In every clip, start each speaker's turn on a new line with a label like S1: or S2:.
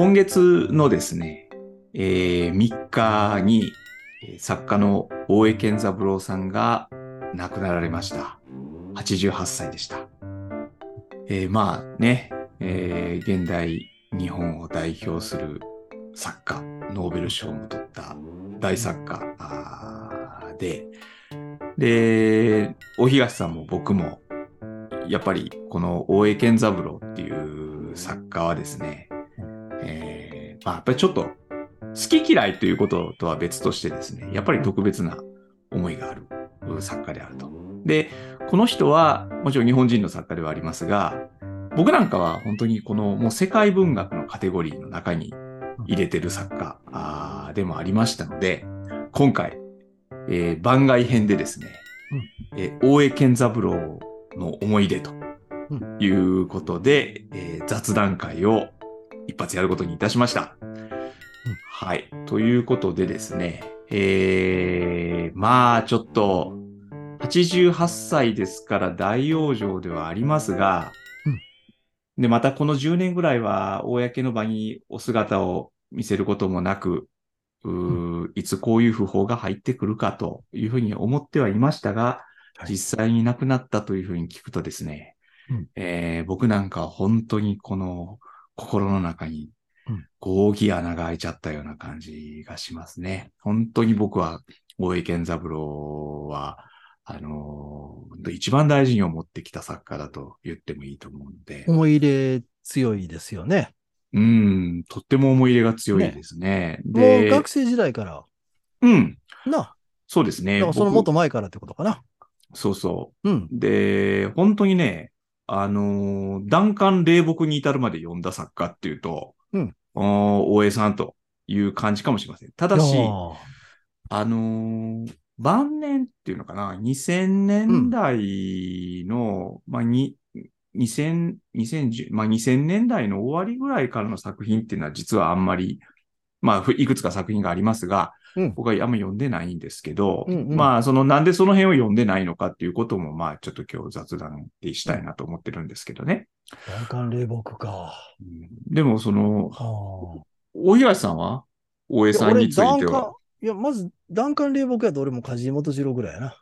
S1: 今月のですね、えー3日に、作家の大江健三郎さんが亡くなられました。88歳でした。えーまあね、えー現代日本を代表する作家、ノーベル賞も取った大作家で、で、大東さんも僕も、やっぱりこの大江健三郎っていう作家はですね、えーまあ、やっぱりちょっと好き嫌いということとは別としてですね、やっぱり特別な思いがある作家であると。で、この人はもちろん日本人の作家ではありますが、僕なんかは本当にこのもう世界文学のカテゴリーの中に入れてる作家でもありましたので、今回、えー番外編でですね、えー大江健三郎の思い出ということで、えー雑談会を一発やることにいたしました。はい。ということでですね、えー、まあちょっと、88歳ですから大往生ではありますが、で、またこの10年ぐらいは、公の場にお姿を見せることもなく、うーいつこういう訃報が入ってくるかというふうに思ってはいましたが、
S2: はい
S1: 実際に亡くなったというふうに聞くとですね、
S2: うん
S1: えー僕なんかは本当にこの心の中に
S2: うん
S1: こう大きい穴が開いちゃったような感じがしますね。本当に僕は大江健三郎は、あのー一番大事に思ってきた作家だと言ってもいいと思うので、
S2: 思い入れ強いですよね。
S1: うん、とっても思い入れが強いですね。
S2: もう
S1: で、
S2: 学生時代から。
S1: うん、
S2: な。
S1: そうですね。
S2: そのもっ
S1: 僕
S2: と前からってことかな。
S1: そうそ
S2: うん。
S1: う。で、本当にね、あのー、弾丸霊木に至るまで読んだ作家っていうと、
S2: うん
S1: 大江さんという感じかもしれません。ただしあのー晩年っていうのかな、2000年代の、まあ、に、2000、2010、まあ、2000年代の終わりぐらいからの作品っていうのは実はあんまり、まあ、ふいくつか作品がありますが、
S2: うん
S1: 僕はあんま読んでないんですけど、
S2: うんうん
S1: まあ、その、なんでその辺を読んでないのかっていうことも、まあ、ちょっと今日雑談でしたいなと思ってるんですけどね。
S2: 弾丸霊木か。
S1: うんでも、その、
S2: は
S1: 大東さんは？大江
S2: あ。
S1: さんについては？
S2: 丸、いや、まず、弾丸霊木やと俺も梶本次郎ぐらいやな。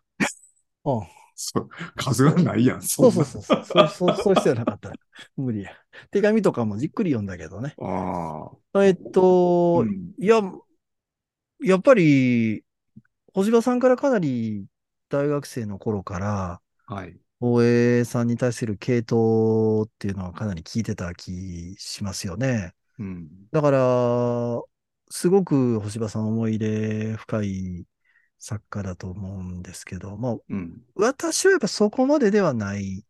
S2: うん。
S1: そう、数がないやん、
S2: そう
S1: そ
S2: うそうそう。そう、そう、そう必要なかったら。無理や。手紙とかもじっくり読んだけどね。
S1: ああ。
S2: えっと、
S1: うん
S2: いや、やっぱり、星葉さんからかなり大学生の頃から、
S1: はい。
S2: 大江さんに対する系統っていうのはかなり聞いてた気しますよね。
S1: うん。
S2: だから、すごく星葉さん思い入れ深い作家だと思うんですけど、まあ、
S1: うん。
S2: 私はやっぱそこまでではない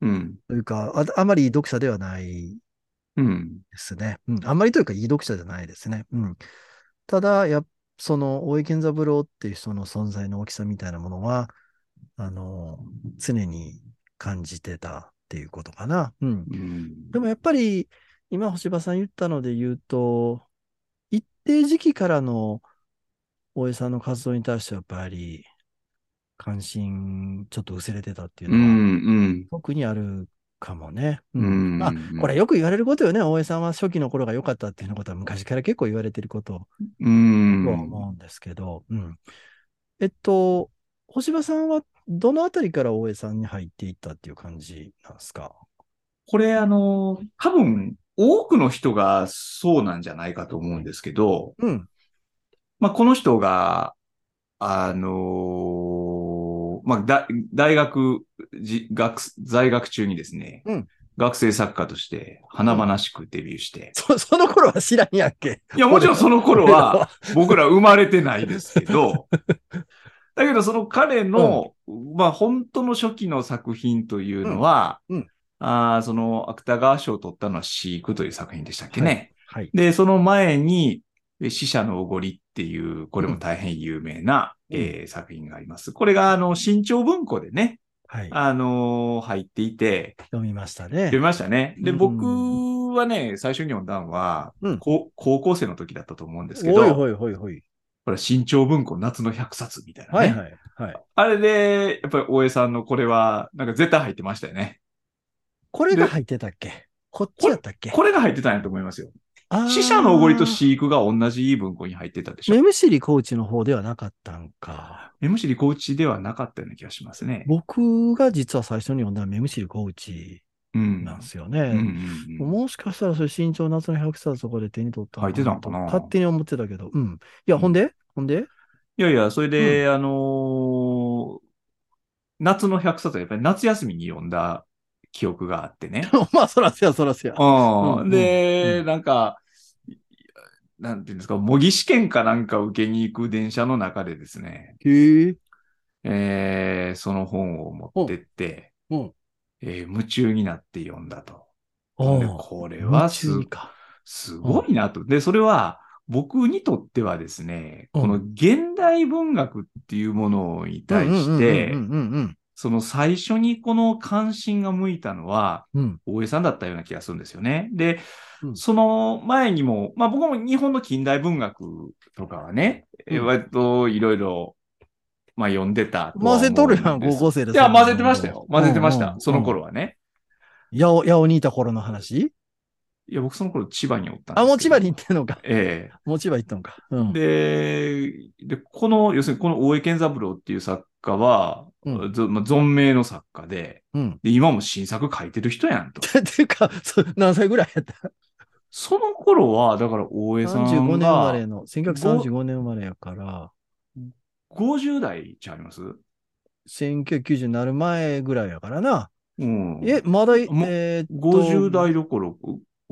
S1: うん。
S2: というか、あ、あまりいい読者ではない
S1: うん。
S2: ですね。うん。あんまりというか、いい読者じゃないですね。うん。ただ、やっその、大江健三郎っていう人の存在の大きさみたいなものは、あの、常に感じてたっていうことかな。うん。
S1: うん。
S2: でもやっぱり、今、星葉さん言ったので言うと、一定時期からの大江さんの活動に対しては、やっぱり、関心、ちょっと薄れてたっていう
S1: うん。う
S2: のは、
S1: ん。
S2: 特にあるかもね。
S1: う
S2: うん
S1: ん。
S2: あ、これよく言われることよね。大江さんは初期の頃が良かったっていうようなことは昔から結構言われてること
S1: うん。
S2: とは思うんですけど、うん。えっと、星葉さんはどのあたりから大江さんに入っていったっていう感じなんですか？
S1: これ、あの、多分、多くの人がそうなんじゃないかと思うんですけど、
S2: うん。
S1: まあ、この人が、あのまあ、だ大学じ学、在学中にですね、
S2: うん。
S1: 学生作家として華々しくデビューして、
S2: そ、その頃は知らんやんけ。
S1: いや、もちろんその頃は、僕ら生まれてないですけど、だけどその彼の、まあ本当の初期の作品というのは、
S2: うん。うん。
S1: あーその芥川賞を取ったのは飼育という作品でしたっけね。
S2: はい。
S1: で、その前に、え死者のおごりっていう、これも大変有名な、
S2: うん
S1: えー作品があります。これが、あの、新潮文庫でね、
S2: はい。
S1: あのー入っていて、
S2: 読みましたね
S1: 読み。ましたね。で、
S2: うん
S1: 僕はね、最初に読んだのは、
S2: うん
S1: 高高校生の時だったと思うんですけど、
S2: ほいほいほい。
S1: これ新潮文庫夏の100冊みたいなね。
S2: はいはいはい。
S1: あれで、やっぱり大江さんのこれは、なんか絶対入ってましたよね。
S2: これが入ってたっけ？こっちやったっけ？
S1: これが入ってたんやと思いますよ。死者のおごりと飼育が同じ文庫に入ってたでしょ
S2: 目。薬コーチの方ではなかったんか。
S1: 目薬コーチではなかったような気がしますね。
S2: 僕が実は最初に読んだ目薬コーチ
S1: うん。
S2: なんですよ
S1: うんうん
S2: ね。
S1: うん
S2: もしかしたらそれ新潮夏の100冊そこで手に取ったの
S1: 入ってたんかな
S2: 勝手に思ってたけど。うん。いや、ほんで？ほんで？
S1: いやいや、それで、あのー夏の百冊はやっぱり夏休みに読んだ記憶があってね。
S2: まあ、そらせや、そらせや。
S1: で、
S2: うん
S1: なんか、なんていうんですか、模擬試験かなんか受けに行く電車の中でですね、
S2: へえ。
S1: えーその本を持ってって、
S2: うん。
S1: えー夢中になって読んだと。これはす。すごいなと。で、それは僕にとってはですね、
S2: うん
S1: この現代文学っていうものに対してその最初にこの関心が向いたのは。大江さんだったような気がするんですよね。で、
S2: うん
S1: その前にも、まあ僕も日本の近代文学とかはね、え
S2: うん
S1: 割といろいろ、まあ読んでたです。
S2: 混ぜとるやん、高校生で。
S1: いや、混ぜてましたよ。混ぜてました。
S2: うんうん
S1: その頃はね。
S2: やお、やおにいた頃の話？
S1: いや、僕その頃千葉におったんです。
S2: あ、もう千葉に行ってんのか。
S1: え
S2: もう千葉行ったのか。うん。
S1: えで、で、この、要するにこの大江健三郎っていう作家は、
S2: うん
S1: ぞまあ、存命の作家で、
S2: うん。
S1: で、今も新作書いてる人やんと。
S2: ていうか、そ何歳ぐらいやった？
S1: その頃は、だから大江さんが
S2: ?35 年生まれの、1935年生まれやから、
S1: 50代ちゃいます
S2: ？1990になる前ぐらいやからな。
S1: うん。
S2: え、まだえーっと
S1: 50代どころ、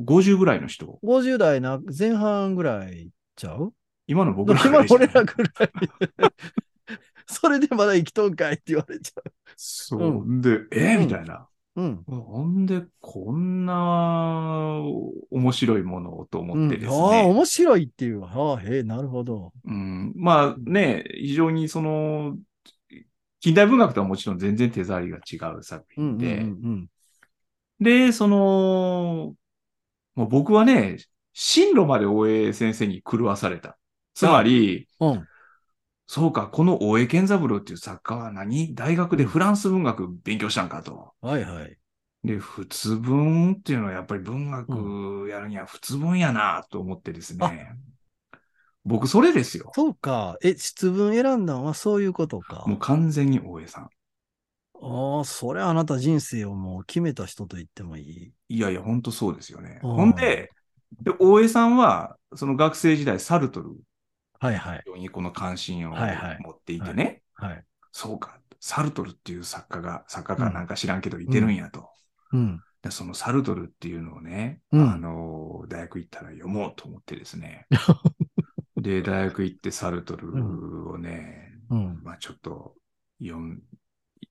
S1: 50ぐらいの人
S2: ？50代な、前半ぐらいちゃう？
S1: 今の僕ら
S2: 今俺ら
S1: ぐ
S2: ぐらい。それでまだ生きとんかいって言われちゃ
S1: そう。で、え
S2: うん
S1: みたいな。
S2: う。うん。
S1: ほんで、こんな面白いものをと
S2: うん
S1: 思ってです
S2: ああ、
S1: ね。
S2: 面白いっていう。ああ、へえ、なるほど。
S1: うん、まあね、非常にその、近代文学とはもちろん全然手触りが違う作
S2: うんうん
S1: 品で、
S2: うん
S1: で、その、もう僕はね、進路まで大江先生に狂わされた。つまり、
S2: うん。うん。
S1: そうか、この大江健三郎っていう作家は何？大学でフランス文学勉強したんかと。
S2: はいはい。
S1: で、仏文っていうのはやっぱり文学やるには仏文やなと思ってですね。僕それですよ。
S2: そうか。え、質文選んだのはそういうことか。
S1: もう完全に大江さん。
S2: ああ、それあなた人生をもう決めた人と言ってもいい？
S1: いやいや、ほんとそうですよね。
S2: うん
S1: ほんで、で大江さんは、その学生時代、サルトル
S2: はいはい。
S1: にこの関心を
S2: はいはい
S1: 持っていてね、
S2: はい。
S1: そうか、サルトルっていう作家が、作家かなんか知らんけどいてるんやと。
S2: うん。
S1: でそのサルトルっていうのをね、
S2: うん
S1: あの、大学行ったら読もうと思ってですね。で、大学行ってサルトルをね、
S2: うん。
S1: まあちょっと読ん、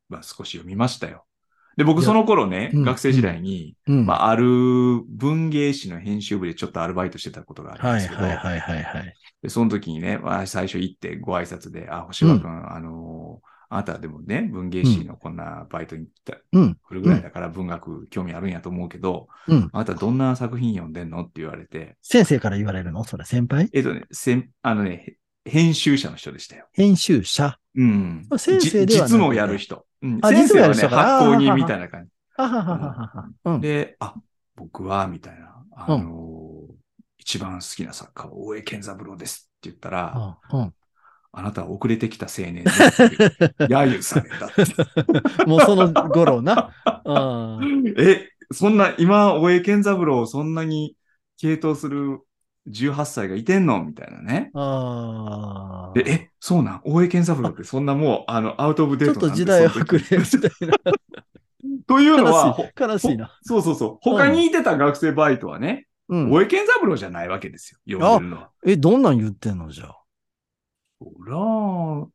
S1: まあ少し読みましたよ。で、僕その頃ね、
S2: うん
S1: 学生時代に、
S2: うん。
S1: まあある文芸誌の編集部でちょっとアルバイトしてたことがあるん
S2: はい
S1: ですけど、
S2: はいはいはいはい。
S1: でその時にね、まあ、最初行ってご挨拶で、あ、星葉くん、あのーあなたでもね、文芸誌のこんなバイトに来た
S2: うん。
S1: 来るぐらいだから文学興味あるんやと思うけど、
S2: うん。
S1: あなたどんな作品読んでんのって言われて、
S2: 先生から言われるの？それ先輩？
S1: えっとね、せんあのね、編集者の人でしたよ。
S2: 編集者？
S1: うん。
S2: 先生では
S1: 実務をやる人。うん、
S2: あ
S1: 先生はね、発行人みたいな感じ。
S2: ははははは。うん。
S1: で、あ、僕は、みたいな、あのー一番好きな作家は大江健三郎ですって言ったら、
S2: うんうん
S1: あなたは遅れてきた青年ですって 揶揄されたって。
S2: もうその頃な。
S1: え、そんな、今、大江健三郎をそんなに傾倒する18歳がいてんのみたいなね。
S2: あー。
S1: で、え、そうなん？大江健三郎ってそんなもう、あの、アウトオブデ
S2: ちょっ
S1: ートなんて
S2: と時代遅れみたいな。
S1: というのは、ほ
S2: 悲しい。悲しいな。
S1: そうそうそう。他にいてた学生バイトはね、
S2: うん。
S1: 大江健三郎じゃないわけですよ。読んでるのは。
S2: え、どんなん言ってんのじゃあ？
S1: そら、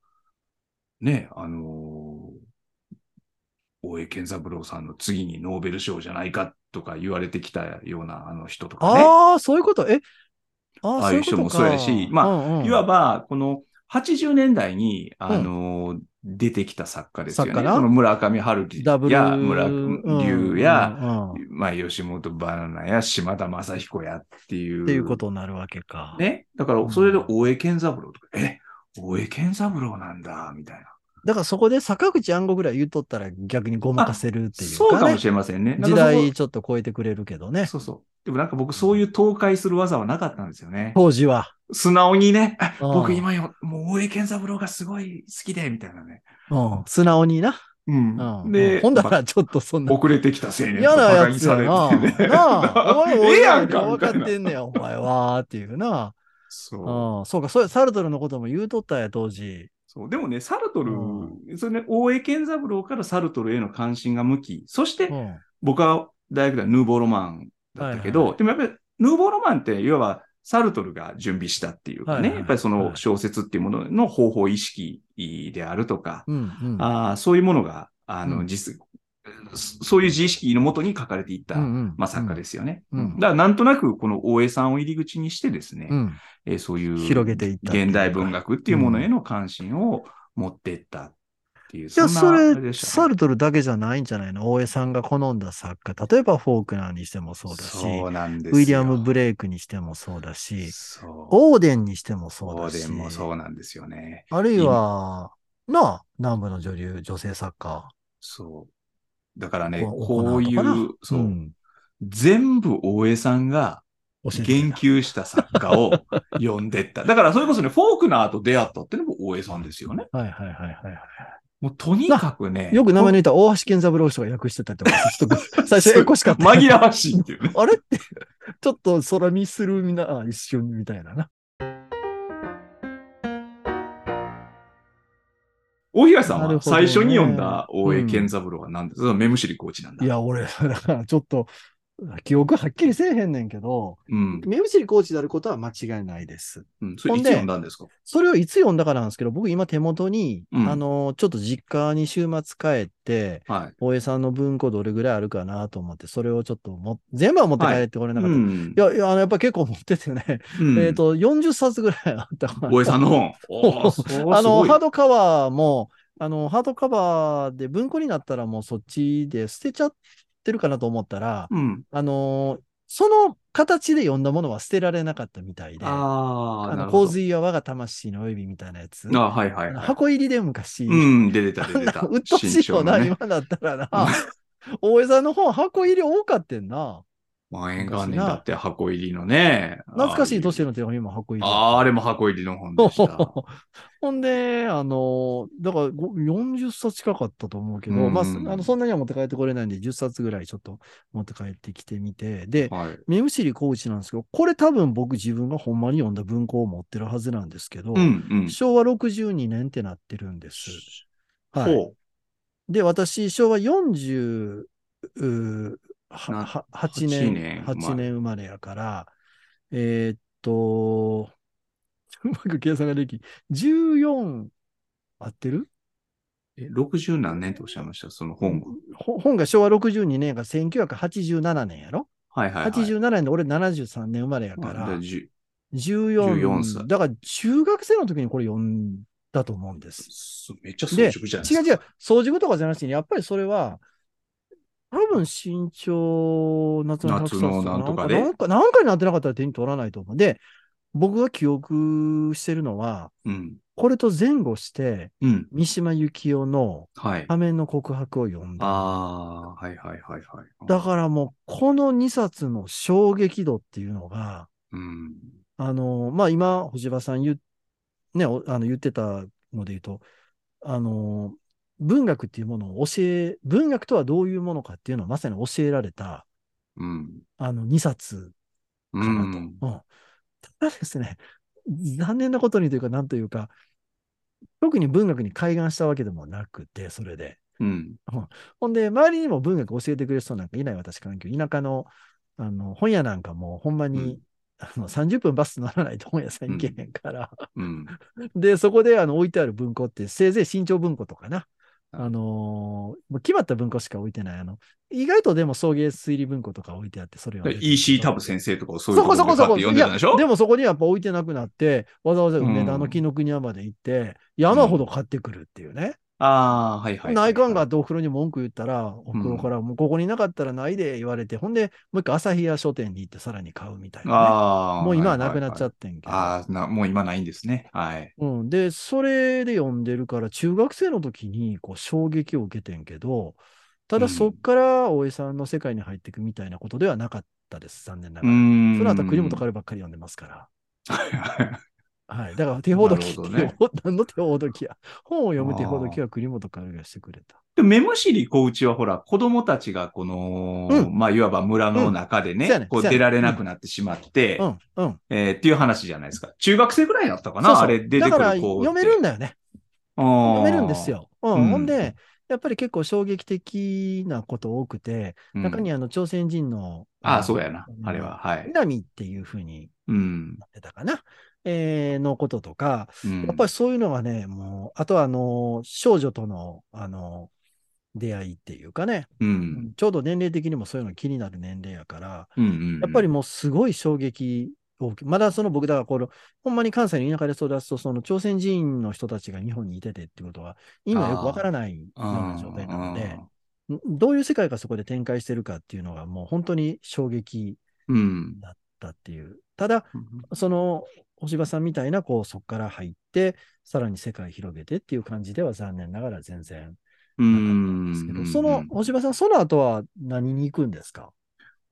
S1: ね、あのー大江健三郎さんの次にノーベル賞じゃないかとか言われてきたようなあの人とかね。
S2: ああ、そういうこと？え？あ
S1: ああいう人もそうやしまあ
S2: あ
S1: いわば、この80年代に、あのー出てきた作家ですよね。その村上春樹。や村龍や、まあ、吉本バナナや島田正彦やっていう。
S2: っていうことになるわけか。
S1: ね？だから、それで大江健三郎とか、え、大江健三郎なんだ、みたいな。
S2: だからそこで坂口安吾ぐらい言うとったら逆にごまかせるっていうか、ね。
S1: そうかもしれませんね。
S2: 時代ちょっと超えてくれるけどね。
S1: そうそう。でもなんか僕そういう倒壊する技はなかったんですよね。
S2: 当時は。
S1: 素直にね、
S2: うん
S1: 僕今よ、もう大江健三郎がすごい好きで、みたいなね。
S2: うん。素直にな。
S1: うん。
S2: うん。
S1: で、
S2: ほんだ
S1: ま
S2: らちょっとそんな。
S1: 遅れてきた青年
S2: 嫌なやつや
S1: と
S2: な。なあ。お前も
S1: ええやんか
S2: 分かってんねや、お前は。っていうな。
S1: そう。
S2: うん。そうか、そうサルトルのことも言うとったや、当時。
S1: そう。でもね、サルトル、
S2: う
S1: それね、大江健三郎からサルトルへの関心が向き、そして
S2: うん。
S1: 僕は大学ではヌーボーロマンだったけど、
S2: はいはい
S1: でもやっぱりヌーボーロマンって、いわばサルトルが準備したっていうかね、
S2: はいはい
S1: やっぱりその小説っていうものの方法意識であるとか、
S2: うん。うん。
S1: あーそういうものが、あの、
S2: うん
S1: 実、そういう自意識のもとに書かれていった、
S2: うんうん
S1: まあ、作家ですよね。
S2: うん
S1: だからなんとなくこの大江さんを入り口にしてですね、
S2: うん。
S1: えーそういう
S2: 広げていった
S1: 現代文学っていうものへの関心を持っていったっていう、
S2: じゃあ、それ、サルトルだけじゃないんじゃないの？大江さんが好んだ作家。例えば、フォークナーにしてもそうだし、ウィリアム・ブレイクにしてもそうだし。オーデンにしてもそう
S1: オ
S2: だし、
S1: ーデンもそうなんですよね。
S2: あるいは、なあ、南部の女流、女性作家。
S1: そう。だからね、
S2: こう
S1: い
S2: 行う
S1: そう、
S2: ん
S1: 全部大江さんが言
S2: た
S1: 及した作家を 読んでった。だからそれこそね、フォークナーと出会ったってのも大江さんですよね。
S2: はいはいはいはいは
S1: もうとにかくね。
S2: い。よく名前抜いた大橋健三郎氏が訳してたってちょっと最初エコしかった。
S1: 紛らわしいっていうね。
S2: あれって、ちょっと空見するみな、あ一瞬みたいなな。
S1: 大東さんは最初に読んだ大江健三郎は何ですか、目むしりコーチなんだ。
S2: いや、俺、だからちょっと、記憶はっきりせえへんねんけど、
S1: うん。
S2: 目移りコーチであることは間違いないです。
S1: うん。それいつ読んだんですか？
S2: それをいつ読んだかなんですけど、僕今手元に、
S1: うん
S2: あの、ちょっと実家に週末帰って、
S1: はい。
S2: 大江さんの文庫どれぐらいあるかなと思って、それをちょっとも、全部は持って帰ってこれなかった。い
S1: ん。
S2: や、いや、あの、やっぱ結構持っててね、
S1: うん
S2: えっ、と、40冊ぐらいあったかな
S1: 大江さんの 本。
S2: あの、ハードカバーも、あの、ハードカバーで文庫になったらもうそっちで捨てちゃってるかなと思ったら、
S1: うん。
S2: あの、その形で読んだものは捨てられなかったみたいで、
S1: ああ、
S2: あの。洪水は我が魂の及びみたいなやつ。
S1: あはいはいはい。
S2: 箱入りで昔、
S1: うん、出てた、出てた。
S2: うっとうしいよな、
S1: ね
S2: 今だったらな。大江さんの本箱入り多かってんな。
S1: 万円元年だって箱入りのね。
S2: 懐かしい
S1: 年
S2: 年の手紙も箱入り。
S1: あーあれも箱入りの本でした。
S2: ほんで、あの、だからご40冊近かったと思うけど、
S1: うん
S2: まあ、あのそんなには持って帰ってこれないんで、10冊ぐらいちょっと持って帰ってきてみて、で、
S1: はい。
S2: 目移りコーチなんですけど、これ多分僕自分がほんまに読んだ文庫を持ってるはずなんですけど、
S1: うん、うん。
S2: 昭和62年ってなってるんです。はい。
S1: ほ
S2: で、私、昭和40、うは
S1: な
S2: は8
S1: 8
S2: 年、
S1: 年
S2: 8年生まれやから、えーっと、うまく計算ができ、14、合ってる？
S1: う。え、60何年とおっしゃいました？その本は。
S2: ほ本が昭和62年が1987年やろ、
S1: はいはいはい。
S2: 87年で俺73年生まれやか
S1: はい
S2: ら、
S1: じゃあ
S2: 14
S1: 14歳
S2: だから中学生の時にこれ読んだと思うんです。
S1: めっちゃ早熟じゃないですか。
S2: 違う違う、掃除具とかじゃなしに、やっぱりそれは、多分身長、夏の100冊
S1: 夏のなんとかで
S2: なんか、なんかになってなかったら手に取らないと思う。で、僕が記憶してるのは、
S1: うん。
S2: これと前後して、
S1: うん。
S2: 三島由紀夫の
S1: はい。
S2: 仮面の告白を読んだ。
S1: ああー、はいはいはいはい。
S2: だからもう、この2冊の衝撃度っていうのが、
S1: うん。
S2: あの、まあ、今、星葉さん言,、ね、おあの言ってたので言うと、あの、文学っていうものを教え、文学とはどういうものかっていうのをまさに教えられた、
S1: うん。
S2: あの、2冊
S1: う
S2: かなと。
S1: ん。
S2: うんただですね、残念なことにというか、なんというか、特に文学に開眼したわけでもなくて、それで。
S1: うん。
S2: ほんで、周りにも文学教えてくれる人なんかいない私環境。田舎の、あの、本屋なんかもうほんまに、
S1: うん
S2: あの30分バス乗らないと本屋さん行けへんから。
S1: うん。
S2: で、そこであの置いてある文庫って、せいぜい新潮文庫とかな。
S1: はい
S2: あのーもう決まった文庫しか置いてない。あの、意外とでも送迎推理文庫とか置いてあって、それは。
S1: EC タブ先生とかをそういう
S2: そこそこそこ。
S1: 読んででしょ？
S2: いやでもそこにはやっぱ置いてなくなって、わざわざ梅田
S1: うん
S2: の紀ノ国屋まで行って、山ほど買ってくるっていうね。
S1: ああ、はいはい。
S2: 内観があってお風呂に文句言ったら、お風呂からもうここになかったらないで言われて、ほんで、もう一回朝日屋書店に行ってさらに買うみたいな、ね。
S1: ああ。
S2: もう今はなくなっちゃ
S1: っ
S2: ってんけど。
S1: ああな、もう今ないんですね。はい。
S2: うん、で、それで読んでるから、中学生の時にこう衝撃を受けてんけど、た
S1: うん
S2: だそっから大江さんの世界に入っていくみたいなことではなかったです、残念な
S1: う
S2: がら。
S1: ん。
S2: その後、栗本彼ばっかり読んでますから。
S1: は
S2: はい。だから手ほどき
S1: ね
S2: 何の手ほどきや。本を読む手ほどきは栗本彼がしてくれた。
S1: でも、目むしり小内はほら、子供たちがこの、
S2: うん
S1: まあ、いわば村の中でね、
S2: うん
S1: こう出られなくなってしまって、
S2: うん、うん。
S1: えーっていう話じゃないですか。中学生ぐらいだったかなあれ出てくる
S2: だから
S1: 子
S2: 読めるんだよね。読
S1: 読
S2: めるんです。よ。うん。
S1: うん
S2: ほんで、やっぱり結構衝撃的なこと多くて、
S1: うん
S2: 中にあの朝鮮人の、
S1: ああ、
S2: の
S1: そうやな。あれは。はい。
S2: 南っていうふうに
S1: うん。
S2: なってたかな。えーのこととか、
S1: うん
S2: やっぱりそういうのがね、もう、あとはあの、少女との、あの、出会いっていうかね、
S1: うん。
S2: ちょうど年齢的にもそういうの気になる年齢やから、
S1: うんうん。
S2: やっぱりもうすごい衝撃大きい。まだその僕、だからこの、ほんまに関西の田舎で育つと、その朝鮮人の人たちが日本にいててってことは、今よくわからないような状態なので、んどういう世界がそこで展開してるかっていうのがもう本当に衝撃
S1: うん。
S2: だったっていう。ただ、その、星葉さんみたいな、こう、そこから入って、さらに世界広げてっていう感じでは残念ながら全然
S1: う
S2: なかったんですけど、
S1: ん。
S2: その、星葉さん、その後は何に行くんですか？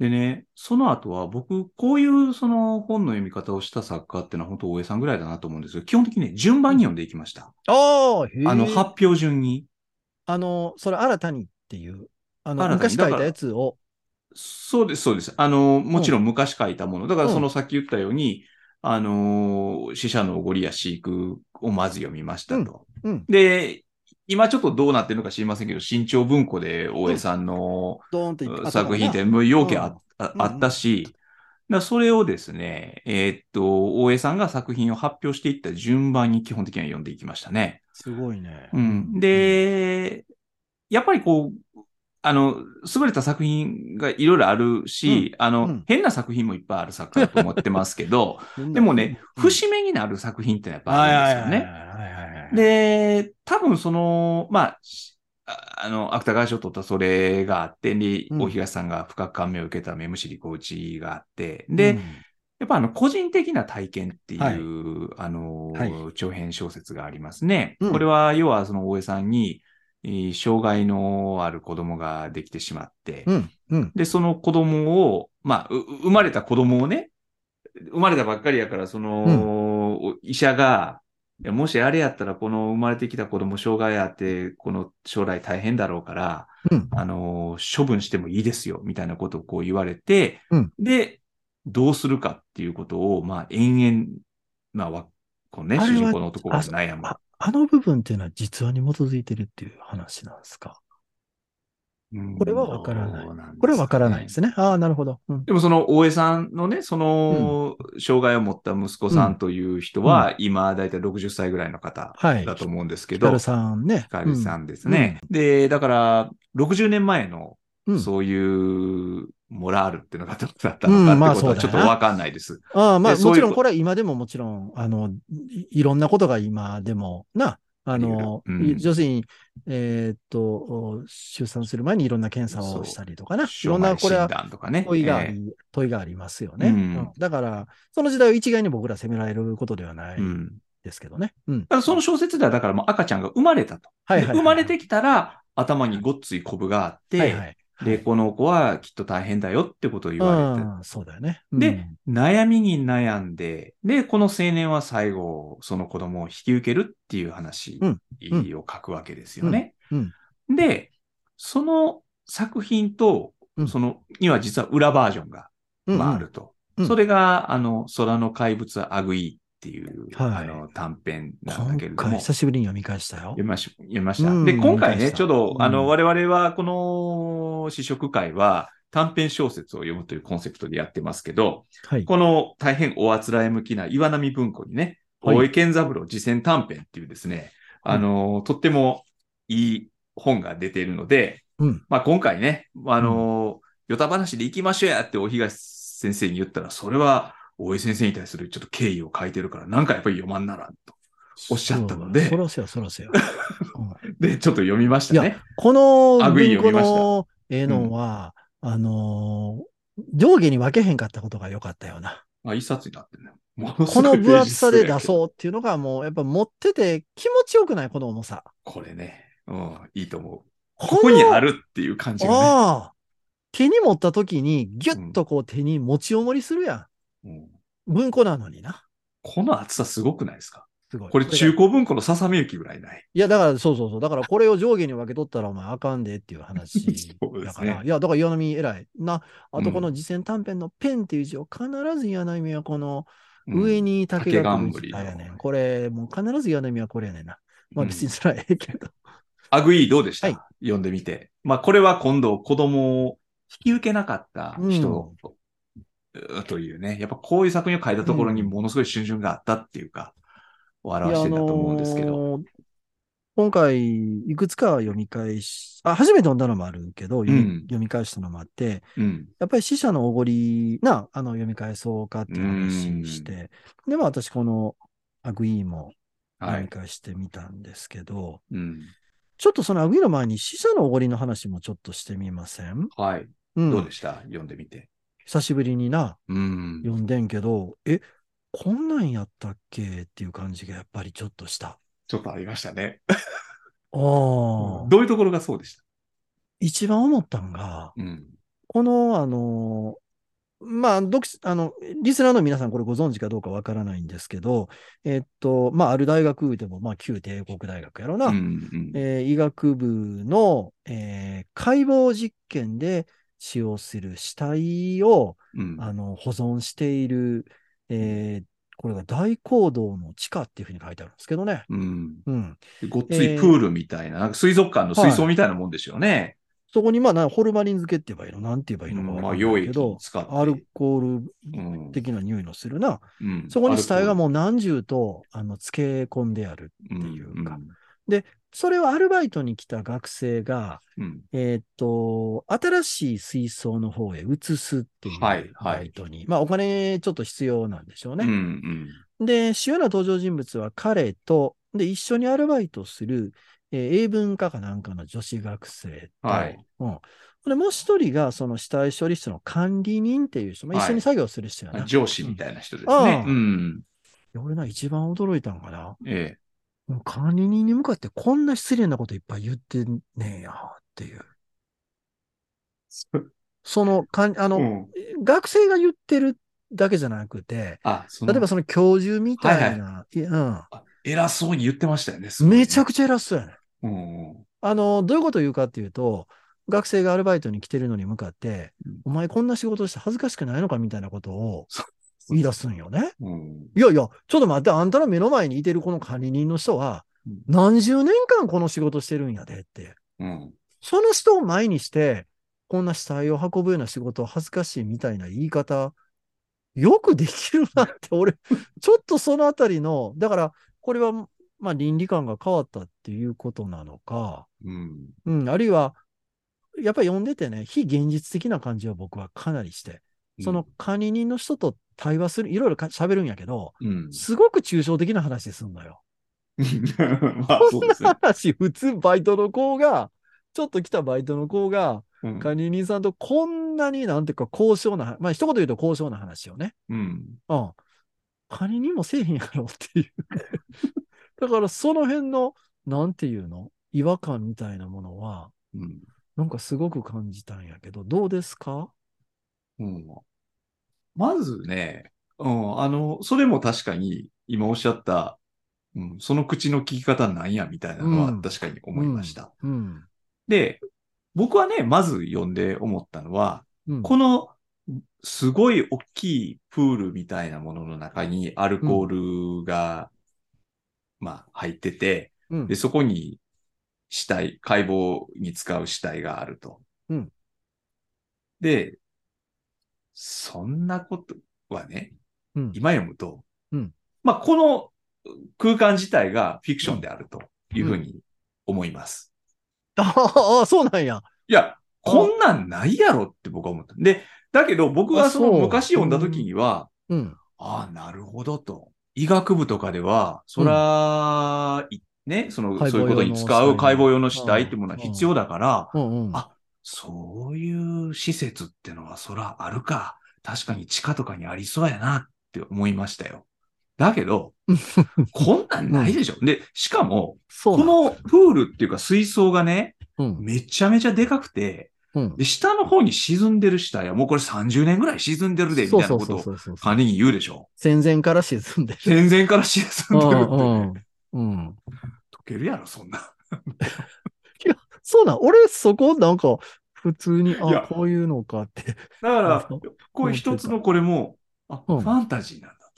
S1: でね、その後は僕、こういうその本の読み方をした作家ってのは本当大江さんぐらいだなと思うんですけど、基本的にね、順番に読んでいきました。
S2: ああ、
S1: の、発表順に。
S2: あの、それ新たにっていう、あの、昔書いたやつを、
S1: そうです、そうです。あの、もちろん昔書いたもの。だからそのさっき言ったように、あの、死者のおごりや飼育をまず読みましたと。
S2: うん、
S1: で、今ちょっとどうなってるのか知りませんけど、新潮文庫で大江さんの作品ってもう要件あ,、
S2: うん
S1: ああったし、それをですね、えーっと、大江さんが作品を発表していった順番に基本的には読んでいきましたね。
S2: すごいね。
S1: うん。で、やっぱりこう、あの、優れた作品がいろいろあるし、あの、
S2: うん
S1: 変な作品もいっぱいある作家だと思ってますけど、
S2: うん、
S1: でもね、
S2: うん
S1: 節目になる作品ってやっぱ
S2: はい
S1: あ
S2: はいはい
S1: るんですよね。で、多分その、まあ、しああの、芥川賞を取ったそれがあって、で、
S2: うん。
S1: 大東さんが深く感銘を受けた目むしり小内があって、
S2: うん、
S1: で、やっぱあの、個人的な体験っていう、
S2: はい。
S1: あの、
S2: はい。
S1: 長編小説がありますね。
S2: うん。
S1: これは、要はその大江さんに、えー障害のある子供ができてしまって、
S2: うん、うん、
S1: で、その子供を、まあ、う生まれた子供をね、生まれたばっかりやから、その、医者が、もしあれやったら、この生まれてきた子供障害あって、この将来大変だろうから、
S2: うん、
S1: あの、処分してもいいですよ、みたいなことをこう言われて、
S2: うん。
S1: で、どうするかっていうことを、まあ、延々、まあわ、このね、主人公の男が悩む。
S2: ああの部分っていうのは実話に基づいてるっていう話なんですか？
S1: うん
S2: これはわからないこれはわからないですね。ああ、なるほど。うん
S1: でもその大江さんのね、その、障害を持った息子さんという人は、今、だいたい60歳ぐらいの方
S2: はい。
S1: だと思うんですけ
S2: ヒ
S1: ど、
S2: カルさんね。
S1: ヒカルさんですね。で、だから、60年前の、
S2: うん
S1: そういうモラールっていうのがどうだったのかってことはちょっとわかんないです。
S2: ああ、まあ、もちろんこれは今でももちろん、あの、いいろんなことが今でも、な、あの、
S1: うん
S2: 要するに、えーっと、出産する前にいろんな検査をしたりとかな。いろんな、これは。問いがあ
S1: え
S2: り、問いがありますよね。
S1: うん
S2: うんだから、その時代を一概に僕ら責められることではないですけどね。うん。
S1: だからその小説では、だからもう赤ちゃんが生まれたと。
S2: はいはいはい
S1: で生まれてきたら、頭にごっついコブがあって、
S2: はいはい。
S1: で、この子はきっと大変だよってことを言われて、
S2: うん。そうだよね。
S1: で、悩みに悩んで、で、この青年は最後、その子供を引き受けるっていう話
S2: うん。
S1: を書くわけですよね。
S2: うん。うん。
S1: で、その作品と
S2: う、ん。
S1: その、には実は裏バージョンが、あ、あると。
S2: うん。
S1: それが、あの、空の怪物アグイっていう、
S2: はい
S1: あの、短編なんだけれ
S2: 今
S1: ども。
S2: 回久しぶりに読み返したよ
S1: 読。みまし読みました。
S2: うん
S1: で、今回ね、ちょうど、あの、
S2: うん
S1: 我々はこの試食会は短編小説を読むというコンセプトでやってますけど、
S2: はい。
S1: この大変おあつらえ向きな岩波文庫にね、
S2: はい
S1: 大江健三郎次戦短編っていうですね、あの、とってもいい本が出ているので、
S2: うん。
S1: まあ今回ね、あの、ヨタ話で行きましょうやって大東先生に言ったら、それは大江先生に対するちょっと敬意を書いてるから、なんかやっぱり読まんならんと。おっしゃったので
S2: そらそや、そらそや。う ん
S1: で、ちょっと読みましたね。
S2: この文庫のええのは、あのー上下に分けへんかったことが良かったよな。
S1: あ、一冊になってるね。
S2: この分厚さで出そうっていうのがもうやっぱ持ってて気持ちよくないこの重さ。
S1: これね。うん、いいと思う。
S2: こ
S1: ここにあるっていう感じがね。
S2: ああ。手に持った時にギュッとこう手に持ち重りするや
S1: うん
S2: ん。文庫なのにな。
S1: この厚さすごくないですか？
S2: すごい。
S1: これ中古文庫のささめゆきぐらいない？
S2: いや、だから、そうそうそう。だから、これを上下に分け取ったら、お前あかんでっていう話 だから。いや、だから、岩波偉い。な、あと、
S1: うん
S2: この次戦短編のペンっていう字を必ず岩波はこの
S1: うん
S2: 上に竹が来るん。これ、もう必ず岩波はこれやねんな。まあ別にそれはええけど。
S1: アグイどうでした、
S2: はい
S1: 読んでみて。まあ、これは今度子供を引き受けなかった人、というね、やっぱこういう作品を書いたところにものすごい春春があったっていうか、を表してるんだと思うんですけど。
S2: いやあのー今回、いくつか読み返し、あ、初めて読んだのもあるけど、読み,、
S1: うん
S2: 読み返したのもあって、
S1: うん。
S2: やっぱり死者のおごりな、あの、読み返そうかっていう話して、でも私このアグイーも
S1: はい。
S2: 読み返してみたんですけど、
S1: うん。
S2: ちょっとそのアグイーの前に死者のおごりの話もちょっとしてみません？
S1: はい。
S2: うん。
S1: どうでした？読んでみて。
S2: 久しぶりにな、
S1: うん。
S2: 読んでんけど、え、こんなんやったっけ？っていう感じがやっぱりちょっとした。
S1: ちょっとありましたね。
S2: ああ、
S1: どういうところがそうでした？
S2: 一番思ったんが、
S1: うん。
S2: この、あの、まあ、読あの、リスナーの皆さんこれご存知かどうかわからないんですけど、えっと、まあ、ある大学でも、まあ、旧帝国大学やろな、
S1: うんうん
S2: えー医学部の、えー解剖実験で使用する死体を、
S1: うん
S2: あの、保存している、えーこれが大講堂の地下っていうふうに書いてあるんですけどね。
S1: うん。
S2: うん。
S1: でごっついプールみたいな、なんか水族館の水槽みたいなもんですよね。
S2: そこに、まあな、ホルマリン漬けって言えばいいのなんて言えばいいのか
S1: うんまあ、
S2: わかないけど、
S1: 使って。
S2: アルコール
S1: うん
S2: 的な匂いのするな。
S1: うん
S2: そこに死体が
S1: う
S2: もう何重と、あの、漬け込んであるっていうか。
S1: ん
S2: それをアルバイトに来た学生が、
S1: うん
S2: えーっと、新しい水槽の方へ移すっていう
S1: はいはい
S2: バイトに。まあ、お金ちょっと必要なんでしょう
S1: うんう
S2: ね。
S1: ん
S2: で、主要な登場人物は彼と、で、一緒にアルバイトする、えー英文科かなんかの女子学生と、
S1: はい
S2: うん。で、もう一人が、その死体処理室の管理人っていう人、まあ、
S1: はい
S2: 一緒に作業する人やな。
S1: まあ上司みたいな人です
S2: あ
S1: ね。
S2: あ
S1: うん。
S2: 俺な、一番驚いたんかな。
S1: え
S2: もう管理人に向かってこんな失礼なこといっぱい言ってんねえや、っていう。
S1: え。
S2: その、かんあの、
S1: うん
S2: 学生が言ってるだけじゃなくて、例えばその教授みたい
S1: はい
S2: な、いや
S1: あ偉そうに言ってましたよね。
S2: うん、めちゃ
S1: く
S2: くちゃ偉そうやね。
S1: うんうん
S2: あの、どういうことを言うかっていうと、学生がアルバイトに来てるのに向かって、
S1: うん
S2: お前こんな仕事して恥ずかしくないのかみたいなことを
S1: そ
S2: 言い出すんよね。
S1: うん。
S2: いやいや、ちょっと待って、あんたの目の前にいてるこの管理人の人は
S1: うん、
S2: 何十年間この仕事してるんやでって。
S1: うん。
S2: その人を前にして、こんな死体を運ぶような仕事を恥ずかしいみたいな言い方、よくできるなって、俺、ちょっとそのあたりの、だから、これは、まあ、倫理観が変わったっていうことなのか、
S1: うん。
S2: うん、あるいは、やっぱり読んでてね、非現実的な感じは僕はかなりして、その管理人の人と対話する、いろいろか喋るんやけど、
S1: うん。
S2: すごく抽象的な話すんのよ。
S1: まあ、そうですね。
S2: 話、普通バイトの子が、ちょっと来たバイトの子が、
S1: うん
S2: 管理人さんとこんなになんていうか高尚な、まあ一言言うと高尚な話をね。
S1: うん。
S2: うん。管理人もせえへんやろっていう。だからその辺の、なんていうの違和感みたいなものは、
S1: うん
S2: なんかすごく感じたんやけど、どうですか？
S1: うんまずね、うん、あの、それも確かに今おっしゃった、うん、その口の聞き方なんやみたいなのは
S2: うん
S1: 確かに思いました。
S2: うん。
S1: で、僕はね、まず読んで思ったのは、
S2: うん。
S1: このすごい大きいプールみたいなものの中にアルコールが、まあ入ってて、
S2: うん
S1: で、そこに死体、解剖に使う死体があると。
S2: うん
S1: で、そんなことはね、
S2: うん
S1: 今読むと、
S2: う？ん
S1: まあ、この空間自体がフィクションであるというふうに思います。
S2: ああ、そうなんや。
S1: いや、こんなんないやろって僕は思った。で、だけど僕がその昔読んだ時には、
S2: うん。
S1: ああ、なるほどと。医学部とかでは、そら、いね、その、そういうことに使う解剖用の死体ってものは
S2: うん
S1: 必要だから、
S2: うんうん。
S1: あそういう施設ってのは、そらあるか。確かに地下とかにありそうやなって思いましたよ。だけど、こんなんないでしょ。で、しかも、こ
S2: の
S1: のプールっていうか水槽がね、
S2: うん。
S1: めちゃめちゃでかくて、
S2: うん。
S1: で、下の方に沈んでる死体はもうこれ30年ぐらい沈んでるで、みたいなことを。管理人言うでしょ。
S2: 戦前から沈んでる。
S1: 戦前から沈んでるって、ね。
S2: うんうん。
S1: 溶けるやろ、そんな。
S2: そうなん、俺そこなんか普通に、あ、こういうのかって。
S1: だからこういう一つのこれも、あ、
S2: うん
S1: ファンタジーなんだ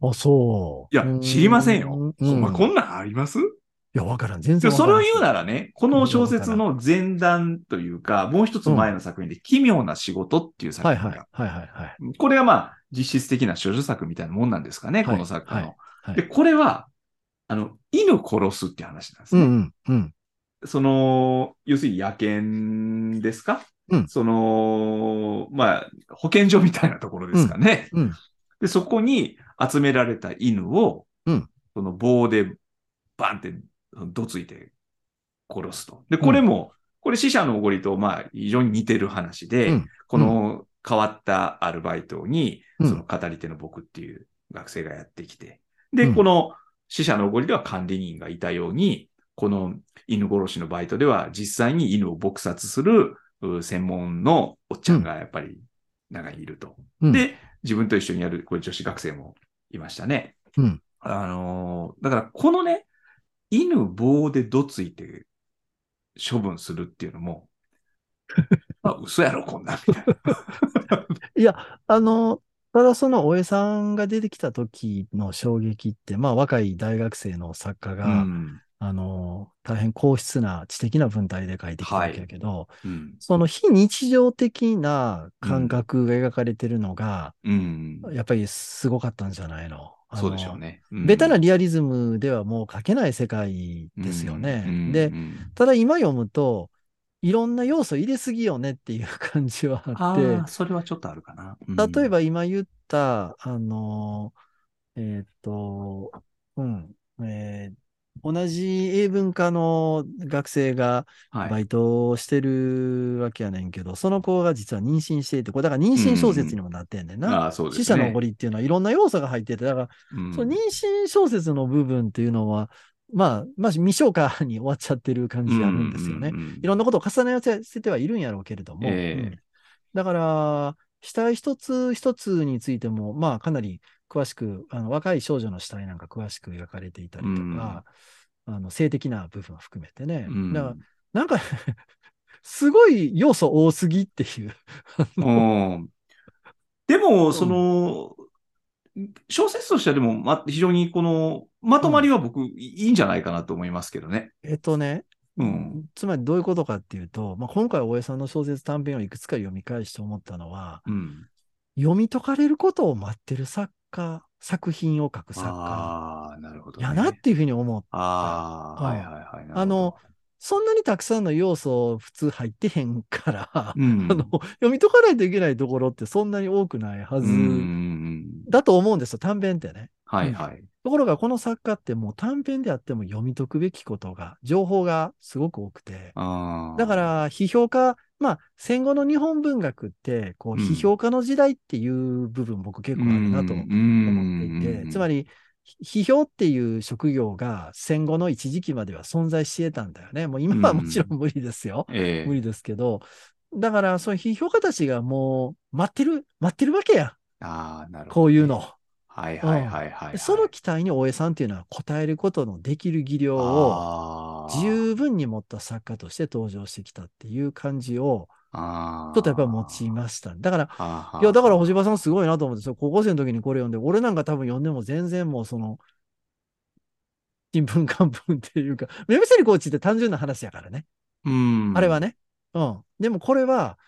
S1: と。
S2: あ、そう。
S1: いや、知りませんよ。
S2: うん
S1: ま、こ
S2: い
S1: んなんあります？
S2: や、わからん。全
S1: で
S2: 然。
S1: それを言うならね、この小説の前段というか、もう一つ前の作品で、奇妙な仕事っていう作品が、
S2: はいはい。はいはいはい。
S1: これがまあ、実質的な処女作みたいなもんなんですかね、
S2: はい
S1: この作家の。
S2: はいはい
S1: で、これは、あの、犬殺すって話なんですね。
S2: うんうんうん。
S1: その、要するに野犬ですか？
S2: うん。
S1: その、まあ、保健所みたいなところですかね。
S2: うん。うん。
S1: で、そこに集められた犬を、
S2: うん。
S1: その棒でバンってどついて殺すと。で、これも、これ死者のおごりと、まあ、非常に似てる話で、
S2: うん。
S1: この変わったアルバイトに、
S2: うん。
S1: その語り手の僕っていう学生がやってきて、で、
S2: うん。
S1: この死者のおごりでは管理人がいたように、この犬殺しのバイトでは実際に犬を撲殺するう専門のおっちゃんがやっぱり中にいると。
S2: うん、
S1: で、自分と一緒にやるこれ女子学生もいましたね。
S2: うん
S1: あのーだからこのね、犬棒でどついて処分するっていうのも、まあ、嘘やろ、こんなんみたいな。
S2: いや、あの、ただその大江さんが出てきた時の衝撃って、まあ若い大学生の作家が、
S1: うん
S2: あの、大変硬質な知的な文体で書いてきたわけやけど、
S1: うん
S2: その非日常的な感覚が描かれてるのが、
S1: うん
S2: やっぱりすごかったんじゃないの？
S1: そうでしょうね。うん
S2: ベタなリアリズムではもう書けない世界ですよね。
S1: うん
S2: で
S1: う、ん
S2: ただ今読むと、いろんな要素入れすぎよねっていう感じはあって、
S1: それはちょっとあるかな。うん
S2: 例えば今言った、あの、えーっと、うん、えー同じ英文科の学生が
S1: はい。
S2: バイトをしてるわけやねんけど、その子が実は妊娠していて、これだから妊娠小説にもなってんねんな。
S1: ああ、そうね。
S2: 死者のおごりっていうのはいろんな要素が入ってて、だから、
S1: うん。
S2: その妊娠小説の部分っていうのは、まあ、まあ、未消化に終わっちゃってる感じあるんですよね。
S1: うんうんうん
S2: いろんなことを重ね合わせてはいるんやろうけれども、
S1: ええ。
S2: うん。だから、死体一つ一つについても、まあ、かなり詳しく、あの若い少女の死体なんか詳しく描かれていたりとか、あの性的な部分を含めてね。
S1: うん
S2: だから、なんか、すごい要素多すぎっていう。
S1: うん でも、その、小説としてはでも、ま、非常にこの、まとまりは僕、いいんじゃないかなと思いますけどね。
S2: えっとね、
S1: うん。
S2: つまりどういうことかっていうと、まあ、今回大江さんの小説短編をいくつか読み返して思ったのは、
S1: うん。
S2: 読み解かれることを待ってる作家、作品を書く作家
S1: ああ、なるほど、ね。
S2: やなっていうふうに思う。
S1: ああ、
S2: うん
S1: はいはいはい。
S2: あの、そんなにたくさんの要素普通入ってへんから、
S1: うん。
S2: あの読み解かないといけないところってそんなに多くないはずだと思うんですよ、短編ってね。
S1: はいはい。
S2: ところがこの作家ってもう短編であっても読み解くべきことが、情報がすごく多くて、だか、ら、批評家、まあ、戦後の日本文学って、こう、
S1: うん
S2: 批評家の時代っていう部分、僕結構あるなと思っていて、つま
S1: り、
S2: り、批評っていう職業が戦後の一時期までは存在してたんだよね。もう今はもちろん無理ですよ。
S1: ええ
S2: 無理ですけど、だから、そういう批評家たちがもう待ってる、待ってるわけや。
S1: ああ、なるほど。
S2: こういうの。
S1: はいはいはいはいはい。
S2: その期待に大江さんっていうのは応えることのできる技量を十分に持った作家として登場してきたっていう感じを、ちょっとやっぱり持ちました。だから、いや、だから星葉さんすごいなと思って、高校生の時にこれ読んで、俺なんか多分読んでも全然もうその、新聞漢文っていうか、目薬コーチって単純な話やからね。
S1: うん。
S2: あれはね。うん。でもこれは、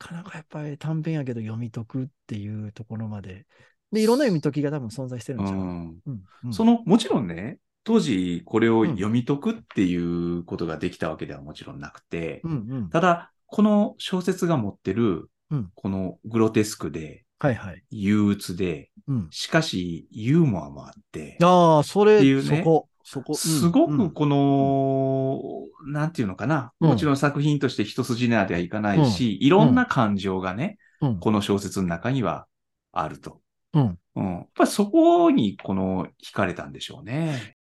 S2: なかなかやっぱり短編やけど読み解くっていうところまで。で、いろんな読み解きが多分存在してるん
S1: う
S2: ちゃう、
S1: ん。
S2: うんうん
S1: その、もちろんね、当時これを読み解くっていうことができたわけではもちろんなくて、
S2: うんうん。
S1: ただ、この小説が持ってる
S2: うん、
S1: このグロテスクで、
S2: はいはい。
S1: 憂鬱で、
S2: うん。
S1: しかしユーモアもあって、
S2: ああ、それ、
S1: っていうね
S2: そこ、そこ。うん
S1: すご
S2: うん
S1: くこの、なんていうのかな、
S2: うん
S1: もちろん作品として一筋縄ではいかないし、いろんな感情がね、
S2: うん。
S1: この小説の中にはあると。
S2: うん。
S1: うん。やっぱりそこにこの惹かれたんでしょうね。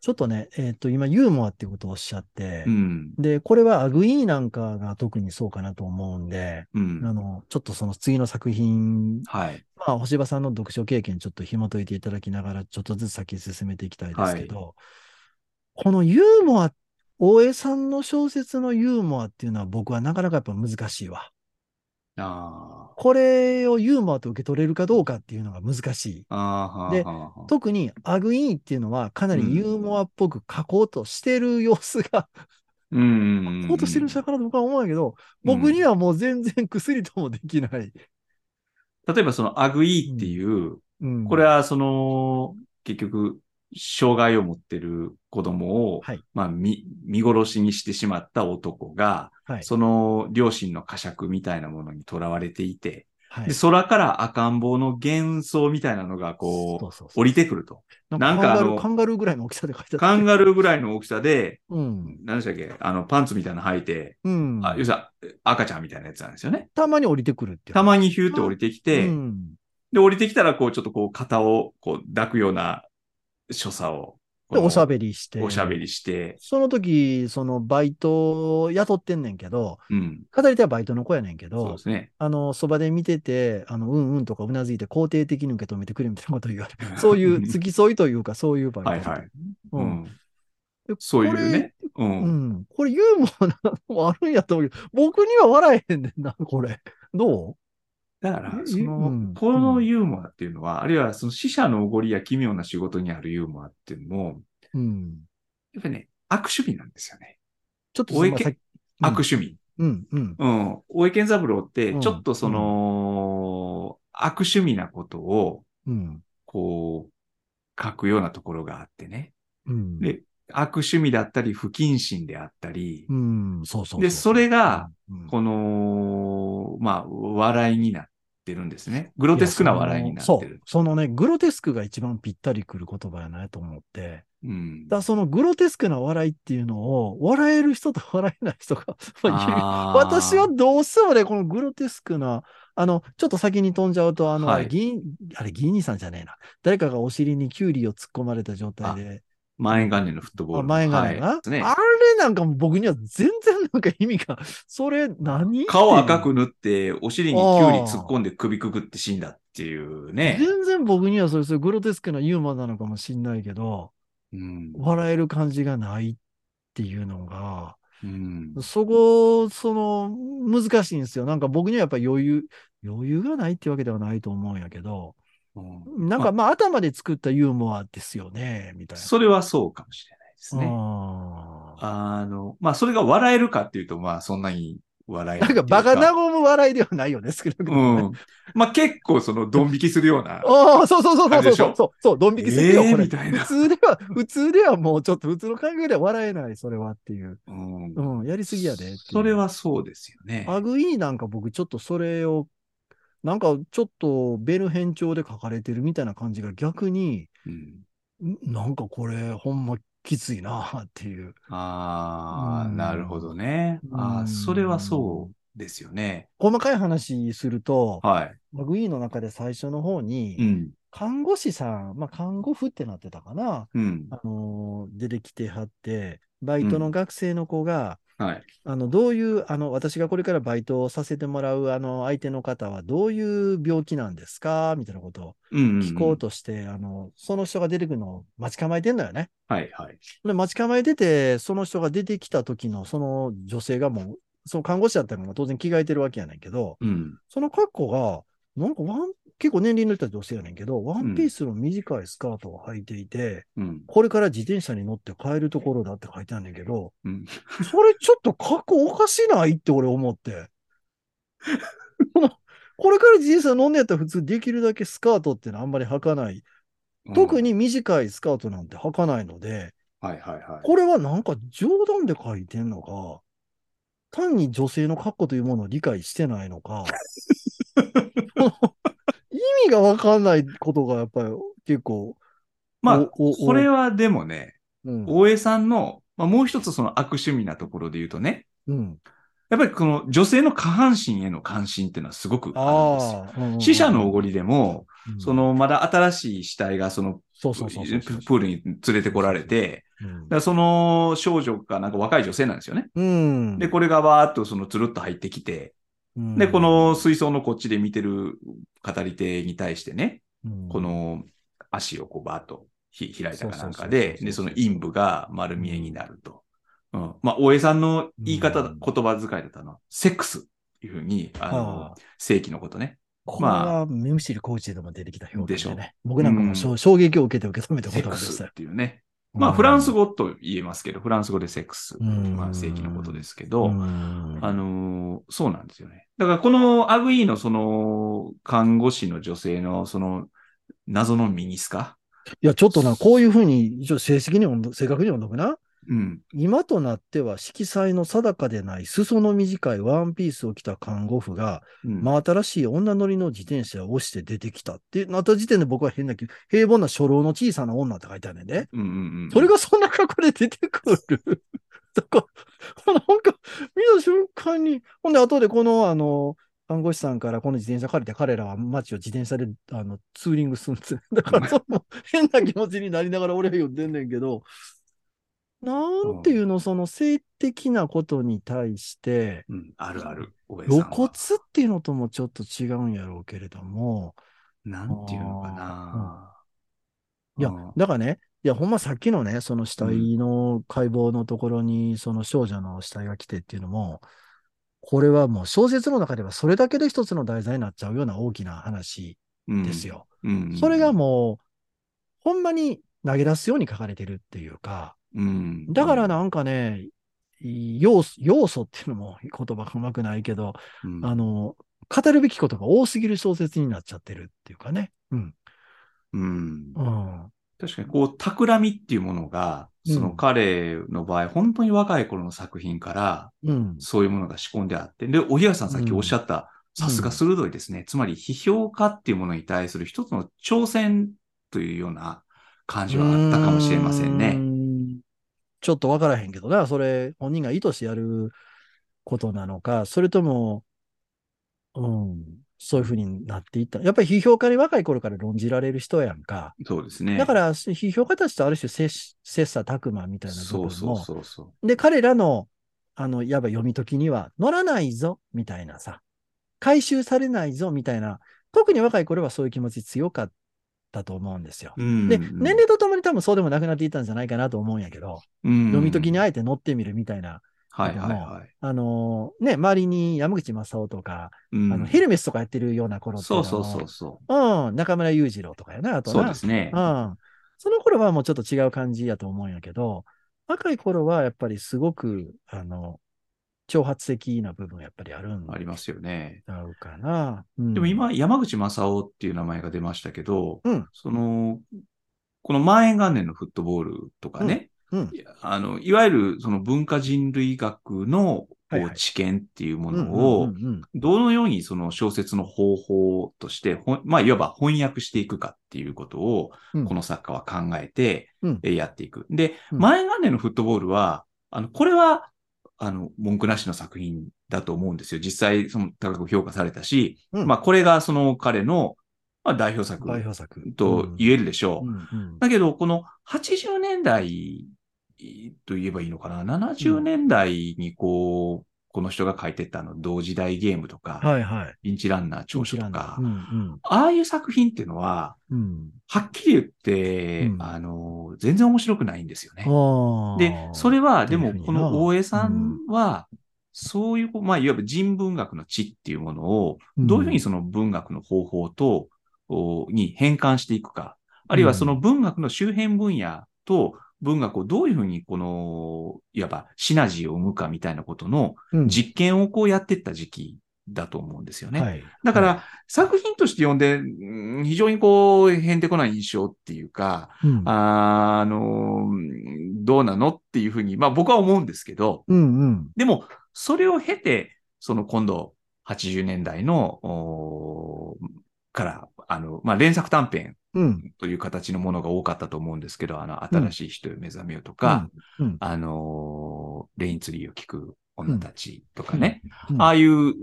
S2: ちょっとね、えっ、と、今、ユーモアっていうことをおっしゃって、
S1: うん。
S2: で、これはアグイーなんかが特にそうかなと思うんで、
S1: うん。
S2: あの、ちょっとその次の作品、
S1: はい。
S2: まあ、星葉さんの読書経験ちょっと紐解いていただきながら、ちょっとずつ先進めていきたいですけど、このユーモア、大江さんの小説のユーモアっていうのは僕はなかなかやっぱ難しいわ。
S1: あ
S2: これをユーモアと受け取れるかどうかっていうのが難しい。
S1: あ。
S2: で特にアグイーっていうのはかなりユーモアっぽく書こうとしてる様子が、
S1: うん。
S2: 書こうとしてる人かなと僕は思うんやけど、僕にはもう全然薬ともできない。
S1: 例えばそのアグイっていう、
S2: うん、
S1: これはその、結局、障害を持ってる子供を、
S2: はい
S1: まあ、見、見殺しにしてしまった男が、
S2: はい。
S1: その両親の呵責みたいなものにとらわれていて、
S2: はい
S1: で、空から赤ん坊の幻想みたいなのがこう、降りてくると。
S2: なんか
S1: あの
S2: カンガルー、ぐらいの大きさで書いてた。
S1: カンガルーぐらいの大きさで、
S2: うん。
S1: 何でしたっけあの、パンツみたいなの履いて、
S2: うん。
S1: あ、要するに赤ちゃんみたいなやつなんですよね。
S2: たまに降りてくるって。
S1: たまにヒューって降りてきて、
S2: うん。
S1: で、降りてきたら、こう、ちょっとこう、肩を、こう、抱くような所作を、
S2: で、おしゃ
S1: り
S2: べりして。
S1: おしゃべりして、
S2: その時、そのバイトを雇ってんねんけど、
S1: うん。
S2: 語り手はバイトの子やねんけど
S1: そうで、すね。
S2: あの、そばで見てて、あの、うんうんとかうなずいて肯定的に受け止めてくれみたいなことを言われる。そういう付き添いというか、そういうバイト。
S1: はいはい。
S2: う。
S1: うんそういうね。う。
S2: うんん。これユーモアなのもあるんやと思うけど、僕には笑えへんねんな、これ。ど
S1: だから、
S2: え
S1: その、
S2: うん
S1: このユーモアっていうのは、あるいはその死者のおごりや奇妙な仕事にあるユーモアっていうのも、
S2: ううん。
S1: やっぱりね、悪趣味なんですよね。
S2: ちょっとまあ
S1: 悪趣味。
S2: うん、うん。
S1: うん。大江健三郎って、
S2: うん
S1: ちょっとその、悪趣味なことを、
S2: うん。
S1: こう、書くようなところがあってね。
S2: うん。
S1: で、悪趣味だったり、不謹慎であったり、
S2: うん、そうそう。
S1: でそれが
S2: うん、
S1: この、まあ、笑いになってるんですね。グロテスクな笑いになってる。。
S2: そのね、グロテスクが一番ぴったりくる言葉やなと思って。
S1: うん
S2: だからそのグロテスクな笑いっていうのを、笑える人と笑えない人が、私はどうしてもね、このグロテスクな、あの、ちょっと先に飛んじゃうと、あの、
S1: はい
S2: あれ議員、あれ、議員さんじゃねえな。誰かがお尻にキュウリを突っ込まれた状態で、
S1: 前元年のフットボール
S2: 前が？ねな、
S1: はいね
S2: あれなんかも僕には全然なんか意味が、それ何？
S1: 顔赤く塗って、お尻にキュウリ突っ込んで首くくって死んだっていうね。
S2: 全然僕にはそれ、それグロテスクなユーモアなのかもしんないけど、
S1: うん
S2: 笑える感じがないっていうのが、
S1: うん
S2: そこ、その、難しいんですよ。なんか僕にはやっぱり余裕、余裕がないってわけではないと思うんやけど、
S1: うん
S2: なんかまあ頭で作ったユーモアですよね、みたいな。
S1: それはそうかもしれないですね。
S2: あ
S1: あの、まあ、それが笑えるかっていうと、まあ、そんなに笑え
S2: ー
S1: な
S2: ないんかバカ
S1: な
S2: 和む笑いではないよね、少なくと
S1: う
S2: もね。
S1: ん。まあ、結構、その、ドン引きするような。
S2: ああ、そうそうそうそうそうそう、そう、ドン引きするよ。
S1: えーみたいな
S2: 普通では、普通ではもうちょっと普通の感覚では笑えない、それはっていう。
S1: うん
S2: うん、やりすぎやで
S1: それはそうですよね。
S2: アグイーなんか僕ちょっとそれを、なんかちょっとベル編調で書かれてるみたいな感じが逆に、
S1: うん
S2: ん？なんかこれほんまきついなっていう。
S1: ああ、
S2: うん
S1: なるほどね。あ
S2: うん
S1: あ、それはそうですよね。
S2: 細かい話すると、
S1: はい。
S2: アグイーの中で最初の方に、
S1: うん。
S2: 看護師さん、まあ看護婦ってなってたかな、
S1: うん。
S2: あのー出てきてはって、バイトの学生の子が、
S1: はい。
S2: あの、どういう、あの、私がこれからバイトをさせてもらう、あの、相手の方はどういう病気なんですか？みたいなことを
S1: うんんん
S2: 聞こうとして、あの、その人が出てくるのを待ち構えてんだよね。
S1: はい、はい。
S2: で、待ち構えてて、その人が出てきた時の、その女性がもう、その看護師だったのが当然着替えてるわけやねんけど、
S1: うん。
S2: その格好が、なんかワン、結構年齢の人は女性やねんけど、ワンピースの短いスカートを履いていて、
S1: うん。
S2: これから自転車に乗って帰るところだって書いてあるんだけど、
S1: うん。
S2: それちょっと格好おかしないって俺思って。これから自転車乗んねやったら普通できるだけスカートってのはあんまり履かない。特に短いスカートなんて履かないので、
S1: はい、はい、はい。
S2: これはなんか冗談で書いてんのか、単に女性の格好というものを理解してないのか、意味がわかんないことがやっぱり結構、
S1: まあ、これはでもね、
S2: うん。
S1: 大江さんの、まあ、もう一つその悪趣味なところで言うとね、
S2: うん、
S1: やっぱりこの女性の下半身への関心っていうのはすごくあるんですよ。死者のおごりでも、
S2: うん
S1: そ、のまだ新しい死体がその
S2: そうそうそうそうそう
S1: プールに連れてこられて、
S2: うん
S1: その少女かなんか若い女性なんですよね。
S2: うん。
S1: で、これがわーっとそのつるっと入ってきて、
S2: うん
S1: で、この、水槽のこっちで見てる語り手に対してね、
S2: うん
S1: こ、の足をこうバーッとひ開いたかなんかで、で、その陰部が丸見えになると。うん。まあ、大江さんの言い方、
S2: うん
S1: 言葉遣いだったのは、セックスっていうふうに、あの
S2: はあ、
S1: 正規のことね。
S2: これは、メムシルコーチでも出てきた表現で
S1: で
S2: ね。僕なんかも衝衝撃を受けて受け止めた
S1: セック
S2: 言葉でしたよ。
S1: スっていうね。まあ、フランス語と言えますけど、フランス語でセックス。
S2: うん
S1: まあ、正規のことですけど、
S2: うん
S1: あのーそうなんですよね。だから、このアグイーのその、看護師の女性の、その、謎のミニスカ？
S2: いや、ちょっとな、こういうふうに、一応正式に正確に読んどくな。
S1: うん。
S2: 今となっては色彩の定かでない裾の短いワンピースを着た看護婦が、
S1: うん
S2: 真新しい女乗りの自転車を押して出てきたってなった時点で僕は変な気、平凡な初老の小さな女って書いてあるねんで。
S1: うんうんうん。
S2: それがそんな格好で出てくる。だから、なんか、見た瞬間に、ほんで、後でこの、あの、看護師さんからこの自転車借りて彼らは街を自転車であのツーリングするんですよ。だから、その変な気持ちになりながら俺は言ってんねんけど、なんていうの、その性的なことに対して、
S1: うん、あるある。
S2: 露
S1: は
S2: 骨っていうのともちょっと違うんやろうけれども、
S1: なんていうのかな。
S2: いや
S1: うん、
S2: だからね、いや、ほんまさっきのね、その死体の解剖のところに、その少女の死体が来てっていうのも、これはもう小説の中ではそれだけで一つの題材になっちゃうような大きな話
S1: うん
S2: です。よ。
S1: うん。
S2: それがもう、ほんまに投げ出すように書かれてるっていうか、
S1: うん。
S2: だからなんかね、要素、要素っていうのも言葉がうまくないけど、
S1: うん、
S2: あの、語るべきことが多すぎる小説になっちゃってるっていうかね。うん。
S1: うん
S2: う。ん。
S1: 確かに、こう、企みっていうものが、
S2: うん
S1: その彼の場合、本当に若い頃の作品から、
S2: うん。
S1: そういうものが仕込んであって、で、おひやさんさっきおっしゃった、さすが鋭いですね。つまり、批評家っていうものに対する一つの挑戦というような感じはあったかもしれませんね。
S2: んちょっとわからへんけどな、それ、本人が意図してやることなのか、それとも、うん、そういうふうになっていった。やっぱり批評家に若い頃から論じられる人やんか。
S1: そうですね。
S2: だから、批評家たちとある種切、切磋琢磨みたいな部分も。
S1: そうそうそう。
S2: で、彼らの、あの、やば読み解きには、乗らないぞ、みたいなさ、回収されないぞ、みたいな、特に若い頃はそういう気持ち強かったと思うんですよ。
S1: うん
S2: で、年齢とともに多分そうでもなくなっていったんじゃないかなと思うんやけど、
S1: うん
S2: 読み解きにあえて乗ってみるみたいな、
S1: はいはいはい。
S2: あのーね、周りに山口正夫とか、
S1: うん
S2: あのヘルメスとかやってるような頃っていう
S1: そうそうそうそ
S2: うん、中村裕次郎とかやな、あ
S1: う。
S2: とな。
S1: そうですね。
S2: うん。その頃はもうちょっと違う感じやと思うんやけど、若い頃はやっぱりすごく、あの、挑発的な部分やっぱりあるん
S1: ありますよね。
S2: だろうかな。うん。
S1: でも、今、山口正夫っていう名前が出ましたけど、
S2: うん。
S1: その、この万円元年のフットボールとかね、
S2: うん。
S1: あの、いわゆるその文化人類学のこう知見っていうも
S2: うん
S1: のをどのようにその小説の方法として、まあ、いわば翻訳していくかっていうことを、
S2: うん。
S1: この作家は考えて、やっていく。で、
S2: うん。
S1: 万円元年のフットボールは、あの、これは、あの、文句なしの作品だと思うんですよ。実際、その高く評価されたし、
S2: うん
S1: まあ、これがその彼の、まあ、代表作。と言えるでしょう。
S2: うんうん
S1: だけど、この80年代と言えばいいのかな ?70 年代にこう、この人が書いてたあの同時代ゲームとか、
S2: はいはい。
S1: ピンチランナー長所とか、
S2: うんうん。
S1: ああいう作品っていうのは、
S2: うん。
S1: はっきり言って、
S2: うん。
S1: あの、全然面白くないんですよね。で、それは、でも、この大江さんは、そういう、まあ、いわば人文学の知っていうものを、
S2: うん。
S1: どういうふうにその文学の方法と、おに変換していくか、あるいはその文学の周辺分野と文学をどういうふうにこの、いわばシナジーを生むかみたいなことの
S2: うん。
S1: 実験をこうやっていった時期だと思うんですよね。
S2: はい。
S1: だから、作品として読んで、うん非常にこう、へんてこない印象っていうか、
S2: うん。
S1: あの、どうなのっていうふうに、まあ僕は思うんですけど、
S2: うんうん。
S1: でも、それを経て、その今度、80年代の、から、あの、まあ、連作短編
S2: うん。
S1: という形のものが多かったと思うんですけど、あの、新しい人へ目覚めようとか、
S2: うん、うん。
S1: あのーレインツリーを聞く女たちとかね、
S2: うん。
S1: ああいう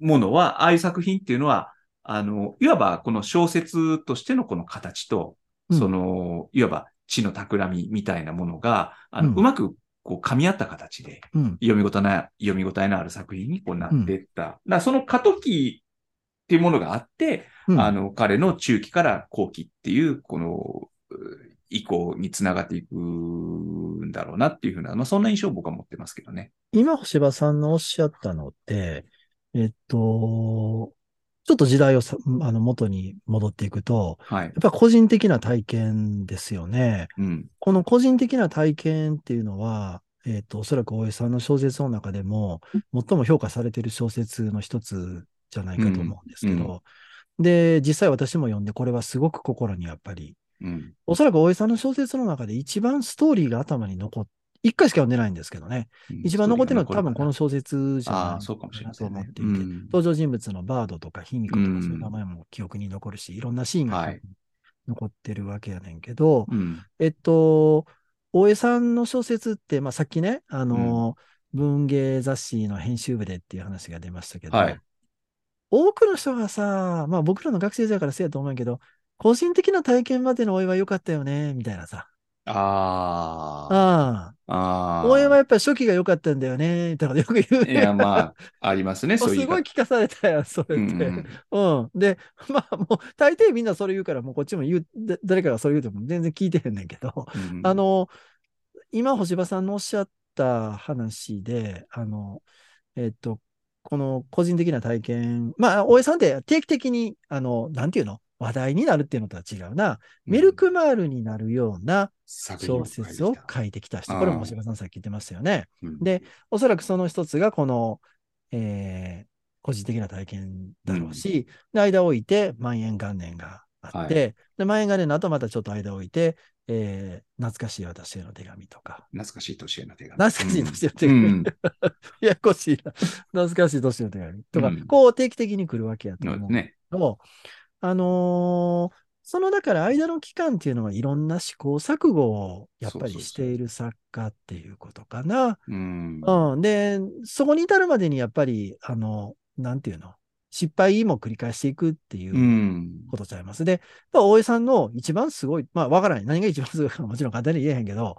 S1: ものは、ああいう作品っていうのは、あの、いわばこの小説としてのこの形と、
S2: うん。
S1: その、いわば知の企みみたいなものが、あの、
S2: うん。
S1: うまくこう噛み合った形で、
S2: うん。
S1: 読み応えな、読み応えのある作品にこうなっていった。だその過渡期っていうものがあって、
S2: うん
S1: あの、彼の中期から後期っていう、この、う以降につながっていくんだろうなっていうふうな、まあ、そんな印象を僕は持ってますけどね。
S2: 今、星葉さんのおっしゃったのって、えっと、ちょっと時代をさあの元に戻っていくと、
S1: はい
S2: や。っぱ個人的な体験ですよね。
S1: うん。
S2: この個人的な体験っていうのは、えっと、おそらく大江さんの小説の中でも、最も評価されている小説の一つじゃないかと思うんですけど、
S1: うん。
S2: で、実際私も読んで、これはすごく心にやっぱり、
S1: うん。
S2: おそらく大江さんの小説の中で一番ストーリーが頭に残っ、一回しか読んでないんですけどね。一番残ってるのは多分この小説じゃ
S1: あ
S2: ない
S1: あ、そうかもしれま
S2: と思ってい。て、
S1: うん
S2: 登場人物のバードとか卑弥呼と
S1: うん
S2: かそういう名前も記憶に残るし、いろんなシーンが
S1: はい。
S2: 残ってるわけやねんけど、
S1: うん。
S2: えっと、大江さんの小説って、まあ、さっきね、あの、文芸雑誌の編集部でっていう話が出ましたけど、
S1: はい
S2: 多くの人がさ、まあ僕らの学生時代からそうやと思うけど、個人的な体験までの大江は良かったよね、みたいなさ。
S1: ああ。
S2: あ
S1: ああ。
S2: あ。大江はやっぱり初期が良かったんだよね、みたいなよく言う。
S1: いや、まあ、ありますね、そういう言い
S2: ごい聞かされたやん、それ
S1: 方。
S2: って。
S1: うん
S2: うん。で、まあもう、大抵みんなそれ言うから、もうこっちも言う、だ誰かがそれ言うても全然聞いてへんねんけど、
S1: うん
S2: あ、の、今、星葉さんのおっしゃった話で、あの、えっと、この個人的な体験、まあ、大江さんって定期的に、あの、なんていうの？話題になるっていうのとは違うな。ミルクマールになるような小説を書いてきた人。
S1: うん
S2: これも星葉さんさっき言ってましたよね。
S1: うん。
S2: で、おそらくその一つがこの、えー個人的な体験だろうし、で間を置いて万円元年があって、で万円元年の後またちょっと間を置いて、えー懐かしい私への手紙とか、
S1: 懐かしい年への手紙。
S2: 懐かしい年への手紙、
S1: うん。
S2: ややこしいな。懐かしい年の手紙とか、
S1: うん
S2: こう定期的に来るわけやと思う。
S1: うんね。
S2: と、あのーそのだから間の期間っていうのはいろんな試行錯誤をやっぱ
S1: そうそうそう
S2: りしている作家っていうことかな。
S1: うん。
S2: うん。で、そこに至るまでにやっぱり、あの、なんていうの、失敗も繰り返していくっていううんことちゃいます。で、やっぱ大江さんの一番すごい、まあわからない。何が一番すごいか もちろん簡単に言えへんけど、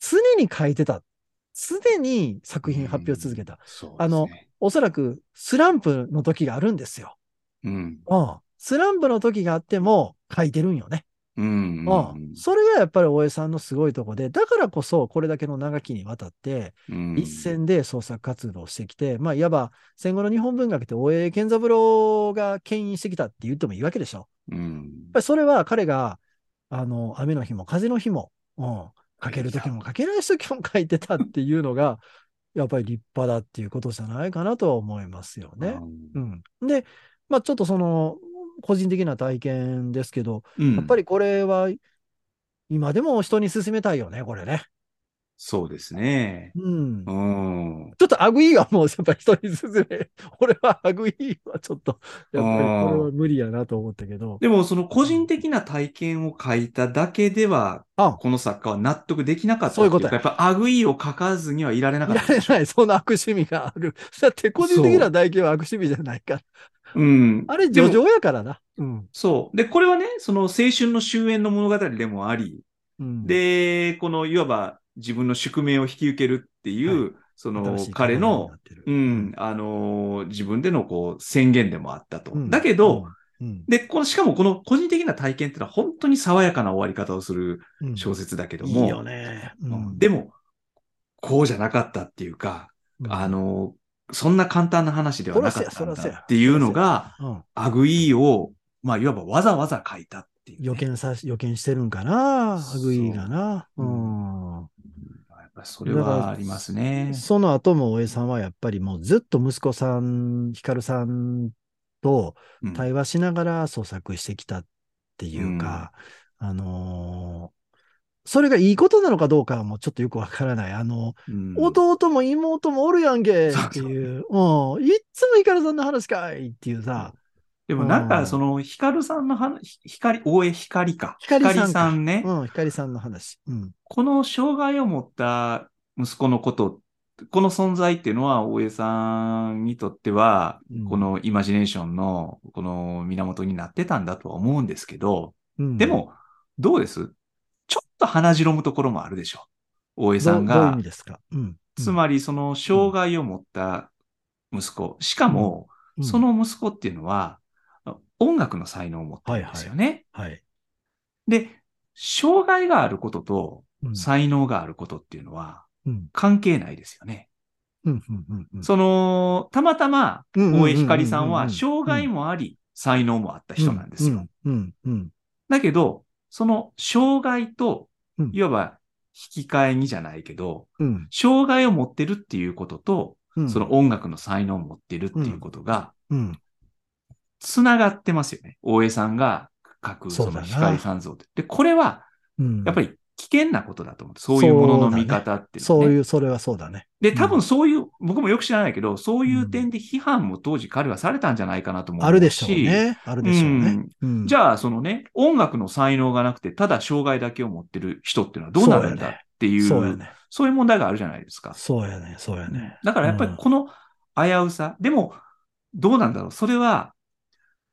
S2: 常に書いてた。常に作品発表続けた。
S1: そうですね
S2: あの、おそらくスランプの時があるんですよ。
S1: うん。
S2: うん。スランプの時があっても書いてるんよね。
S1: うん。
S2: うん。それがやっぱり大江さんのすごいとこで、だからこそこれだけの長きにわたって、
S1: うん
S2: 一線で創作活動をしてきて、まあ、いわば戦後の日本文学って大江健三郎が牽引してきたって言ってもいいわけでしょ。
S1: うん
S2: やっぱりそれは彼が、あの、雨の日も風の日も、うん、書ける時も書けない時も書いてたっていうのが、やっぱり立派だっていうことじゃないかなとは思いますよね。うん。で、まあちょっとその、個人的な体験ですけど、
S1: うん
S2: やっぱりこれは、今でも人に勧めたいよね、これね。
S1: そうですね。
S2: うん。
S1: うん。
S2: ちょっとアグイーはもうやっぱり人に勧め、俺はアグイーはちょっと、やっぱりこれは無理やなと思ったけど。
S1: でも、その個人的な体験を書いただけでは、
S2: あ、
S1: この作家は納得できなかった
S2: そういうことや
S1: やっぱアグイを書かずにはいられないかったでしょ。
S2: られない、そんな悪趣味がある。だって個人的な代金は悪趣味じゃないから。
S1: うん。
S2: あれ、叙情やからな。うん。
S1: そう。で、これはね、その青春の終焉の物語でもあり、
S2: うん、
S1: で、このいわば自分の宿命を引き受けるっていう、その
S2: 新しい
S1: 彼の
S2: 考えにな、ってる
S1: うん、あのー自分でのこう宣言でもあったと。
S2: うん
S1: だけど、、
S2: うん
S1: で、この、しかもこの個人的な体験っていうのは本当に爽やかな終わり方をする
S2: うん
S1: 小説だけども、
S2: いいよね。
S1: でも、こうじゃなかったっていうか、あ、のーそんな簡単な話ではなかったんだっていうのが、
S2: うん
S1: アグイーを、まあ、いわばわざわざ書いたっていうね、
S2: 予見さし、予見してるんかな、アグイーがな。
S1: そう
S2: うん。
S1: やっぱそれはありますね。
S2: その後も大江さんはやっぱりもうずっと息子さん、ヒカルさんと
S1: うん
S2: 対話しながら創作してきたっていうか、あのーそれがいいことなのかどうかはもうちょっとよくわからない。あの、
S1: うん。
S2: 弟も妹もおるやんけ
S1: そう
S2: っていう、うん、いっつもヒカルさんの話かいっていうさ、
S1: でもなんか、
S2: うん。
S1: その、ヒカルさんの話、光、大江光か。
S2: 光さんか。
S1: 光ね、
S2: うん、ヒカリさんの話。うん。
S1: この障害を持った息子のこと、この存在っていうのは、大江さんにとっては、
S2: うん。
S1: このイマジネーションの、この源になってたんだとは思うんですけど、
S2: うん。
S1: で、も、どうです？ちょっと鼻白むところもあるでしょ。大江さんが
S2: どうどういう意味。ですか？うん。
S1: つまり、その障害を持った息子。しかも、
S2: うん
S1: そ、の息子っていうのは、音楽の才能を持ってるんですよね。
S2: はい。
S1: で、障害があることと
S2: うん
S1: 才能があることっていうのは
S2: うん。
S1: 関係ないですよね。その、たまたま、大江光さんは障害もあり、才能もあった人なんですよ。
S2: うん。うん。うん。
S1: だけど、その障害と
S2: うん、
S1: いわば引き換えにじゃないけど、
S2: うん。
S1: 障害を持ってるっていうことと、
S2: うん。
S1: その音楽の才能を持ってるっていうことが、
S2: うん。
S1: つながってますよね。大江さんが書く
S2: そ
S1: の光三像って。で、これは、
S2: うん。
S1: やっぱり危険なことだと思って、そういうものの見方ってね
S2: そういう、それはそうだね。
S1: で、多分そういう、僕もよく知らないけど、そういう点で批判も当時彼はされたんじゃないかなと思うし。
S2: あるでしょうね。あるでしょうね。うん
S1: じゃあ、そのね、音楽の才能がなくて、ただ障害だけを持ってる人っていうのはどうなるんだっていう、
S2: そうやね。
S1: そういう問題があるじゃないですか。
S2: そうやね。そうやね。
S1: だからやっぱりこの危うさ、でも、どうなんだろう。それは、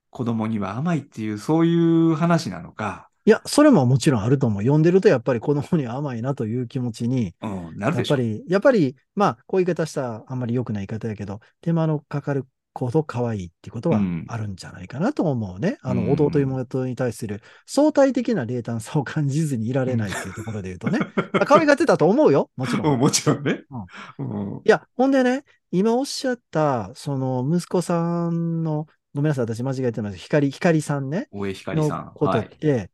S1: 子供には甘いっていう、そういう話なのか、
S2: いや、それももちろんあると思う。読んでるとやっぱり子供には甘いなという気持ちに、
S1: うん、なる。
S2: やっぱり、やっぱり、まあ、こういう言い方したらあんまり良くない言い方やけど、手間のかかること可愛いっていうことは
S1: うん
S2: あるんじゃないかなと思うね。あの、
S1: うん
S2: 弟妹に対する相対的な冷淡さを感じずにいられないっていうところで言うとね。まあ可愛がってたと思うよ。もちろん。
S1: うん、もちろんね。うん
S2: いや、ほんでね、今おっしゃった、その息子さんの、ごめんなさい、私間違えてます。光、光さんね。
S1: 大江光
S2: の
S1: さん。
S2: ことって、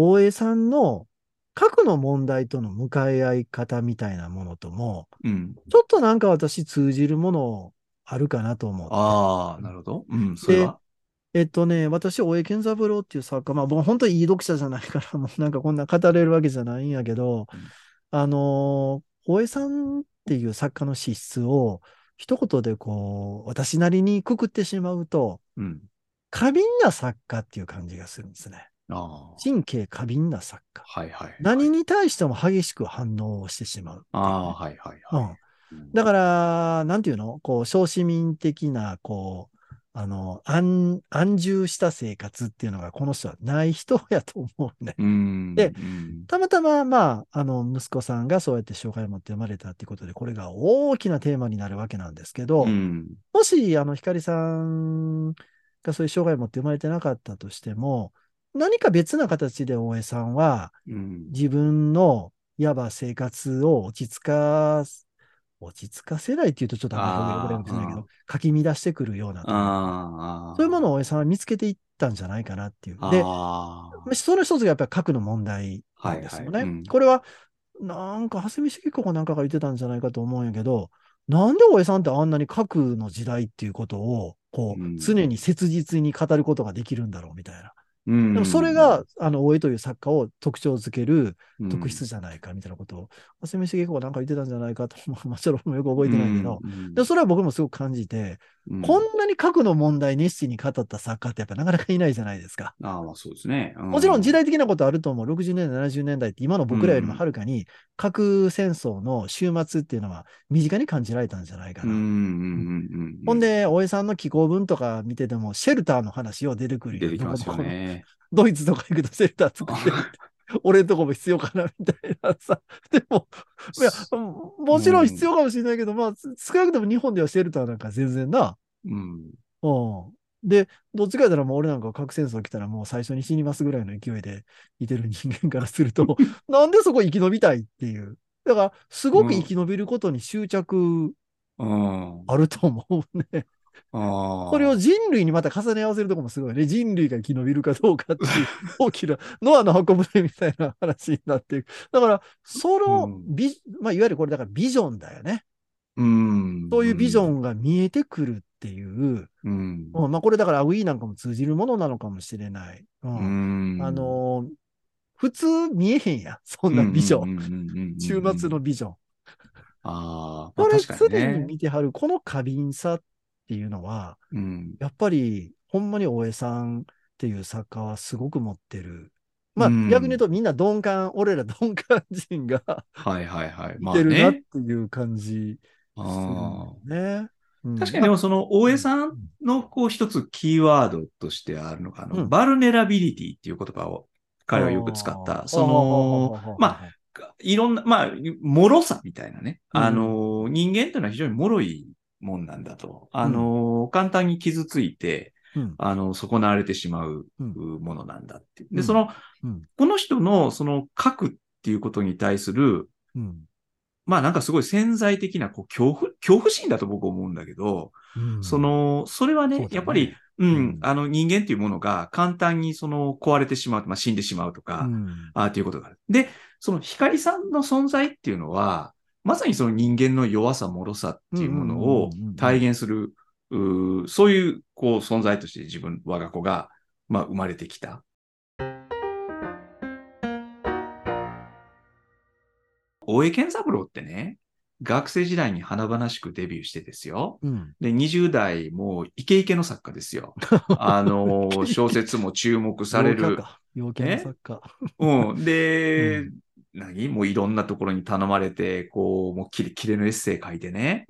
S2: 大江さんの核の問題との向かい合い方みたいなものとも、
S1: うん。
S2: ちょっとなんか私通じるものあるかなと思う。
S1: ああ、なるほど。うん、それは。
S2: えっとね、私、大江健三郎っていう作家、まあ、僕本当にいい読者じゃないから、もうなんかこんな語れるわけじゃないんやけど、
S1: うん
S2: あのー、大江さんっていう作家の資質を、一言でこう、私なりにくくってしまうと、
S1: うん。
S2: 過敏な作家っていう感じがするんですね。神経過敏な作家。
S1: はいはい。
S2: 何に対しても激しく反応をしてしまうね、
S1: ああ、はいはいはい。
S2: うんだから、なんていうの？こう、小市民的な、こう、あの、安、安住した生活っていうのが、この人はない人やと思うね。
S1: うん。
S2: で
S1: うん
S2: たまたま、まあ、あの、息子さんがそうやって障害を持って生まれたっていうことで、これが大きなテーマになるわけなんですけど、
S1: うん。
S2: もし、あの、光さんがそういう障害を持って生まれてなかったとしても、何か別な形で大江さんは、
S1: うん。
S2: 自分の、いわば生活を落ち着か、落ち着かせないっていうとちょっとあんまりないけど、かき乱してくるような。そういうものを大江さんは見つけていったんじゃないかなっていう。で。その一つがやっぱり核の問題なんですよね。
S1: はいはいうん
S2: これは、なんか、蓮見茂子かなんかが言ってたんじゃないかと思うんやけど、なんで大江さんってあんなに核の時代っていうことを、こう、
S1: うん
S2: 常に切実に語ることができるんだろうみたいな。
S1: うん。
S2: でもそれが、あの、大江という作家を特徴づける
S1: うん。
S2: 特質じゃないかみたいなことを、蓮見茂子がなんか言ってたんじゃないかと、まあ、もちろんよく覚えてないけど、
S1: うん
S2: でそれは僕もすごく感じて、
S1: うん
S2: こんなに核の問題熱心に語った作家ってやっぱなかなかいないじゃないですか。
S1: ああ、まあそうですね。
S2: もちろん時代的なことあると思う。60年代、70年代って今の僕らよりもはるかに核戦争の終末っていうのは身近に感じられたんじゃないかな。
S1: うんうんうんうん。
S2: ほん、で、大江さんの寄稿文とか見てても、シェルターの話を出てくる
S1: 出てきますよね。
S2: ドイツとか行くとシェルター作って。俺んとこも必要かなみたいなさ。でも、いや、もちろん必要かもしれないけど、まあ、少なくとも日本ではシェルターなんか全然な。
S1: うん。
S2: うん。で、どっちかやったらもう俺なんか核戦争来たらもう最初に死にますぐらいの勢いでいてる人間からすると、なんでそこ生き延びたいっていう。だから、すごく生き延びることに執着
S1: うん。
S2: あると思うね。
S1: ああ。
S2: それを人類にまた重ね合わせるとこもすごいね。人類が生き延びるかどうかっていう 大きなノアの箱舟みたいな話になっていく。だから、その
S1: うん
S2: ビ、まあ、いわゆるこれだからビジョンだよね。
S1: うん。
S2: そういうビジョンが見えてくるっていう。
S1: うん。
S2: うんまあ、これだからアウィーなんかも通じるものなのかもしれない。う
S1: うんん。
S2: あ、のー普通見えへんやん。そんなビジョン。週末の。ビジョン。
S1: ああ、ま
S2: これ常に
S1: ね。
S2: 見てはる、この過敏さっていうのは、
S1: うん。
S2: やっぱり、ほんまに大江さんっていう作家はすごく持ってる。まあ、
S1: うん
S2: 逆に言うとみんな鈍感、俺ら鈍感人が
S1: はいはいはい。まあ
S2: 見てるなっ
S1: ね。
S2: ていう感じするね。
S1: 確かにでもその大江さんのこう一つキーワードとしてあるのが、あの、
S2: うん
S1: バルネラビリティっていう言葉を彼はよく使った。その、まあ、いろんな、まあ、脆さみたいなね。
S2: うん
S1: あの、人間というのは非常に脆いもんなんだと。あの、簡単に傷ついて、
S2: うん。
S1: あの、損なわれてしまう
S2: うん。
S1: ものなんだって。で、
S2: うん。
S1: その、
S2: うん。
S1: この人のその書くっていうことに対する、
S2: うん。
S1: まあなんかすごい潜在的なこう恐怖、恐怖心だと僕思うんだけど、
S2: うん。
S1: その、それはね、
S2: ね。
S1: やっぱり、うん、
S2: うん。
S1: あの人間っていうものが簡単にその壊れてしまう、まあ死んでしまうとか、
S2: うん
S1: あっていうことがある。で、その光さんの存在っていうのは、まさにその人間の弱さ、脆さっていうものを体現する、そういうこう存在として自分、我が子が、まあ、生まれてきた。大江健三郎ってね、学生時代に華々しくデビューしてですよ。
S2: うん
S1: で、20代もうイケイケの作家ですよ。あの、小説も注目される。
S2: 陽キャの作家。
S1: うん。で、
S2: う
S1: 何？もういろんなところに頼まれて、こう、もうキレキレのエッセイ書いてね。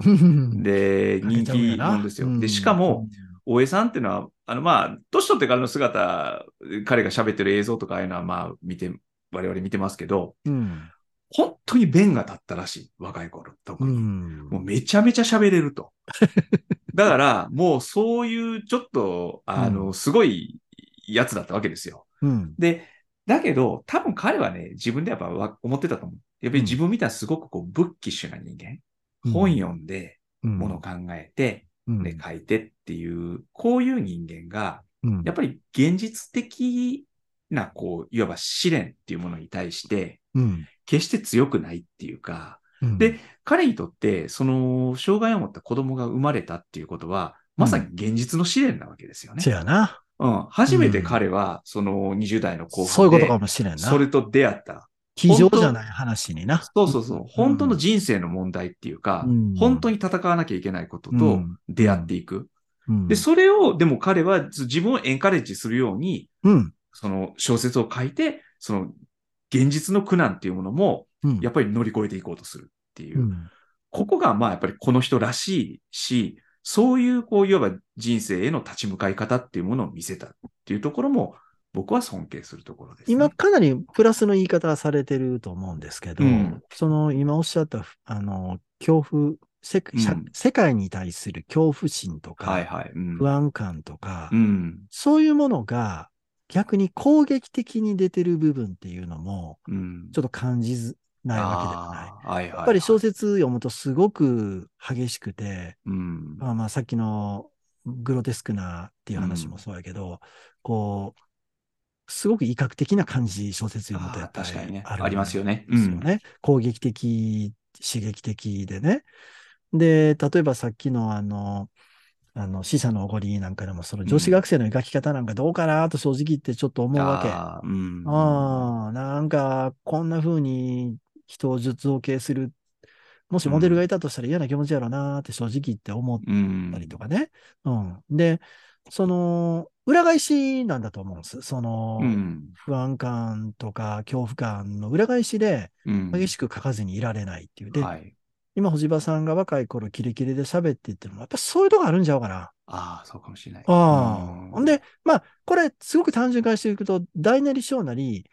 S2: で
S1: で、人気なんですよ。で、しかも、、大江さんっていうのは、あの、まあ、年取ってからの姿、彼が喋ってる映像とかああいうのは、まあ、見て、我々見てますけど、
S2: うん。
S1: 本当に弁が立ったらしい。若い頃。特
S2: う
S1: に。
S2: ん。
S1: もうめちゃめちゃ喋れると。だから、もうそういうちょっと、あの、
S2: うん
S1: すごいやつだったわけですよ。
S2: うん。
S1: で、だけど、多分彼はね、自分でやっぱわ思ってたと思う。やっぱり自分みたいなすごくこう、ブッキッシュな人間。本読んで、
S2: うん
S1: ものを考えて、
S2: うん
S1: で、書いてっていう、こういう人間が、
S2: うん
S1: やっぱり現実的な、こう、いわば試練っていうものに対して、
S2: うん
S1: 決して強くないっていうか、
S2: うん
S1: で、彼にとって、その、障害を持った子供が生まれたっていうことは、まさに現実の試練なわけですよね。
S2: せやな。
S1: うん。初めて彼は、その20代の後半で、
S2: そういうことかもしれんな。
S1: それと出会った。
S2: 非常じゃない話にな。
S1: そうそうそう。本当の人生の問題っていうか、
S2: うん
S1: 本当に戦わなきゃいけないこと
S2: う
S1: と
S2: ん
S1: 出会っていく。
S2: うん
S1: で、それを、でも彼は自分をエンカレッジするように、
S2: うん。
S1: その小説を書いて、その現実の苦難っていうものも、
S2: うん
S1: やっぱり乗り越えていこうとするっていう。
S2: うん
S1: ここが、まあ、やっぱりこの人らしいし、そういう、こう、いわば人生への立ち向かい方っていうものを見せたっていうところも、僕は尊敬するところです、ね。
S2: 今かなりプラスの言い方はされてると思うんですけど、
S1: うん
S2: その今おっしゃった、あの、恐怖、世社
S1: うん
S2: 世界に対する恐怖心とか、
S1: はいはい。うん。
S2: 不安感とか、
S1: うん。
S2: そういうものが逆に攻撃的に出てる部分っていうのも、
S1: うん。
S2: ちょっと感じずないわけではない。
S1: はいはいはい。
S2: やっぱり小説読むとすごく激しくて、
S1: うん。
S2: まあまあさっきのグロテスクなっていう話もそうやけど、こう、すごく威嚇的な感じ、小説読むとやっぱり
S1: あー確かにね
S2: あ
S1: りますよね
S2: ですよね。攻撃的、刺激的でね。で、例えばさっきのあの、あの、死者のおごりなんかでも、その女子学生の描き方なんかどうかなと正直言ってちょっと思うわけ。
S1: うん。
S2: あ、なんか、こんな風に人を術を形する。もしモデルがいたとしたら嫌な気持ちやろなって正直言って思っ
S1: うん。
S2: たりとかね。うん。で、その、裏返しなんだと思うんです。その、
S1: うん。
S2: 不安感とか恐怖感の裏返しで
S1: うん。
S2: 激しく書かずにいられないっていう。で、
S1: はい。
S2: 今、星葉さんが若い頃キレキレで喋ってってるのも、やっぱそういうとこあるんちゃうかな。
S1: ああ、そうかもしれない。
S2: ああ。
S1: ん
S2: で、まあ、これ、すごく単純化していくと、大なり小なり、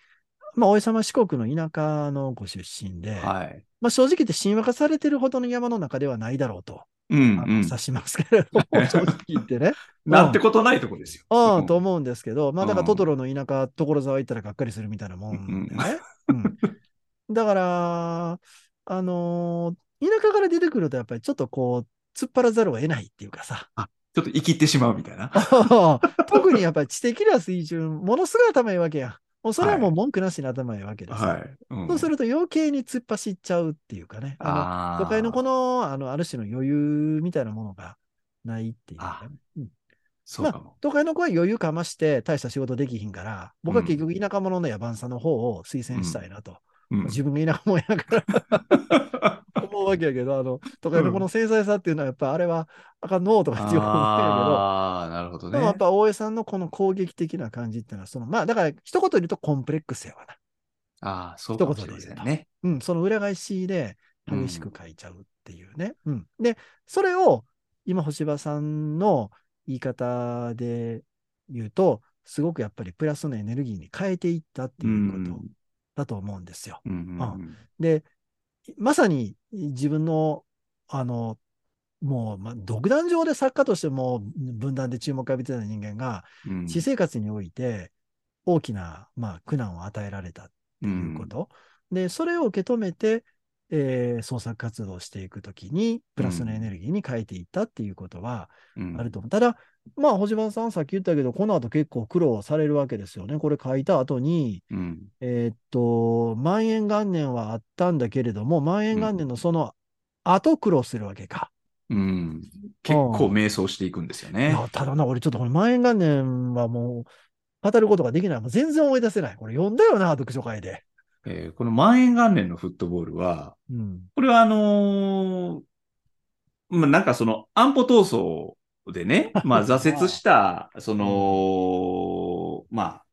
S2: まあ、大江様四国の田舎のご出身で、
S1: はい。
S2: まあ、正直言って神話化されてるほどの山の中ではないだろうと、
S1: うんうん。
S2: 指しますけれども、正直言ってね。
S1: なんてことないとこですよ。
S2: ああ、
S1: うん
S2: と思うんですけど、まあ、だから
S1: うん
S2: トトロの田舎、所沢行ったらがっかりするみたいなもんでね。うんだから、あのー田舎から出てくると、やっぱりちょっとこう、突っ張らざるを得ないっていうかさ、
S1: ちょっと生きってしまうみたいな。
S2: 特にやっぱり知的な水準、ものすごい頭いいわけや。もうそれはもう文句なしに頭いいわけですよ。
S1: はい。うん
S2: そうすると余計に突っ走っちゃうっていうかね。あ
S1: あ
S2: の都会のこ
S1: の、
S2: の、あの、ある種の余裕みたいなものがないっていうかね、うん
S1: そうかも。
S2: 都会の子は余裕かまして大した仕事できひんから、僕は結局田舎者の野蛮さの方を推薦したいなと。
S1: うん
S2: 自分が田舎者やから 思うわけやけど、あの、都会のこの繊細さっていうのはやっぱあれはあかんのとかって思うんや
S1: ああ、なるほど
S2: けど、でもやっ
S1: ね。
S2: ぱ大江さんのこの攻撃的な感じっていうのは、その、まあだから一言で言うとコンプレックスやわな。
S1: ああ、そうかもしれませんね。
S2: うん、その裏返しで激しく書いちゃうっていうね。うん。で、それを今、星葉さんの言い方で言うと、すごくやっぱりプラスのエネルギーに変えていったっていうことだと思うんですよ。
S1: うんうんうん
S2: で、まさに自分の、あの、もう、まあ、独壇場で作家としても分断で注目を浴びてた人間が、
S1: うん
S2: 私生活において大きな、まあ、苦難を与えられたっていうこと。で、それを受け止めて、えー創作活動をしていくときに、プラスのエネルギーに変えていったっていうことは
S1: うん
S2: あると思う。ただ、まあ、星番さんさっき言ったけど、この後結構苦労されるわけですよね。これ書いた後に、
S1: うん
S2: えーっと、万延元年はあったんだけれども、万延元年のその後苦労するわけか。
S1: うん結構迷走していくんですよ
S2: い
S1: ね。
S2: や、ただな、俺ちょっとこれ万延元年はもう語ることができない。もう全然思い出せない。これ読んだよな、読書会で。
S1: えーこの万円元年のフットボールは、
S2: うん。
S1: これはあのーまあ、なんかその安保闘争でね、まあ 挫折した、その、まあ、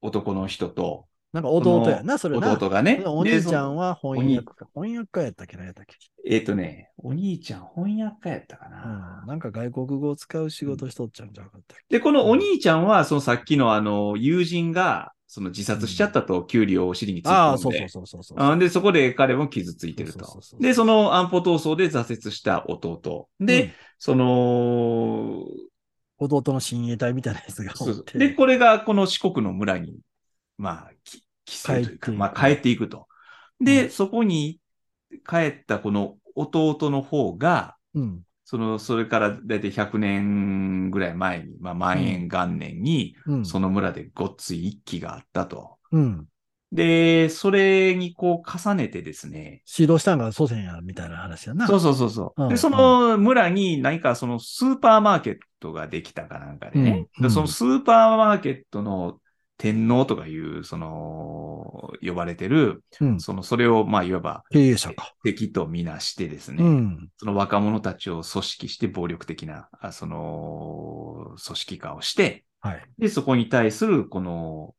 S1: 男の人と、
S2: なんか弟やな、それな。
S1: 弟がね。
S2: お兄ちゃ
S1: で
S2: んは翻訳か。翻訳家やったっけ？なやったっけ、
S1: えっ、とね、お兄ちゃん翻訳家やったか
S2: う
S1: な。
S2: ん、なんか外国語を使う仕事しとっちゃうんじゃなかったっけ、
S1: で、このお兄ちゃんは、そのさっきのあの、友人が、その自殺しちゃったと、キュウリをお尻に突っ込んで。
S2: ああ、そうそうそうそうそう。
S1: あで、そこで彼も傷ついてるとで、その安保闘争で挫折した弟。で、その、
S2: 弟の親衛隊みたいなやつが。
S1: で、これがこの四国の村に、まあ、き帰省というか、まあ、帰っていくと。で、そこに帰ったこの弟の方が、
S2: うん。
S1: その、それからだいたい100年ぐらい前に、まあ、万延元年に、
S2: うん。
S1: その村でごっつい一揆があったと。
S2: うん。
S1: で、それにこう重ねてですね、
S2: 指導したんが祖先や、みたいな話やな。
S1: そうそうそうそう。
S2: うん
S1: で、その村に何かそのスーパーマーケットができたかなんかでね。
S2: うんうん
S1: でそのスーパーマーケットの天皇とかいう、その、呼ばれてる、
S2: うん。
S1: その、それを、まあ、いわば、
S2: 経営者か。
S1: 敵とみなしてですね、
S2: うん。
S1: その若者たちを組織して暴力的な、あその、組織化をして、
S2: はい。
S1: で、そこに対する、この、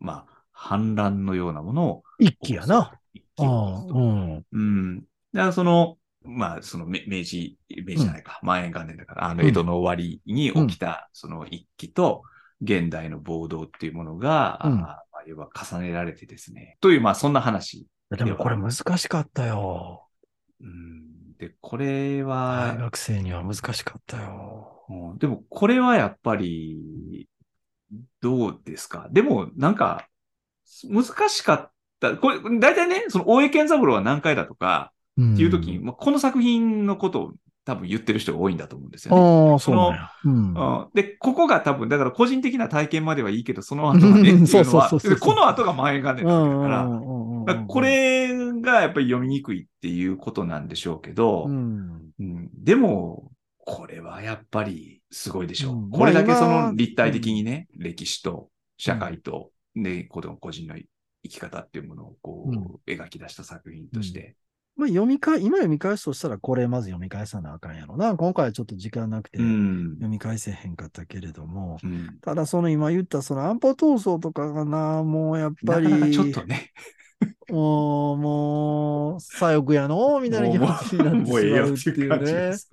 S1: まあ、反乱のようなものを、
S2: 一気やな。
S1: 一気を起こ
S2: ああ、
S1: すと
S2: うん。
S1: うん。だからその、まあ、そのめ明治、明治じゃないか、万延元年だから、あの、
S2: うん
S1: 江戸の終わりに起きた、その一揆と、現代の暴動っていうものが、
S2: うん
S1: あまあ、いわば重ねられてですね。という、まあ、そんな話。
S2: でもこれ難しかったよ。
S1: うん。で、これ
S2: 大
S1: は、
S2: 学生には難しかったよ。
S1: うんでも、これはやっぱり、どうですか？でも、なんか、難しかった。これ、大体ね、その、大江健三郎は何回だとか、
S2: っ
S1: っていう時に、まあ、この作品のことを多分言ってる人が多いんだと思うんですよね。
S2: ああ、そうなんや。うん。
S1: うんで、ここが多分、だから個人的な体験まではいいけど、その後がね、っていうのはこの後が前がねな
S2: ん
S1: だからこれがやっぱり読みにくいっていうことなんでしょうけど、
S2: うん。
S1: うんでも、これはやっぱりすごいでしょう。
S2: うん
S1: これだけその立体的にね、歴史と社会と、ね、子供個人の生き方っていうものをこう、描き出した作品として。
S2: まあ、読み返、今読み返すとしたら、これまず読み返さなあかんやろな。今回はちょっと時間なくて、
S1: うん
S2: 読み返せへんかったけれども、
S1: うん
S2: ただその今言ったその安保闘争とかがな、もうやっぱり、
S1: なかなかちょっとね、
S2: もう、もう、左翼やのみたいな気持ちになってしまうっていうね。
S1: す。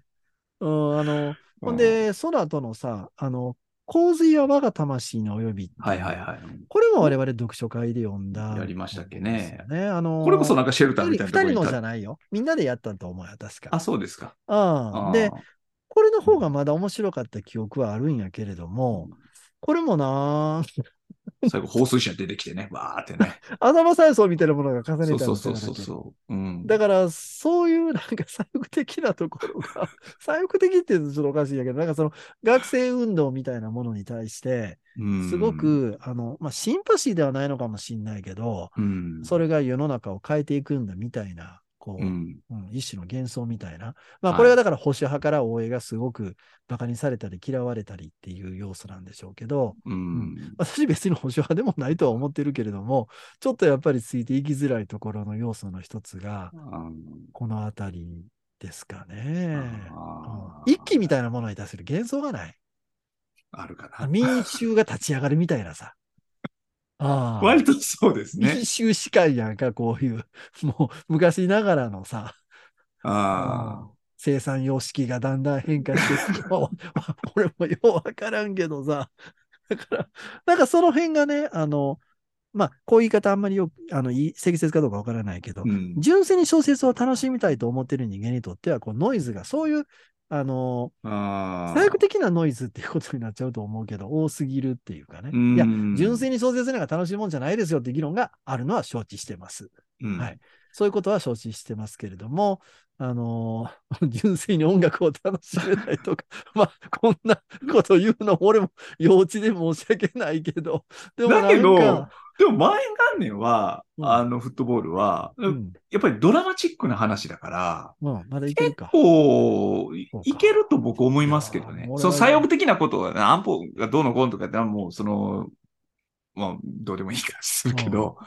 S2: うん、あの、ほんで、その後のさ、あの、洪水は我が魂の及び
S1: はいはいはい。
S2: これも我々読書会で読んだ。
S1: やりましたっけね。
S2: あの、
S1: これこそなんかシェルター
S2: 二
S1: みたいな
S2: 二人のじゃ
S1: い
S2: ないよ。みんなでやったと思うよ、確か。
S1: あ、そうですか。
S2: うんで、これの方がまだ面白かった記憶はあるんやけれども、これもな、
S1: 最後、放水車出てきてね、わーってね。
S2: 頭再送みたいなものが重ねた
S1: そうそうそう
S2: の
S1: そうそう。うん。
S2: だから、そういうなんか左翼的なところが、左翼的って言うとちょっとおかしいんやけど、なんかその学生運動みたいなものに対して、
S1: うん
S2: すご、く、あの、まあ、シンパシーではないのかもしれないけど、
S1: うん、
S2: それが世の中を変えていくんだみたいなこう、
S1: うん。
S2: うん一種の幻想みたいな。まあ、
S1: はい
S2: これはだから保守派から大江がすごく馬鹿にされたり嫌われたりっていう要素なんでしょうけど、
S1: うん。
S2: 私別に保守派でもないとは思ってるけれども、ちょっとやっぱりついていきづらいところの要素の一つが、このあたりですかね。
S1: あ
S2: うん一揆みたいなものに対する幻想がない。
S1: あるかな。
S2: 民衆が立ち上がるみたいなさ。ああ。
S1: 割とそうですね
S2: 民。衆司会やんか、こういう、もう昔ながらのさ、
S1: あ
S2: 生産様式がだんだん変化していくの俺もようわからんけどさ。だから、なんかその辺がね、あの、まあ、こういう言い方あんまりよく、あの、いい適切かどうかわからないけど
S1: あ。う、ん。
S2: 純粋に小説を楽しみたいと思ってる人間にとっては、こう、ノイズが、そういう、あの、
S1: あ
S2: 最悪的なノイズっていうことになっちゃうと思うけど、多すぎるっていうかね。
S1: うん
S2: いや、純粋に小説なんか楽しいもんじゃないですよっていう議論があるのは承知してます。
S1: うん
S2: はい。そういうことは承知してますけれども、あのー純粋に音楽を楽しめないとか、まあ、こんなこと言うの、俺も幼稚で申し訳ないけど、でも
S1: だけどでも前元年は、
S2: うん。
S1: あの、フットボールは、
S2: うん、
S1: やっぱりドラマチックな話だから、
S2: うん、まだいけるか。
S1: こう、いけると僕思いますけどね。その左翼的なことは、安保がどうのこうのとかってもう、その、まあ、どうでもいいかするけど、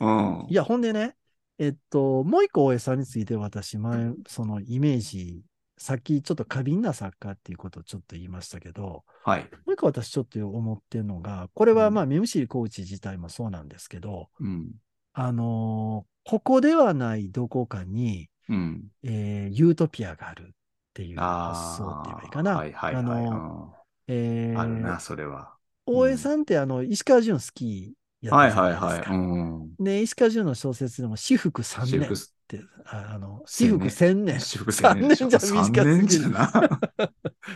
S1: うん。
S2: いや、ほんでね、えっと、もう一個大江さんについて私、前、そのイメージ、さっきちょっと過敏な作家っていうことをちょっと言いましたけど、
S1: はい。
S2: もう一個私ちょっと思ってるのが、これは
S1: うん
S2: まあ、目視コーチ自体もそうなんですけど、
S1: うん。
S2: あのーここではないどこかに、
S1: うん。
S2: えーユートピアがあるっていう
S1: あ
S2: 発想って言えばいいか
S1: あ。
S2: な。
S1: はいはいはい。
S2: あのえー
S1: うんあるな、それは。
S2: 大江さんってあの、石川淳好きやっ
S1: はい
S2: たじゃな
S1: はいはい。
S2: いですか。
S1: うん。
S2: で、石川淳の小説でも、私服3年って、ああの、私服1000年。
S1: 私服
S2: 3
S1: 1000年
S2: 年じゃ短すぎる
S1: 3年じゃな。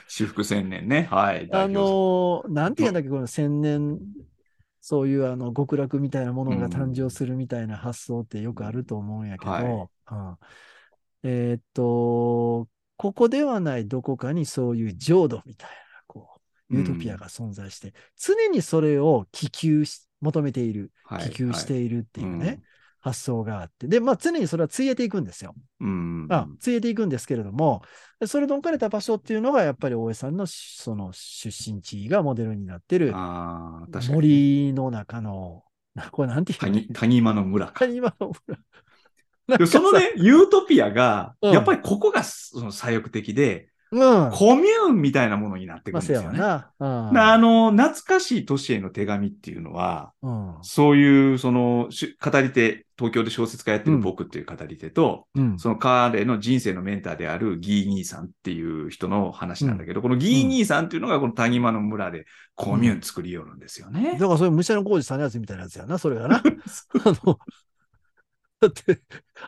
S1: 私服1000年ね。はい。
S2: あ
S1: 代表
S2: のー、なんて言うんだっけ、この千年、そういうあの極楽みたいなものが誕生するみたいな発想ってよくあると思うんやけど、
S1: はい
S2: うんえーっと、ここではないどこかにそういう浄土みたいな、こう、ユートピアが存在して、常にそれを希求し、求めている、
S1: はい
S2: 希求しているっていうね、
S1: はいうん
S2: 発想があって、で、まあ常にそれはついえていくんですよ。
S1: うん。
S2: あついえていくんですけれども、それの置かれた場所っていうのが、やっぱり大江さんのしその出身地がモデルになってる。森の中の、なこれなんていうの
S1: 谷谷間の村か。
S2: 谷間の村。
S1: そのね、ユートピアが、
S2: うん
S1: やっぱりここがその左翼的で、
S2: うん。
S1: コミューンみたいなものになってくるんですよね。
S2: やわな。うん
S1: なあの、懐かしい都市への手紙っていうのは、
S2: うん。
S1: そういう、その、し語り手、東京で小説家やってる僕っていう語り手と、
S2: うん。
S1: その彼の人生のメンターであるギー兄さんっていう人の話なんだけど、このギー兄さんっていうのがこの谷間の村でコミューン作りよるんですよね
S2: だ。からそれ、武者の工事さんのやつみたいなやつやな、それがな。あの、だって、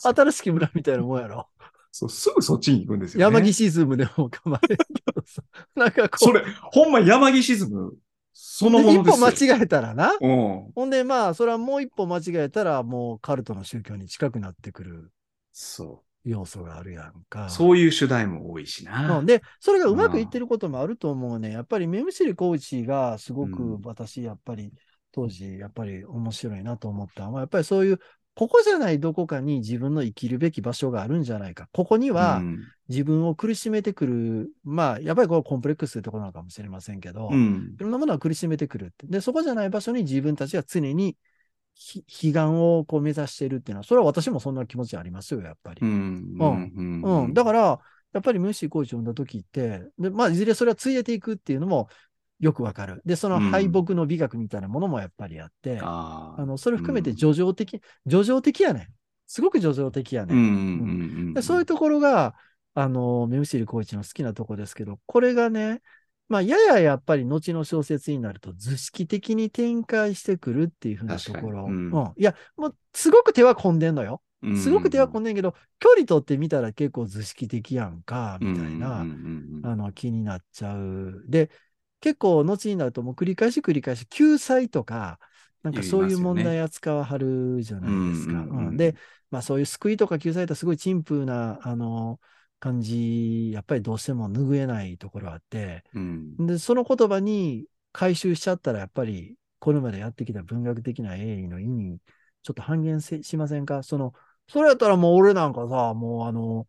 S2: 新しき村みたいなもんやろ。
S1: そうすぐそっちに行くんですよね。
S2: 山岸ズムでも構えんけどさ。なんかこう、
S1: それ、ほんま山岸ズム、そのもの
S2: 一
S1: ですよ。
S2: 歩間違えたらな。
S1: うん。
S2: ほんで、まあ、それはもう一歩間違えたら、もうカルトの宗教に近くなってくる
S1: そ
S2: 要素があるやんか。
S1: う。そういう主題も多いしな。
S2: うんで、それがうまくいってることもあると思うね。やっぱり目薬コーチがすごく
S1: うん
S2: 私、やっぱり当時、やっぱり面白いなと思ったのは、やっぱりそういう、ここじゃないどこかに自分の生きるべき場所があるんじゃないか。ここには
S1: うん
S2: 自分を苦しめてくる、まあ、やっぱりこれコンプレックスというところなのかもしれませんけど、
S1: うん
S2: いろんなものが苦しめてくるって。で、そこじゃない場所に自分たちが常にひ悲願をこう目指しているっていうのは、それは私もそんな気持ちありますよ、やっぱり。
S1: うん。
S2: うん
S1: うん
S2: うん、だから、やっぱりムッシーコーチを読んだ時って、でまあ、いずれそれはついえていくっていうのもよくわかる。で、その
S1: うん。
S2: 敗北の美学みたいなものもやっぱりあって、
S1: あ
S2: あのそれ含めて
S1: うん。
S2: 叙情的、叙情的やねん。すごく叙情的やね
S1: うん
S2: そういうところが、あの、メムシルコーチの好きなとこですけど、これがね、まあ、やややっぱり後の小説になると図式的に展開してくるっていうふうなところ。
S1: うん。
S2: うん。いや、もうすごく手は込んでんのよ。
S1: うん。
S2: すごく手は込んでんけど、距離取ってみたら結構図式的やんか、みたいな、
S1: うんうんうん。
S2: あの、気になっちゃう。で、結構後になるともう繰り返し繰り返し、救済とか、なんかそういう問題扱わはるじゃないですか。
S1: うんうんうん
S2: うん。で、まあそういう救いとか救済とすごい陳腐な、あの、感じ、やっぱりどうしても拭えないところあって、
S1: うん。
S2: で、その言葉に回収しちゃったら、やっぱりこれまでやってきた文学的な英意の意味、ちょっと半減せしませんか？その、それやったらもう俺なんかさ、もうあの、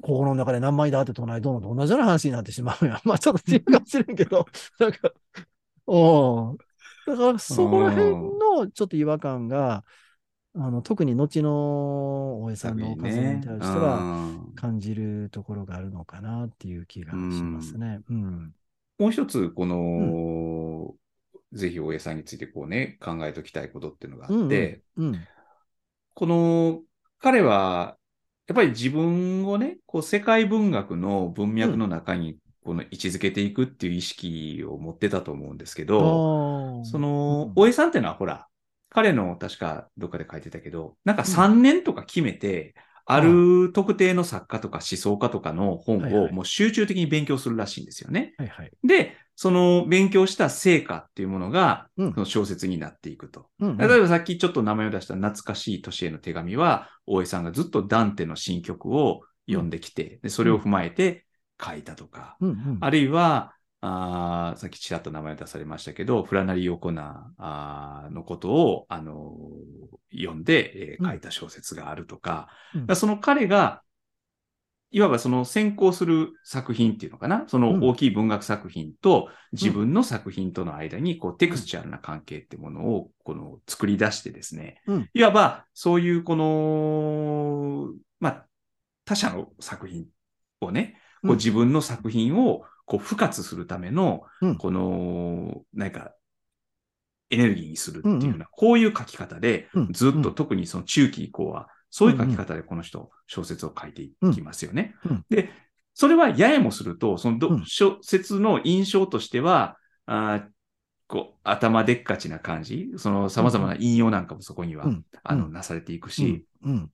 S2: 心の中で何枚だって唱えどうのと同じような話になってしまうやん。まあちょっと違うかもしれんけど、なんか、うん。だからそこら辺のちょっと違和感が、あの、特に後の大江さんのお活動に対しては
S1: うん
S2: 感じるところがあるのかなっていう気がしますね。うん。
S1: もう一つ、この、ぜひ大江さんについてこうね、考えておきたいことっていうのがあって、
S2: うん。
S1: この、彼は、やっぱり自分をね、こう世界文学の文脈の中にこの位置づけていくっていう意識を持ってたと思うんですけど、
S2: ああ。
S1: その、
S2: うん
S1: 大江さんっていうのはほら、彼の確かどっかで書いてたけど、なんか3年とか決めて、ある特定の作家とか思想家とかの本をもう集中的に勉強するらしいんですよね。
S2: はいはい。
S1: で、その勉強した成果っていうものが、
S2: うん
S1: その小説になっていくと。
S2: うんうん
S1: 例えばさっきちょっと名前を出した懐かしい年への手紙は、大江さんがずっとダンテの新曲を読んできて、でそれを踏まえて書いたとか、
S2: うんうん。
S1: あるいは、あーさっきちらっと名前を出されましたけど、フラナリー・オコナーのことを、あのー読んで、えー
S2: うん。
S1: 書いた小説があるとか、
S2: うん。
S1: その彼が、いわばその先行する作品っていうのかな、その大きい文学作品と自分の作品との間に、こう、テクスチャルな関係ってものを、この、作り出してですね、
S2: うん。
S1: いわば、そういうこの、まあ、他者の作品をね、こ
S2: う
S1: うん。自分の作品をこう付活するための
S2: うん、
S1: この、なんか、エネルギーにするっていうような、こういう書き方で
S2: うん、
S1: ずっと
S2: うん。
S1: 特にその中期以降は、そういう書き方でこの人、小説を書いていきますよね。で、それはややもすると、その小説の印象としては、こう頭でっかちな感じ、その様々な引用なんかもそこには、
S2: うん。
S1: あの、
S2: うん
S1: なされていくし、
S2: うん。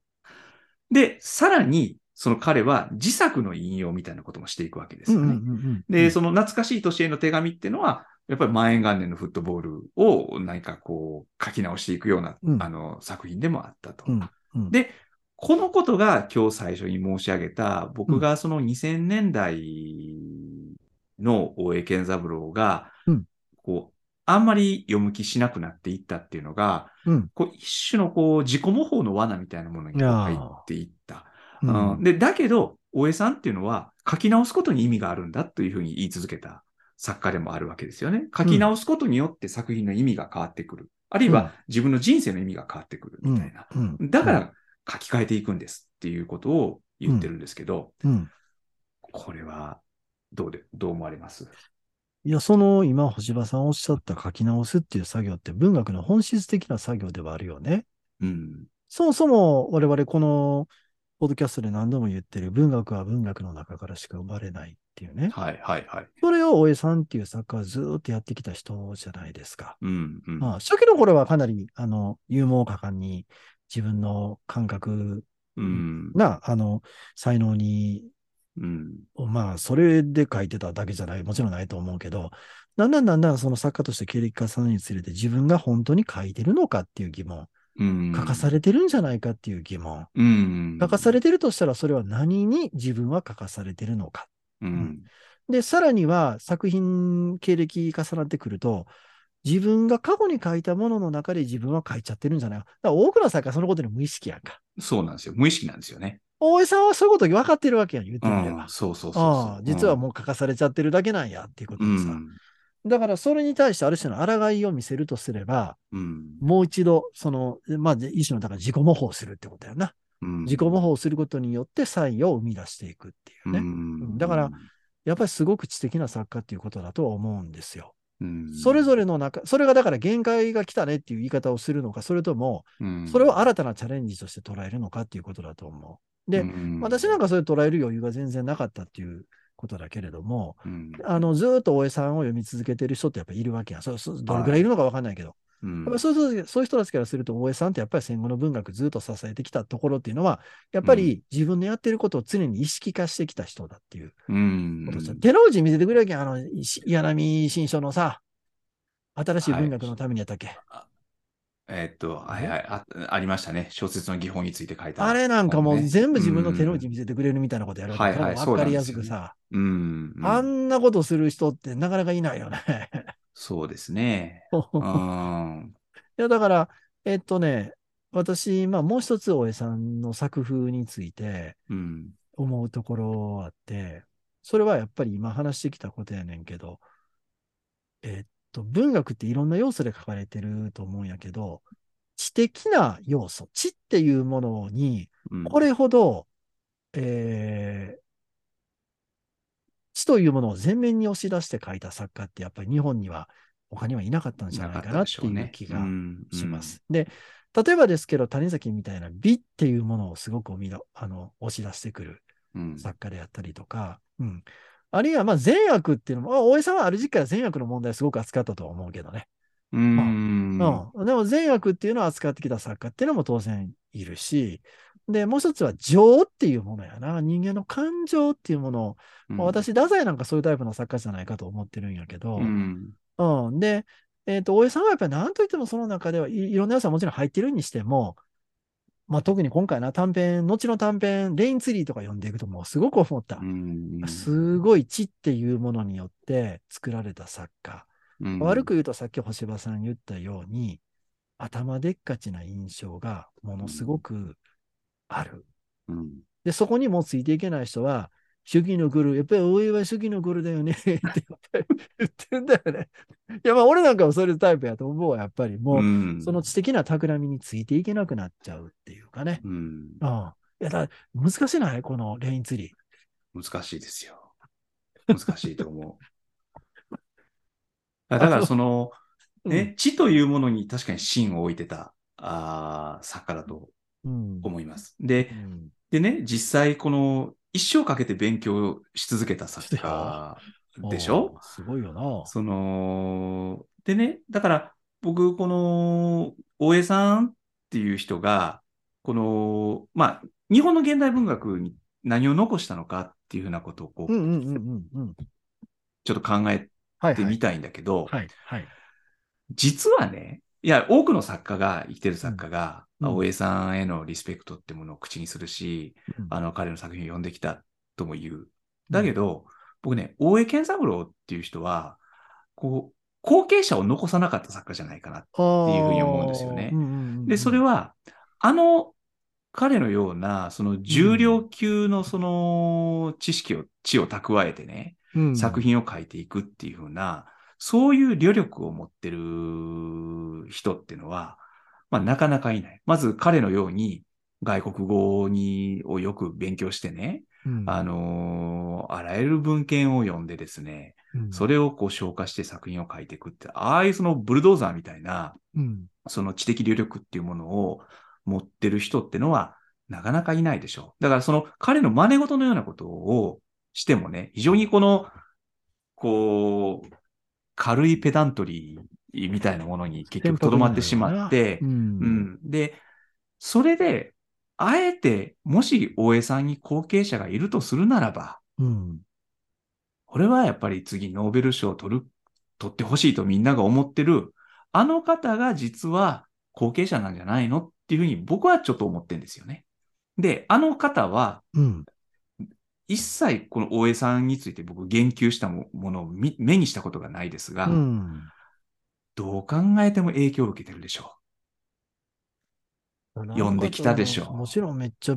S1: で、さらに、その彼は自作の引用みたいなこともしていくわけですよね。で、その懐かしい年への手紙っていうのは、やっぱり万延元年のフットボールを何かこう書き直していくような、
S2: うん。
S1: あの作品でもあったと。
S2: うんうん。
S1: で、このことが今日最初に申し上げた、僕がその2000年代の大江健三郎が、
S2: うん。
S1: こう、あんまり読む気しなくなっていったっていうのが、
S2: うん。
S1: こう一種のこう自己模倣の罠みたいなものに入っていった。
S2: うん
S1: うんで、だけど、大江さんっていうのは書き直すことに意味があるんだというふうに言い続けた作家でもあるわけですよね。書き直すことによって作品の意味が変わってくる。あるい
S2: うん
S1: は自分の人生の意味が変わってくるみたいな。
S2: うん
S1: だから書き換えていくんですっていうことを言ってるんですけど、
S2: うん。
S1: これはどうで、どう思われます？
S2: いや、その今、星葉さんおっしゃった書き直すっていう作業って文学の本質的な作業ではあるよね。
S1: うん。
S2: そもそも我々このポッドキャストで何度も言ってる文学は文学の中からしか生まれないっていうね。
S1: はいはいはい。
S2: それを大江さんっていう作家はずーっとやってきた人じゃないですか。
S1: うんうん。
S2: まあ、初期の頃はかなり、あの、勇猛果敢に自分の感覚
S1: うん。
S2: な、あの、才能に、
S1: うん。
S2: まあ、それで書いてただけじゃない、もちろんないと思うけど、だんだんだんだんその作家として経歴化さるにつれて自分が本当に書いてるのかっていう疑問、
S1: うん。
S2: 書かされてるんじゃないかっていう疑問、
S1: うん。
S2: 書かされてるとしたらそれは何に自分は書かされてるのか。
S1: うん。
S2: で、さらには作品経歴重なってくると、自分が過去に書いたものの中で自分は書いちゃってるんじゃないか。だから多くの作家はそのことに無意識やんか。
S1: そうなんですよ。無意識なんですよね。
S2: 大江さんはそういうこと分かってるわけやん、言ってみれば。
S1: うん。そうそうそうそう。
S2: 実はもう書かされちゃってるだけなんやっていうことでさ。
S1: うん。
S2: だからそれに対してある種の抗いを見せるとすれば、
S1: うん。
S2: もう一度、その、まあ、一種のだから自己模倣するってことやな。
S1: うん。
S2: 自己模倣することによって才を生み出していくっていうね。
S1: うん
S2: だから、やっぱりすごく知的な作家っていうことだとは思うんですよ。
S1: うん
S2: それぞれの中、それがだから限界が来たねっていう言い方をするのか、それとも、
S1: うん
S2: それを新たなチャレンジとして捉えるのかっていうことだと思う。で、
S1: うん
S2: 私なんかそれ捉える余裕が全然なかったっていうことだけれども、
S1: うん
S2: あの、ずーっと大江さんを読み続けてる人ってやっぱいるわけやん。そそどれくらいいるのかわかんないけど。
S1: うん
S2: やっぱりそういう人そういう人たちからすると、大江さんってやっぱり戦後の文学ずっと支えてきたところっていうのは、やっぱり自分のやってることを常に意識化してきた人だっていう
S1: うん
S2: ことですよ手の内見せてくれるわけ。あの、し岩波新書のさ、新しい文学のためにやったっけ？
S1: えーっと、はいはいあ、ありましたね。小説の技法について書いた。
S2: あれなんかもう全部自分の手の内見せてくれるみたいなことやるわけ
S1: はいはい
S2: わかりやすくさ。
S1: うん。うん
S2: あんなことする人ってなかなかいないよね。
S1: そうですね。
S2: い
S1: うん。
S2: や、だから、えっとね、私、まあもう一つ大江さんの作風について
S1: うん。
S2: 思うところあって、それはやっぱり今話してきたことやねんけど、えっと、文学っていろんな要素で書かれてると思うんやけど、知的な要素、知っていうものに、
S1: うん
S2: これほど、えー知というものを前面に押し出して書いた作家ってやっぱり日本には他にはいなかったんじゃないかなっていう気がします。。で、例えばですけど、谷崎みたいな美っていうものをすごくあの押し出してくる
S1: うん。
S2: 作家であったりとか、うん。あるいは、まあ、善悪っていうのも、あ大江さんはある時期から善悪の問題をすごく扱ったとは思うけどね。
S1: うん。
S2: うん。でも善悪っていうのを扱ってきた作家っていうのも当然いるし、で、もう一つは情っていうものやな。人間の感情っていうものを、まあ、私、太宰なんかそういうタイプの作家じゃないかと思ってるんやけど、
S1: うん。
S2: うん。で、えっ、と、大江さんはやっぱり何と言ってもその中ではい、いろんな要素はもちろん入ってるにしても、まあ特に今回な短編、後の短編、レインツリーとか読んでいくともうすごく思った
S1: う。ん。
S2: すごい知っていうものによって作られた作家。
S1: うん
S2: 悪く言うとさっき星葉さん言ったように、頭でっかちな印象がものすごくある。
S1: うん。
S2: で、そこにもうついていけない人は、主義のグル、やっぱり大江は主義のグルだよね って言ってんだよね。いや、まあ俺なんかはそういうタイプやと思うわ、やっぱり。もう、
S1: うん
S2: その知的な企みについていけなくなっちゃうっていうかね。
S1: うん。
S2: うん。いや、だ難しない？このレインツリー。
S1: 難しいですよ。難しいと思う。だからその、ね、知というものに確かに芯を置いてたあー作家だと
S2: うん。
S1: 思います。で
S2: う、ん。
S1: でね、実際この一生かけて勉強し続けた作家でしょ？
S2: すごいよな。
S1: その、でね、だから僕、この大江さんっていう人が、この、まあ、日本の現代文学に何を残したのかっていうふうなことをこう。ちょっと考え。てみたいんだけど。実はね、いや、多くの作家が、生きてる作家が、
S2: うん。
S1: 大江さんへのリスペクトってものを口にするし、
S2: うん。
S1: あの、彼の作品を読んできたとも言う。だけど、僕ね、大江健三郎っていう人は、こう、後継者を残さなかった作家じゃないかな。
S2: って
S1: いうふうに思うんですよね。で、それ
S2: は、
S1: は、あの、彼のような、その重量級のその知識を、知を蓄えてね、
S2: うん。
S1: 作品を書いていくっていうふうな、そういう旅力を持ってる人っていうのは、まあなかなかいない。まず彼のように外国語にをよく勉強してね、
S2: うん
S1: あのーあらゆる文献を読んでですね、
S2: うん
S1: それをこう消化して作品を書いていくって、ああいうそのブルドーザーみたいな、
S2: うん
S1: その知的旅力っていうものを持ってる人ってのはなかなかいないでしょう。だからその彼の真似事のようなことをしてもね、非常にこの、こう、軽いペダントリーみたいなものに結局とどまってしまって
S2: う、ん
S1: うん。で、それで、あえて、もし大江さんに後継者がいるとするならば、
S2: うん
S1: これはやっぱり次ノーベル賞を取る、取ってほしいとみんなが思ってる、あの方が実は後継者なんじゃないのっていうふうに僕はちょっと思ってるんですよね。で、あの方は
S2: うん
S1: 一切この大江さんについて僕言及したもものを見目にしたことがないですが、
S2: うん
S1: どう考えても影響を受けてるでしょ読んできたでしょ
S2: もちろんめっちゃ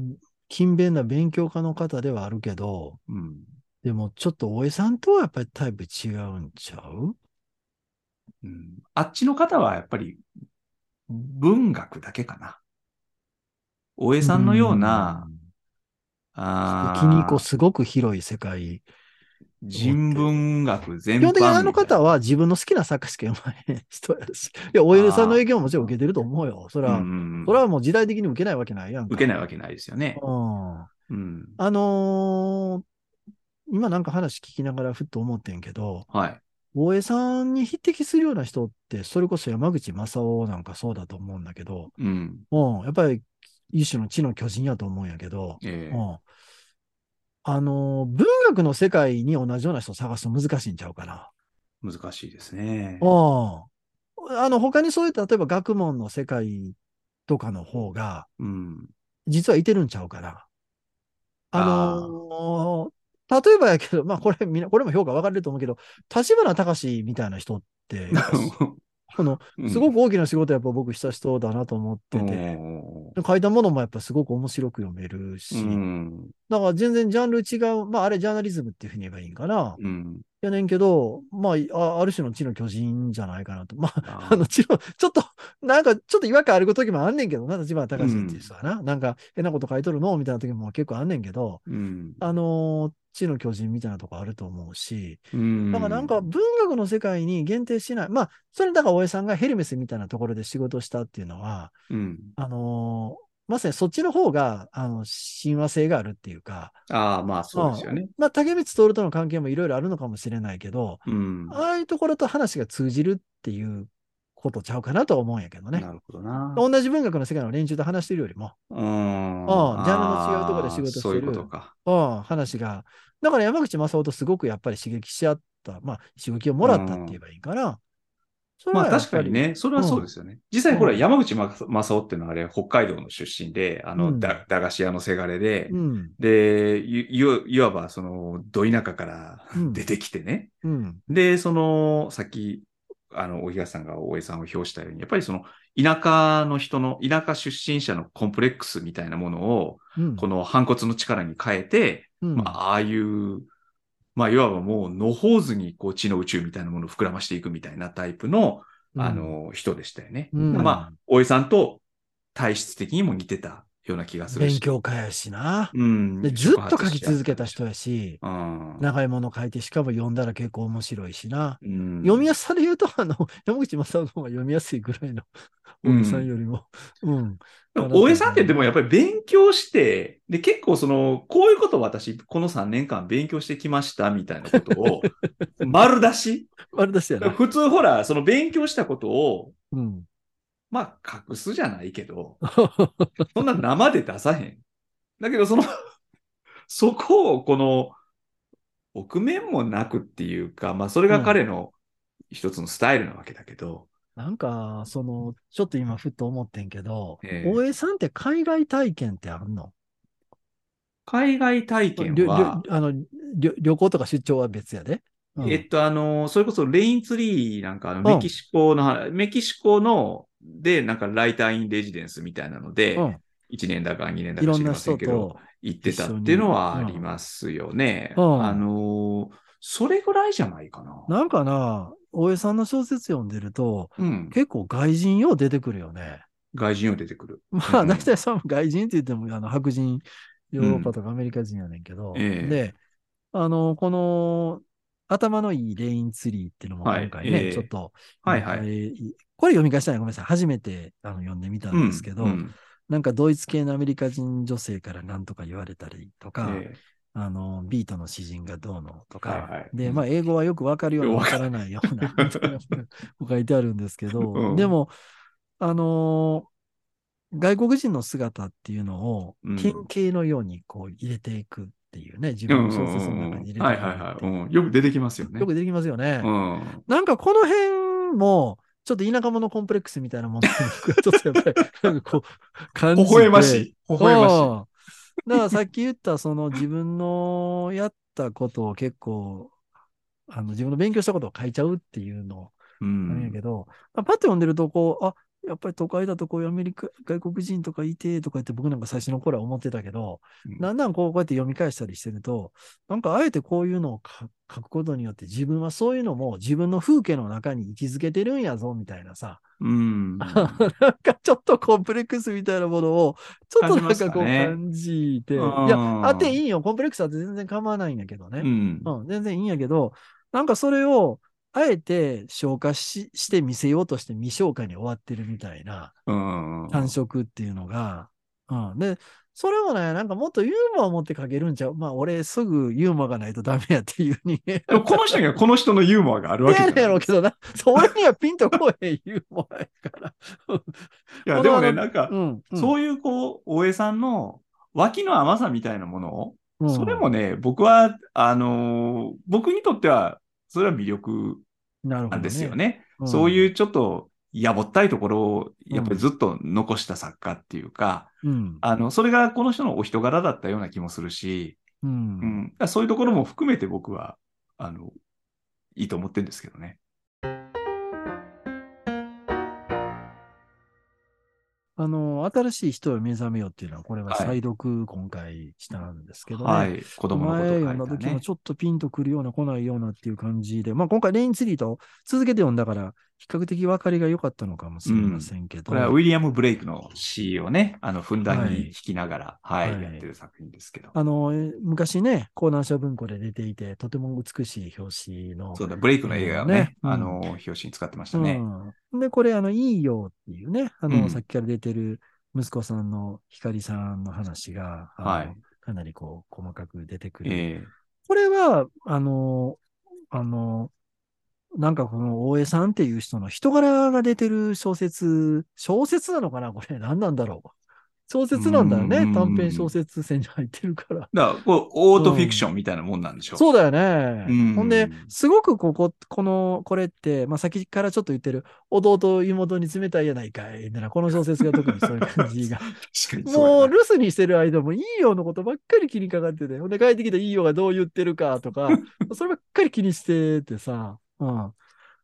S2: 勤勉な勉強家の方ではあるけど、
S1: う。うん。
S2: でもちょっと大江さんとはやっぱりタイプ違うんちゃう？
S1: うん、あっちの方はやっぱり文学だけかな。大江さんのような、
S2: うん
S1: あー
S2: 気にこうすごく広い世界。
S1: 人文学全般
S2: 基本的にあの方
S1: は、
S2: は自分の好きな作家しか読まへん人やし。いや、大江さんの影響ももちろん受けてると思うよ。それは、
S1: うん
S2: それはもう時代的に受けないわけないやんか。
S1: 受けないわけないですよね。
S2: うん。
S1: うん。
S2: あのー今なんか話聞きながらふっと思ってんけど、
S1: はい。
S2: 大江さんに匹敵するような人って、それこそ山口正夫なんかそうだと思うんだけど、
S1: うん。
S2: うん、やっぱり一種の知の巨人やと思うんやけど、
S1: ええ
S2: うん。あのー文学の世界に同じような人を探すと難しいんちゃうかな。
S1: 難しいですね。
S2: うん。あの、他にそういう、例えば学問の世界とかの方が、
S1: うん。
S2: 実はいてるんちゃうかな。あのー例えばやけど、まあこれみんな、これも評価分かれると思うけど、立花隆みたいな人って、あの、すごく大きな仕事やっぱ僕した人だなと思ってて、
S1: うん
S2: で書いたものもやっぱすごく面白く読めるし、
S1: うん。
S2: だから全然ジャンル違う、まああれジャーナリズムっていうふうに言えばいいんかな。
S1: うん。
S2: やねんけど、まあ、あある種の知の巨人じゃないかなと。まあ、
S1: あ
S2: あの、知の、ちょっと、なんか、ちょっと違和感ある時もあんねんけどな、立花隆っていう人はな。なんか、変なこと書いとるの？みたいな時も結構あんねんけど、
S1: うん。
S2: あのー知の巨人みたいなとこあると思うし、
S1: うん。
S2: だからなんか文学の世界に限定しない。まあ、それだから大江さんがヘルメスみたいなところで仕事をしたっていうのは、
S1: うん。
S2: あのーまさにそっちの方が、あの、親和性があるっていうか、
S1: ああ、まあそうですよね。
S2: まあ、竹光徹との関係もいろいろあるのかもしれないけど、
S1: うん。
S2: ああいうところと話が通じるっていうことちゃうかなとは思うんやけどね。
S1: なるほどな。
S2: 同じ文学の世界の連中と話してるよりも、
S1: うん。
S2: ジャンルの違うところで仕事してる
S1: そういうことか。
S2: うん、話が。だから山口正夫とすごくやっぱり刺激し合った、まあ刺激をもらったって言えばいいかな。
S1: まあ確かに。ね、それはそうですよね。実際ほら、
S2: うん
S1: 山口正夫っていうのはあれ、北海道の出身で、あの、
S2: うん
S1: だ駄菓子屋のせがれで、
S2: うん。
S1: で、いいわばその、ど田舎から
S2: うん
S1: 出てきてね。
S2: うん。
S1: で、その、さっき、あの、大東さんが大江さんを表したように、やっぱりその、田舎の人の、田舎出身者のコンプレックスみたいなものを、
S2: うん。
S1: この反骨の力に変えて、
S2: うん
S1: まあ、ああいう、まあ、いわばもう、野放図に、こう、地の宇宙みたいなものを膨らましていくみたいなタイプの、
S2: うん
S1: あの、人でしたよね。
S2: うん
S1: まあ、大江さんと体質的にも似てたような気がするし。
S2: 勉強家やしな。
S1: うん。
S2: で、ずっと書き続けた人やし、
S1: うん。
S2: 長いもの書いて、しかも読んだら結構面白いしな。
S1: うん
S2: 読みやすさで言うと、あの、山口正夫の方が読みやすいぐらいの、
S1: うん
S2: 大江さんよりも。うん。
S1: 大江さんってでもやっぱり勉強して、で、結構その、こういうことを私、この3年間勉強してきましたみたいなことを、丸出し？
S2: 丸出しやな。
S1: 普通ほら、その勉強したことを、
S2: うん。
S1: まあ、隠すじゃないけど、そんな生で出さへん。だけど、その、そこをこの、臆面もなくっていうか、まあ、それが彼の一つのスタイルなわけだけど、
S2: なんか、その、ちょっと今ふっと思ってんけど、
S1: ええ。
S2: 大江さんって海外体験ってあんの？
S1: 海外体験は、
S2: あの旅行とか出張は別やで？うん。
S1: えっと、あの、それこそレインツリーなんか、メキシコの、メキシコの、で、なんかライターインレジデンスみたいなので、
S2: うん
S1: 1年だか2年だ
S2: い
S1: か知りませ
S2: ろんな人
S1: んけど、
S2: と、
S1: 行ってたっていうのはありますよね。あの、それぐらいじゃないかな。
S2: なんかな、大江さんの小説読んでると、
S1: うん。
S2: 結構外人よう出てくるよね。
S1: 外人を出てくる。
S2: まあ、
S1: うん
S2: 大体その外人って言っても、あの白人、ヨーロッパとかアメリカ人やねんけど、
S1: ええ
S2: で、あの、この、頭のいいレインツリーっていうのも
S1: はい
S2: 今回ね、
S1: ええ
S2: ちょっと、
S1: はいはい。
S2: えーこれ読み返したいごめんなさい。初めてあの読んでみたんですけど、
S1: うん
S2: なんかドイツ系のアメリカ人女性から何とか言われたりとか、
S1: ええ。
S2: あの、ビートの詩人がどうのとか、
S1: はいはい。
S2: で、
S1: うん。
S2: まあ、英語はよくわかるような
S1: わか
S2: らないような 書いてあるんですけど、
S1: うん。
S2: でも、あのー外国人の姿っていうのを
S1: うん。
S2: 典型のようにこう入れていくっていうね、自分の小説の中に入れていく
S1: はいはいはい、うん。よく出てきますよね。
S2: よくできますよね。
S1: うん。
S2: なんかこの辺も、ちょっと田舎者コンプレックスみたいなものちょっとやっぱり、なんかこう、感じ
S1: 微
S2: て。
S1: 笑ましい。微笑ましい。
S2: うんだからさっき言った、その自分のやったことを結構、あの自分の勉強したことを書いちゃうっていうの
S1: う
S2: なんや
S1: ん。
S2: けど、まあパッと読んでると、こう、あ、やっぱり都会だとこういうアメリカ、外国人とかいてとか言って僕なんか最初の頃は思ってたけど、
S1: うん
S2: だんだんこうこうやって読み返したりしてると、なんかあえてこういうのを書書くことによって自分はそういうのも自分の風景の中に位置づけてるんやぞみたいなさ、
S1: うん。
S2: なんかちょっとコンプレックスみたいなものを、ちょっとなんかこう
S1: 感じますかね
S2: い
S1: うん
S2: や、あっていいよ、コンプレックスあって全然構わないんだけどね。
S1: うん。
S2: うん、全然いいんやけど、なんかそれを、あえて消化しして見せようとして未消化に終わってるみたいな
S1: うん。
S2: 感触っていうのが、うん。で、それもね、なんかもっとユーモアを持って書けるんちゃうまあ、俺すぐユーモアがないとダメやっていう人間。
S1: でもこの人にはこの人のユーモアがあるわけじゃ
S2: やろう。けどな。それにはピンとこえへんユーモアやから。
S1: いや、でもね、なんか
S2: う、ん。うん
S1: そういうこう、大江さんの脇の甘さみたいなものを、
S2: うん
S1: それもね、僕は、あのー僕にとっては、それは魅力
S2: な
S1: んですよ。ね。
S2: うん
S1: そういうちょっと、やぼったいところを、やっぱりずっと残した作家っていうか、
S2: うん。
S1: あの、それがこの人のお人柄だったような気もするし、
S2: う。
S1: うんん、だからそういうところも含めて僕は、あの、いいと思ってるんですけどね。
S2: あの、新しい人を目覚めようっていうのは、これは
S1: はい
S2: 再読今回したんですけどね。
S1: はい。子供のこと
S2: 前
S1: 書いた
S2: 読んだ時も
S1: ね
S2: ち。ょっとピンとくるような来ないようなっていう感じで、まあ今回レインツリーと続けて読んだから、比較的分かりが良かったのかもしれませんけど。
S1: これはウィリアム・ブレイクの詩をね、あの、ふんだん
S2: はい
S1: に弾きながら、はい、
S2: はい
S1: やってる作品ですけど。
S2: あの、え昔ね、講談社文庫で出ていて、とても美しい表紙の。
S1: そうだ、ブレイクの映画をね、
S2: ねうん
S1: あの、表紙に使ってましたね。
S2: うん。で、これ、あの、いいよっていうね、あの、
S1: うん
S2: さっきから出てる息子さんの光さんの話が、
S1: はい
S2: かなりこう、細かく出てくる。
S1: え
S2: これは、あの、あの、なんかこの大江さんっていう人の人柄が出てる小説、小説なのかなこれ 何なんだろう小説なんだよね。
S1: うん
S2: 短編小説線に入ってるから。
S1: えだから、こう、オートフィクションみたいなもんなんでしょう。
S2: そうだよね。
S1: うん
S2: ほんで、すごくここ、この、これって、まあ、先からちょっと言ってる、弟、妹に冷たいやないかい。な、この小説が特にそういう感じが。
S1: 確かに
S2: も
S1: そうう
S2: 留守にしてる間もいいよのことばっかり気にかかってて、ほんで帰ってきていいよがどう言ってるかとか、そればっかり気にしててさ、うん。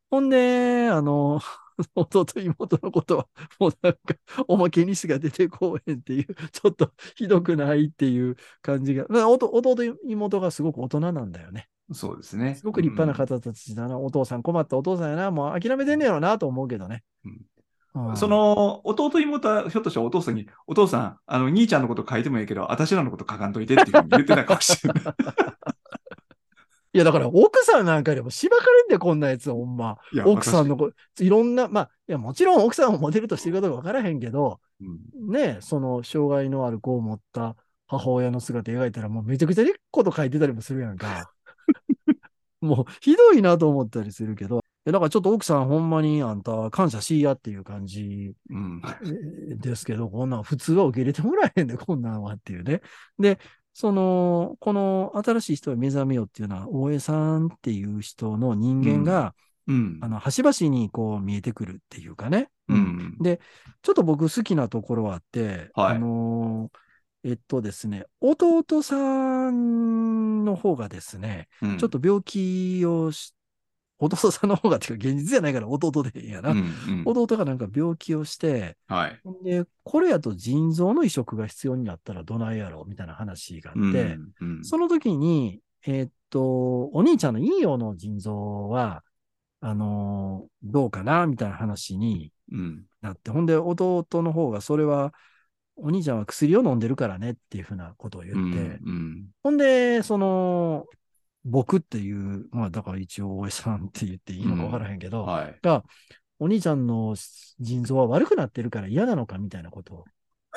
S2: ほんで、あの、弟妹のことは、もうなんか、おまけにしか出てこうへんっていう、ちょっとひどくないっていう感じが。弟、弟妹がすごく大人なんだよね。
S1: そうですね。
S2: すごく立派な方たちだな。お父さん困ったお父さんやな。もう諦めてんねやろなと思うけどね。うん
S1: そ、の、弟妹はひょっとしたらお父さんに、お父さん、あの、兄ちゃんのこと書いてもいいけど、私らのこと書かんといてっていうふうに言ってたかもしれない。
S2: いや、だから奥さんなんかでもしばかれんで、こんなやつ、ほんま。奥さんのこ、いろんな、まあ、いや、もちろん奥さんをモデルとしてるかどうかわからへんけど、
S1: うん
S2: ね、その障害のある子を持った母親の姿描いたら、もうめちゃくちゃいいこと書いてたりもするやんか。もうひどいなと思ったりするけど、えだからちょっと奥さんほんまにあんた感謝しいやっていう感じですけど、こんなん普通は受け入れてもらえへんで、こんなんはっていうね。で、その、この新しい人を目覚めようっていうのは、大江さんっていう人の人間が、
S1: うん。
S2: あの、端々にこう見えてくるっていうかね。
S1: うん。
S2: で、ちょっと僕好きなところはあって、
S1: はい
S2: あのーえっとですね、弟さんの方がですね、
S1: うん
S2: ちょっと病気をし、弟さんの方がっていうか現実じゃないから弟でいいんやな。
S1: うんうん
S2: 弟がなんか病気をして、
S1: はい。
S2: で、これやと腎臓の移植が必要になったらどないやろみたいな話があ
S1: うん
S2: って、
S1: うん
S2: その時に、えーっと、お兄ちゃんの陰陽の腎臓は、あのーどうかなみたいな話に
S1: うん
S2: なって、ほんで、弟の方が、それは、お兄ちゃんは薬を飲んでるからねっていうふうなことを言
S1: うん
S2: って、
S1: うん
S2: ほんで、その、僕っていう、まあ、だから一応、大江さんって言っていいのかわからへんけど、
S1: はい。
S2: が、お兄ちゃんの腎臓は悪くなってるから嫌なのかみたいなことを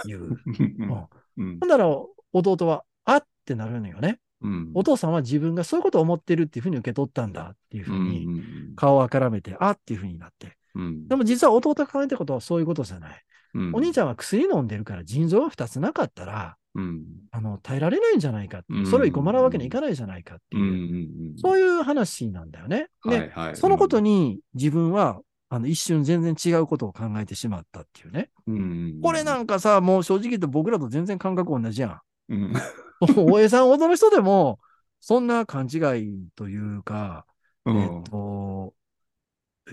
S2: 言う。うん
S1: うん
S2: ほんなら、弟は、あってなるのよね。
S1: うん
S2: お父さんは自分がそういうことを思ってるっていうふうに受け取ったんだっていうふうに、顔を絡めて、あっていうふうになって。
S1: うん
S2: でも実は弟が考えたことはそういうことじゃない。
S1: うん
S2: お兄ちゃんは薬飲んでるから腎臓が2つなかったら、
S1: うん。
S2: あの、耐えられないんじゃないかっていう。
S1: うん。
S2: それを一個もらうわけにいかないじゃないかって
S1: う。んう
S2: いう、
S1: ん
S2: そういう話なんだよね。で、
S1: はいはい。
S2: そのことに自分は、あの、一瞬全然違うことを考えてしまったっていうね。
S1: うん
S2: これなんかさ、もう正直言って僕らと全然感覚同じやん。
S1: うん。
S2: 大江さんほどの人でも、そんな勘違いというか、
S1: うん。
S2: えっと、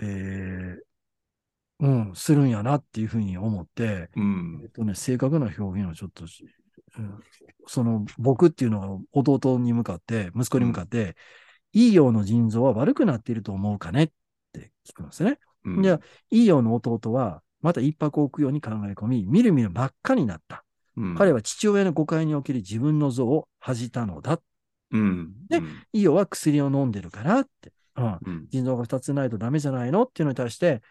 S2: えーうん、するんやなっていうふうに思って、
S1: うん。
S2: えっとね、正確な表現をちょっとその、僕っていうのが弟に向かって、息子に向かって、いいようの腎臓は悪くなっていると思うかねって聞くんですね。
S1: うん
S2: じゃあ、いいようの弟は、また一泊置くように考え込み、みるみる真っ赤になった。
S1: うん
S2: 彼は父親の誤解における自分の像を恥じたのだ。
S1: うん
S2: でいいよは薬を飲んでるからって。うん。
S1: うん
S2: 腎臓が2つないとダメじゃないの？っていうのに対して、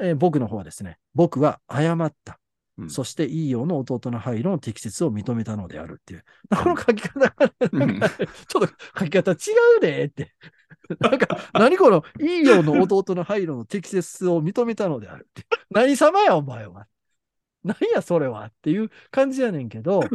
S2: えー僕の方はですね、僕は謝った。
S1: うん
S2: そして、いいよの弟の配慮の適切を認めたのであるっていう。この書き方が、ちょっと書き方違うでって。なんか、何この、いいよの弟の配慮の適切を認めたのであるって。何様や、お前は。何や、それはっていう感じやねんけど、
S1: うん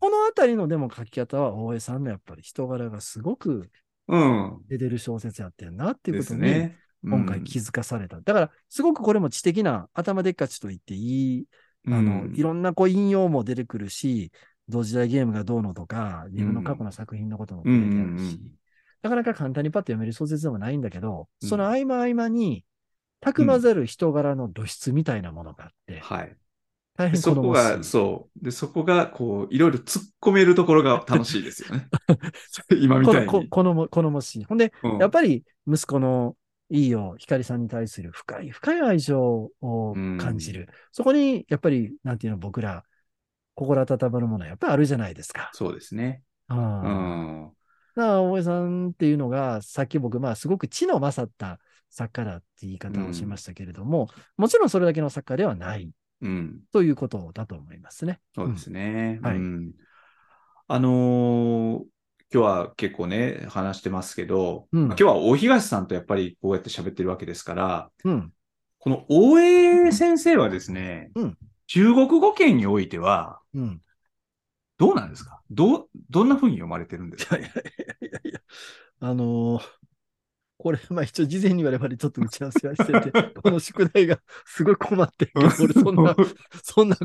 S2: このあたりのでも書き方は大江さんのやっぱり人柄がすごく
S1: うん
S2: 出てる小説やってんなっていう
S1: で
S2: ことに、
S1: すね。
S2: 今回気づかされた。だから、すごくこれも知的な頭でっかちと言っていい、
S1: うん
S2: あの、いろんなこう引用も出てくるし、同時代ゲームがどうのとか、自分の過去の作品のことも書いてあるし、
S1: うんうんうん
S2: なかなか簡単にパッと読める小説でもないんだけど、
S1: うん
S2: その合間合間に、たくまざる人柄の露出みたいなものがあって、大
S1: で
S2: 変好ましい
S1: そこが、そう。で、そこが、こう、いろいろ突っ込めるところが楽しいですよね。今みたいに。
S2: このこ好もしい。ほんで、
S1: うん
S2: やっぱり息子のいいよ、光さんに対する深い、深い愛情を感じる。そこに、やっぱり、なんていうの、僕ら、心温まるものはやっぱりあるじゃないですか。
S1: そうですね。
S2: う。
S1: うんん。
S2: だから、大江さんっていうのが、さっき僕、まあ、すごく知の勝った作家だって言い方をしましたけれども、もちろんそれだけの作家ではない
S1: うん。
S2: ということだと思いますね。
S1: そうですね。
S2: うんはい
S1: うんあのー今日は結構ね、話してますけど、
S2: うん
S1: 今日は大東さんとやっぱりこうやって喋ってるわけですから、
S2: うん。
S1: この大江先生はですね、
S2: うん
S1: 中国語圏においては、
S2: うん。
S1: どうなんですか？どう、どんな風に読まれてるんですか？
S2: いやいやいやいや、あのーこれ、まあ一応事前に我々ちょっと打ち合わせはしてて、この宿題がすごい困ってる俺 そんな、そんな、ち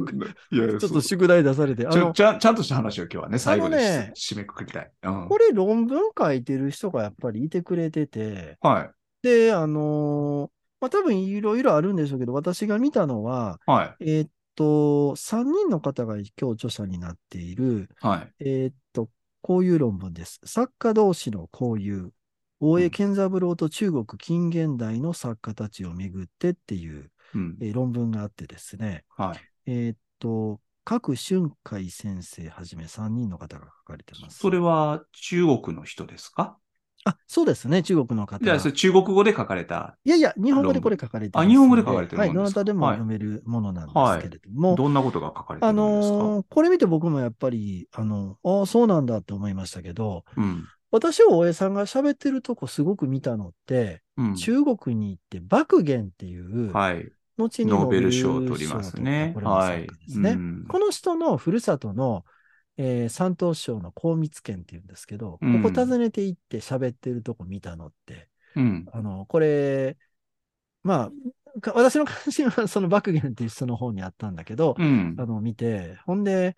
S1: いやいや
S2: ょっと宿題出されて、
S1: ちゃんちゃんとした話を今日はね、最後で
S2: あのね
S1: 締めくくりたい。うん
S2: これ論文書いてる人がやっぱりいてくれてて、
S1: はい。
S2: で、あのーまあ多分いろいろあるんでしょうけど、私が見たのは、
S1: はい。
S2: えーっと、3人の方が今日著者になっている、
S1: はい。
S2: えーっと、こういう論文です。作家同士の交友。大江健三郎と中国近現代の作家たちをめぐってっていう、
S1: うん。
S2: えー論文があってですね、
S1: はい。
S2: えーっと、各春海先生はじめ3人の方が書かれてます。
S1: それは中国の人ですか？
S2: あ、そうですね、中国の方
S1: じゃあ、
S2: が。
S1: それ中国語で書かれた。
S2: いやいや、日本語でこれ書かれてます
S1: あ日本語で書かれてる
S2: はい、
S1: ものですか？
S2: どなたでも
S1: はい
S2: 読めるものなんですけれども、
S1: どんなことが書かれて
S2: あ
S1: るんですか、
S2: のーこれ見て僕もやっぱり、あの、ああ、そうなんだって思いましたけど、
S1: うん。
S2: 私は大江さんが喋ってるとこすごく見たのって、
S1: うん。
S2: 中国に行って爆言っていう、
S1: はい。
S2: 後に
S1: ノーベル賞を取りますね
S2: こ
S1: はい。うん
S2: この人のふるさとの、えー山東省の高密県っていうんですけど、
S1: うん
S2: ここ訪ねて行って喋ってるとこ見たのって、
S1: うん。
S2: あの、これ、まあ、か私の関心はその爆言っていう人の方にあったんだけど、
S1: うん
S2: あ。の、見て、ほんで、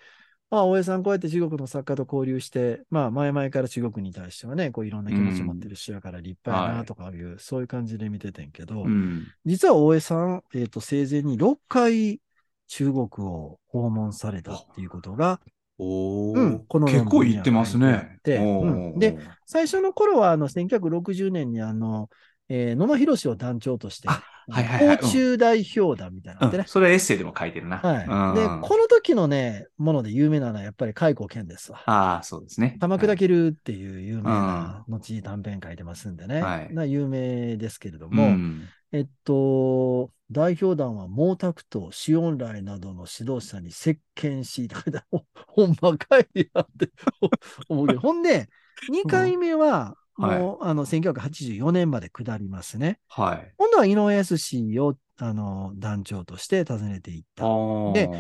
S2: まあ、大江さん、こうやって中国の作家と交流して、まあ、前々から中国に対してはね、こういろんな気持ちを持ってる人やから立派や
S1: は
S2: ない。とかいう、そういう感じで見ててんけど、
S1: うん。
S2: 実は大江さん、えっ、と、生前に6回中国を訪問されたっていうことが、
S1: おー。
S2: うんこの
S1: 結構言ってますね。
S2: で、最初の頃は、あの、1960年に、あの、えー野間博を団長として、
S1: あはいはいはい
S2: 甲中代表団みたいなね
S1: うん、それはエッセイでも書いてるな。
S2: はい。で、
S1: うん
S2: この時のね、もので有名なのはやっぱり海口健ですわ。
S1: ああ、そうですね。
S2: 玉砕けるっていう有名な後短編書いてますんでね。
S1: はい
S2: な有名ですけれど
S1: う
S2: も、
S1: ん
S2: えっと、代表団は毛沢東、周恩来などの指導者に接見し、ほ ほんまかいやってほんで、2回目は、
S1: うんはい
S2: もう、あの、1984年まで下りますね。
S1: はい。
S2: 今度は井上康を、あの、団長として訪ねていった。で
S1: で、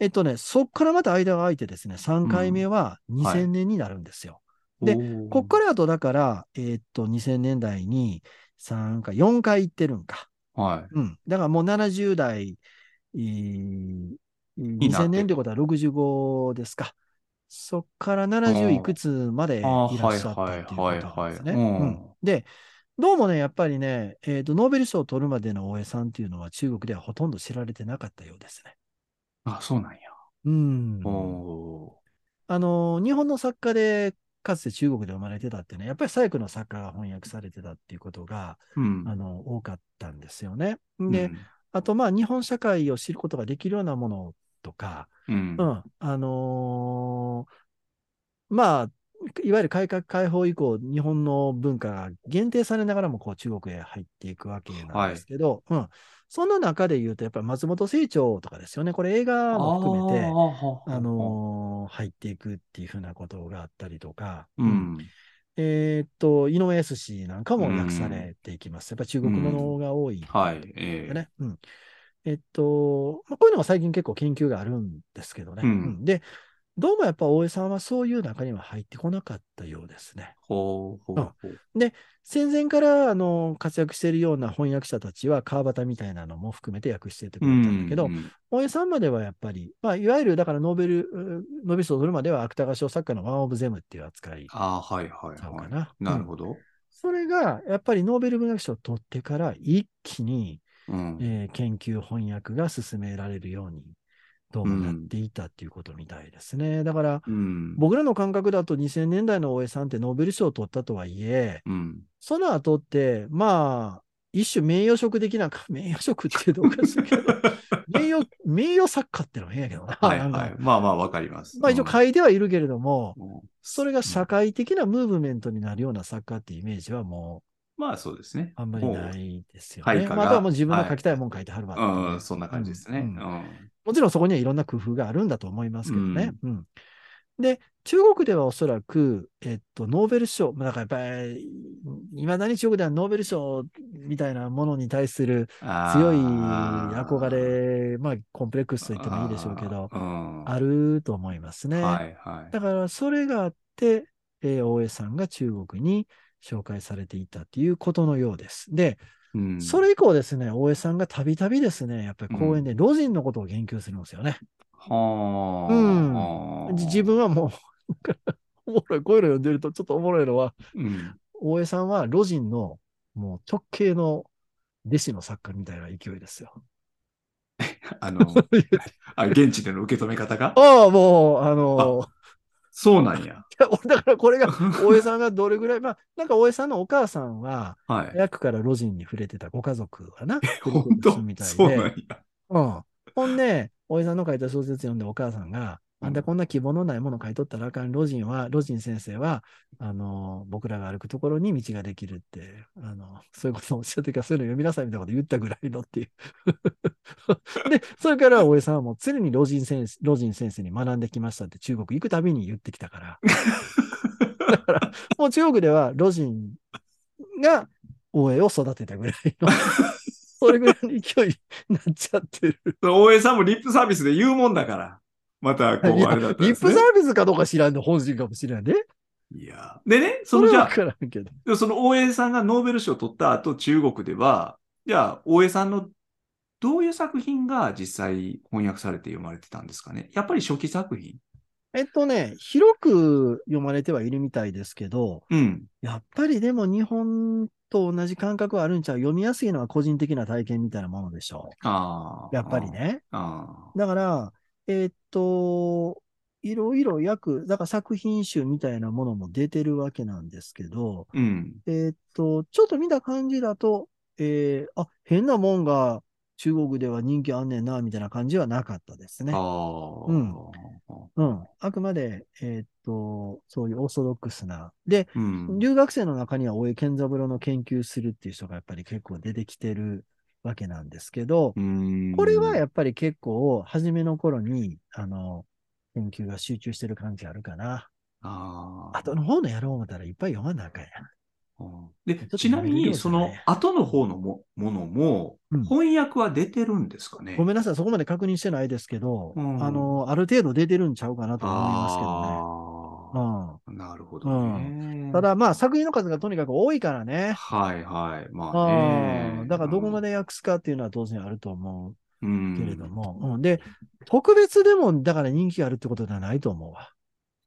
S2: えっとね、そっからまた間が空いてですね、3回目は2000年になるんですよ。でこっからあとだから、えっと、2000年代に3回、4回行ってるんか。
S1: ら、はい。
S2: うん。だからもう70代、えー
S1: になって
S2: 2000年ってことは65ですか。そっから70いくつまでいらっしゃったっていうことですね。で、どうもね、やっぱりね、えっと、ノーベル賞を取るまでの大江さんっていうのは中国ではほとんど知られてなかったようですね。
S1: あ、そうなんや。
S2: うん。
S1: お
S2: あの、日本の作家で、かつて中国で生まれてたってね、やっぱり左翼の作家が翻訳されてたっていうことが、
S1: ーうん。
S2: あの、多かったんですよね。
S1: うん
S2: で、、あと、まあ、日本社会を知ることができるようなものとか、
S1: うん
S2: う。ん、あのーまあ、いわゆる改革開放以降、日本の文化が限定されながらも、こう、中国へ入っていくわけなんですけど、うん。その中で言うと、やっぱり松本清張とかですよね。これ映画も含めて、あのー入っていくっていうふうなことがあったりとか、
S1: う。ん。
S2: えーっと、井上康なんかも訳されていきます。やっぱり中国ものが多いっていう
S1: はいええ
S2: ね。うん。えっと、まあ、こういうのが最近結構研究があるんですけどね。
S1: うん
S2: で、どうもやっぱ大江さんはそういう中には入ってこなかったようですね。
S1: ほうほうほう。
S2: 戦前からあの活躍しているような翻訳者たちは川端みたいなのも含めて訳しててくれたんだけど、
S1: うん
S2: 大江さんまではやっぱり、まあ、いわゆるだからノーベル、うノーベル賞を取るまでは芥川賞作家のワン・オブ・ゼムっていう扱い。
S1: ああ、はいはいは。
S2: ない
S1: なるほど。
S2: それがやっぱりノーベル文学賞を取ってから一気に、
S1: うん。
S2: えー研究翻訳が進められるようにどうもやっていたっていうことみたいですね。だから、
S1: うん。
S2: 僕らの感覚だと2000年代の大江さんってノーベル賞を取ったとはいえ、
S1: うん。
S2: その後って、まあ、一種名誉職的な、名誉職ってどうかしらけど、名誉、名誉作家ってのは変やけどな。
S1: はいはい。まあまあわかります。
S2: まあ一応書いてはいるけれども、
S1: うん
S2: それが社会的なムーブメントになるような作家っていうイメージはも
S1: まあそうですね。
S2: うあんまりな
S1: も
S2: いですよねまあ、あとはもう自分の書きたいもん書いてはるわ、
S1: ううん、そんな感じですね。
S2: う
S1: うんん。
S2: もちろんそこにはいろんな工夫があるんだと思いますけどね。うんで、中国ではおそらく、えっと、ノーベル賞、まあだからやっぱり、いまだに中国ではノーベル賞みたいなものに対する強い憧れ、まあ、コンプレックスと言ってもいいでしょうけど、
S1: あ
S2: ると思いますね。
S1: はいはい。
S2: だから、それがあって、えー大江さんが中国に紹介されていたっていうことのようです。で、
S1: うん
S2: それ以降ですね、大江さんがたびたびですね、やっぱり講演で老人のことを言及するんですよね。
S1: はあ。
S2: うんじ自分はもう、おもろい、こういうの読んでるとちょっとおもろいのは、
S1: うん。
S2: 大江さんは老人のもう直系の弟子の作家みたいな勢いですよ。
S1: あの、あ現地での受け止め方が？
S2: ああ、もう、あの、
S1: そうなん や。
S2: だからこれが、大江さんがどれぐらい、まあ、なんか大江さんのお母さんは、
S1: はい。
S2: 早くから老人に触れてたご家族はな、
S1: 本当
S2: みたい
S1: そうなん
S2: で。
S1: や。
S2: うん。ほんで、大江さんの書いた小説読んでお母さんが、あんたこんな希望のないもの書いとったらあかん。老人は、老人先生は、あの、僕らが歩くところに道ができるって、あの、そういうことをおっしゃってから、そういうの読みなさいみたいなこと言ったぐらいのっていう。で、それから大江さんはもう常に老人先生、老人先生に学んできましたって中国行くたびに言ってきたから。だから、もう中国では老人が大江を育てたぐらいの、それぐらいの勢いになっちゃってる。
S1: 大江さんもリップサービスで言うもんだから。また、こう、あれだったん
S2: リッ
S1: ですね
S2: プサービスかどうか知らんの本心かもしれんね。
S1: いや。でね、そのじゃあ、
S2: からんけど。
S1: でその大江さんがノーベル賞を取った後、中国では、じゃあ、大江さんのどういう作品が実際翻訳されて読まれてたんですかね？やっぱり初期作品
S2: えっとね、広く読まれてはいるみたいですけど、
S1: うん。
S2: やっぱりでも日本と同じ感覚はあるんちゃう？読みやすいのは個人的な体験みたいなものでしょ
S1: ああ。
S2: う。やっぱり。ね。
S1: あ
S2: だから、えっと、いろいろ訳、だから作品集みたいなものも出てるわけなんですけど、
S1: あ。うん。
S2: えっと、ちょっと見た感じだと、えーあ、変なもんが中国では人気あんねんな、みたいな感じはなかったですね
S1: あ。あ。
S2: うんうん。あくまで、えーっと、そういうオーソドックスな。で、
S1: うん。
S2: 留学生の中には大江健三郎の研究するっていう人がやっぱり結構出てきてるわけなんですけど、
S1: うん。
S2: これはやっぱり結構、初めの頃に、あの、研究が集中してる感じあるかな。
S1: ああ。
S2: 後の方のやろう思ったらいっぱい読まなあかんや
S1: うんで
S2: ち
S1: なみに、その後の方のもものも
S2: うん、
S1: 翻訳は出てるんですかね、
S2: ごめんなさい、そこまで確認してないですけど、
S1: うん。
S2: あの、ある程度出てるんちゃうかなと思いますけどね。
S1: ああ、なるほどね。
S2: ただまあ作品の数がとにかく多いからね。
S1: はいはい。まあ
S2: あ
S1: ね
S2: あ。だからどこまで訳すかっていうのは当然あると思
S1: う
S2: うんけれども。うんで、特別でもだから人気があるってことではないと思うわ。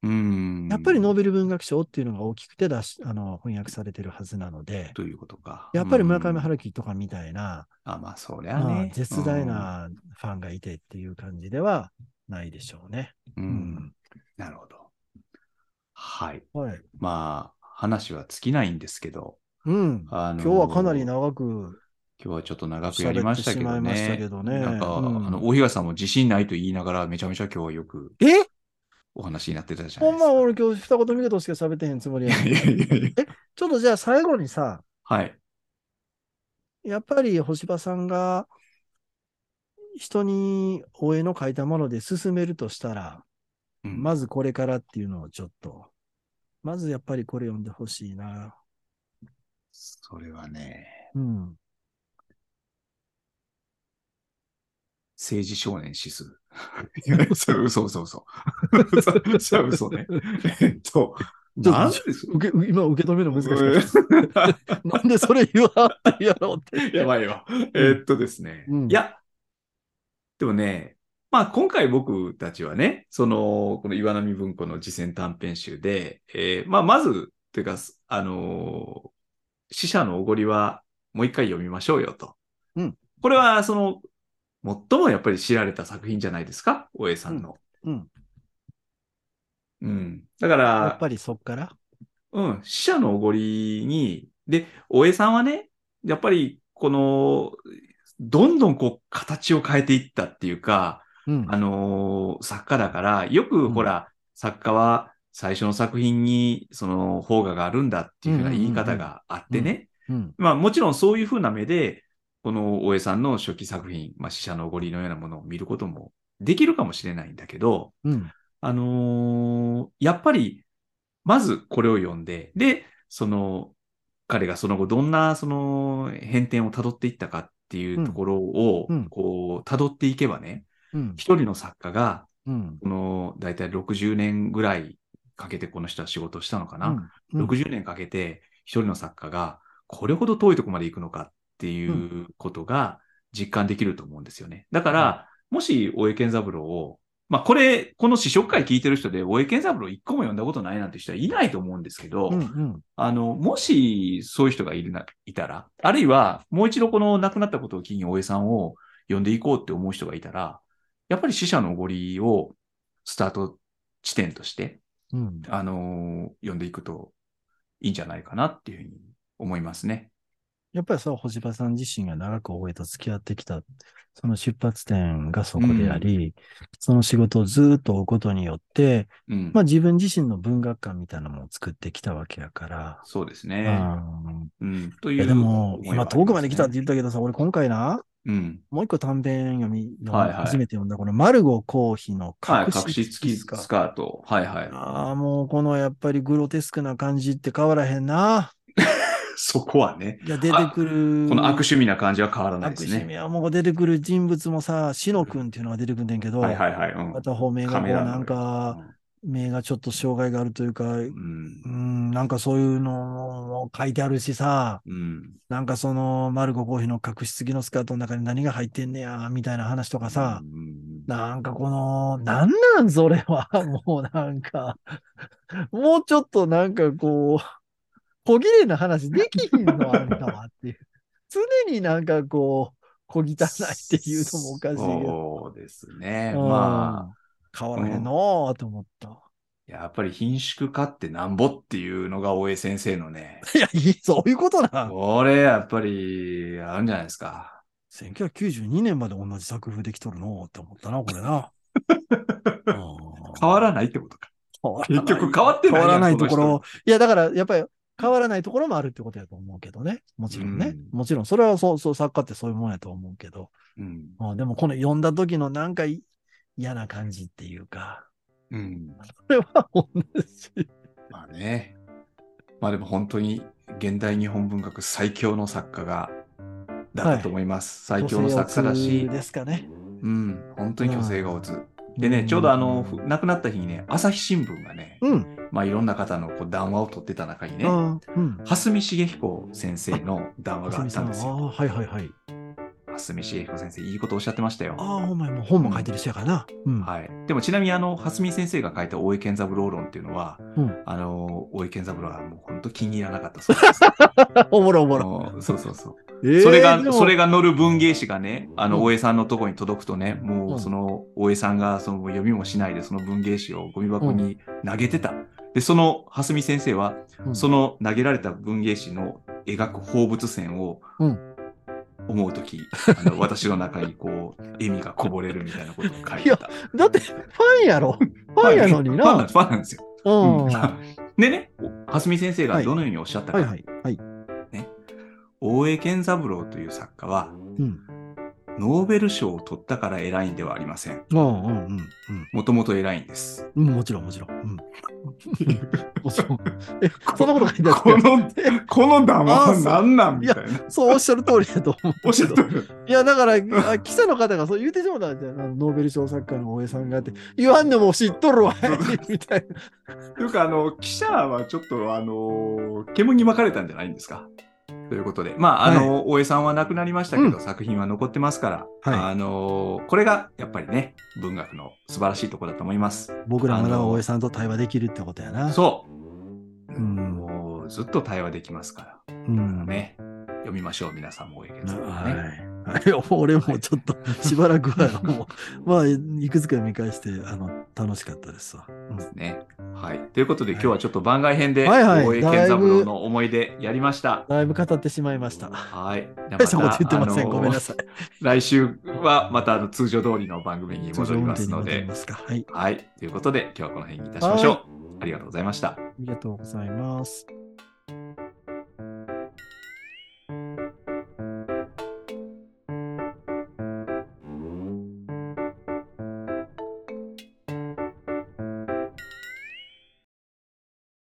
S1: うん。
S2: やっぱりノーベル文学賞っていうのが大きくて出し、あの、翻訳されてるはずなので、
S1: ということか。
S2: やっぱり村上
S1: うん
S2: 春樹とかみたいな、
S1: あ、まあ、そりゃ
S2: まあ
S1: ね。
S2: 絶大なファンがいてっていう感じではないでしょうね。
S1: うん。う
S2: うんん。
S1: なるほど。はい。
S2: はい。
S1: まあ、話は尽きないんですけど、
S2: うん。
S1: あの
S2: 今日はかなり長く、
S1: 今日はちょっと長くやりましたけど
S2: 喋ってしした
S1: ね。
S2: けどね
S1: なんか、
S2: うん
S1: あの、大東さんも自信ないと言いながら、めちゃめちゃ今日はよく
S2: え？
S1: お話になってたじゃない
S2: ほん。ま俺今日二言三言しか喋ってへんつもりやねん
S1: いやいやいや
S2: ちょっとじゃあ最後にさ、
S1: はい。
S2: やっぱり星葉さんが人に応援の書いたもので進めるとしたら、
S1: うん
S2: まずこれからっていうのをちょっと、まずやっぱりこれ読んでほしいな。
S1: それはね、
S2: うん。
S1: 政治少年指数。いやそれ嘘嘘嘘。そそれは嘘ね。えっと、なんです
S2: 受け今受け止めるの難しかった。なんでそれ言わんってやろうって。
S1: やばいよ。えーっとですね。
S2: うん
S1: いや、でもね、まあ今回僕たちはね、その、この岩波文庫の次戦短編集で、えーまあまず、というか、あのー死者のおごりはもう一回読みましょうよと。
S2: うん
S1: これは、その、最もやっぱり知られた作品じゃないですか、大江さんの。
S2: うん。
S1: うん。だか
S2: や
S1: ら
S2: っ、ぱりそっから？
S1: うん、死者のおごりに、で、大江さんはね、やっぱり、この、どんどんこう、形を変えていったっていうか、
S2: うん。
S1: あのー作家だから、よく
S2: うん
S1: ほら、作家は最初の作品に、その、邦画があるんだっていうふうな言い方があってね。
S2: うん。
S1: まあもちろんそういうふうな目で、この大江さんの初期作品、まあ死者のおごりのようなものを見ることもできるかもしれないんだけど、
S2: うん。
S1: あのーやっぱり、まずこれを読んで、で、その、彼がその後どんなその変遷を辿っていったかっていうところを
S2: うんうん、
S1: こう、辿っていけばね、
S2: うん。
S1: 一人の作家が、
S2: うん。
S1: この、だいたい60年ぐらいかけてこの人は仕事をしたのかな？
S2: うん。
S1: 60年かけて一人の作家がこれほど遠いところまで行くのかっていうことが実感できると思うんですよね。だから、もし大江健三郎を、まあこれ、この試食会聞いてる人で大江健三郎一個も読んだことないなんて人はいないと思うんですけど、
S2: うん。うん。
S1: あの、もしそういう人がいるな、いたら、あるいはもう一度この亡くなったことを機に大江さんを読んでいこうって思う人がいたら、やっぱり死者のおごりをスタート地点として、
S2: うん。
S1: あのー読んでいくといいんじゃないかなっていうふうに思いますね。
S2: やっぱりさ、星葉さん自身が長く大江と付き合ってきた、その出発点がそこであり、その仕事をずっと追うことによって、
S1: うん。
S2: まあ自分自身の文学館みたいなのも作ってきたわけやから。
S1: そうです
S2: う
S1: ね。
S2: ん
S1: うん。と
S2: い
S1: う。
S2: でも、今遠くまで来たって言ったけどさ、俺今回な、
S1: うん。
S2: もう一個短編読み、
S1: はいはい
S2: 初めて読んだ、このマルゴコーヒの
S1: はい。
S2: 隠
S1: 隠し付きス
S2: か？
S1: カート。はいはい。
S2: ああ、もうこのやっぱりグロテスクな感じって変わらへんな。
S1: そこはね。
S2: いや、出てくる。
S1: この悪趣味な感じは変わらないですね。
S2: 悪趣味はもう出てくる人物もさ、シノ君っていうのが出てくるんだけど、
S1: はいはいはい。うん。
S2: 片方目がこうなんか、目がちょっと障害があるというか、う
S1: うん。
S2: ん、なんかそういうのも書いてあるしさ、
S1: うん。
S2: なんかそのマルゴコーヒーの隠しすぎのスカートの中に何が入ってんねや、みたいな話とかさ、
S1: うん
S2: なんかこの、なんなんそれは、もうなんか、もうちょっとなんかこう、小綺麗な話できひんのあんたはっていう。常になんかこう、小汚いっていうのもおかしい。
S1: そうですね。
S2: うん
S1: まあ、
S2: 変わらへんのーと思った。
S1: やっぱり貧縮化ってなんぼっていうのが大江先生のね。
S2: いや、いい、そういうことな。
S1: これやっぱりあるんじゃないですか。
S2: 1992年まで同じ作風できとるのーって思ったな、これな。
S1: 変わらないってことか。
S2: 変
S1: 結局変わってない
S2: 変わらないところ。いや、だから、やっぱり変わらないところもあるってことやと思うけどね。もちろんね。
S1: うん
S2: もちろん、それはそう、そう、作家ってそういうもんやと思うけど。
S1: うん。
S2: まあ、でも、この読んだ時のなんかい嫌な感じっていうか、
S1: うん。
S2: それは同じ。
S1: まあね。まあでも本当に現代日本文学最強の作家が、だったと思います。最強の作家だし
S2: ですかね。
S1: うん。本当に虚勢が落つ。でね、
S2: うん
S1: ちょうどあの、ふ亡くなった日にね、朝日新聞がね、
S2: うん。
S1: まあいろんな方のこう談話を取ってた中にね、
S2: うん。うん。
S1: 蓮見茂彦先生の談話があったんですよ。
S2: はいはいはい。
S1: 蓮見茂彦先生、いいことおっしゃってましたよ。
S2: ああ、お前もう本も書いてる人やからな。うん。
S1: はい。でもちなみにあの、蓮見先生が書いた大江健三郎論っていうのは、
S2: うん
S1: あの、大江健三郎はもう本当気に入らなかったそうです。
S2: おもろおも
S1: あ
S2: ろ。
S1: のそうそうそう。
S2: えー
S1: それが、それが載る文芸誌がね、あの、
S2: うん
S1: 大江さんのとこに届くとね、も
S2: う
S1: うんその、大江さんがその読みもしないで、その文芸誌をゴミ箱に投げてた。で、その、蓮見先生は、
S2: うん
S1: その投げられた文芸誌の描く放物線を
S2: うん
S1: 思うとき、あの 私の中にこう、笑みがこぼれるみたいなことを書いてた。
S2: だって、ファンやろ？ファンやのにな
S1: ファンなんで。す、よ。
S2: うん。
S1: でね、蓮見先生がどのようにおっしゃったか。
S2: いはい。はい。
S1: 大江健三郎という作家は、
S2: うん。
S1: ノーベル賞を取ったから偉いんではありません。
S2: うんうんうん
S1: もともと偉いんです。
S2: うん。もちろん もちろん。そんなこと書いてある
S1: この、この談話は何なんみたいな。
S2: そうおっしゃる通りだと思う。
S1: おっしゃってる。
S2: いや、だから、あ記者の方がそう言うてしまったんじゃノーベル賞作家の大江さんがって、言わんでも知っとるわい、みたいな。
S1: というか、あの、記者はちょっと、あの、煙に巻かれたんじゃないんですか？ということで、まあ、あの、大江さんは亡くなりましたけど、
S2: うん
S1: 作品は残ってますから、
S2: はい
S1: あの、これがやっぱりね、文学の素晴らしいところだと思います。
S2: 僕らまだ大江さんと対話できるってことやな。
S1: そう。
S2: うん
S1: もう、ずっと対話できますから。
S2: うん。
S1: ね、読みましょう、皆さんも大江健三郎
S2: は
S1: ね。
S2: い。はい、俺もちょっとしばらくはもう、まあ、いくつか見返して、あの、楽しかったですわ。うん
S1: ね。はい。ということで、今日はちょっと番外編で、
S2: はいはい
S1: 大江健三郎の思い出やりました。
S2: だいぶ語ってしまいました。
S1: はい。じゃあ
S2: 大したこと言ってません。ごめんなさい。
S1: 来週はまたあの通常通りの番組に戻りますので。
S2: はい。
S1: はい。ということで、今日はこの辺にいたしましょう。ありがとうございました。
S2: ありがとうございます。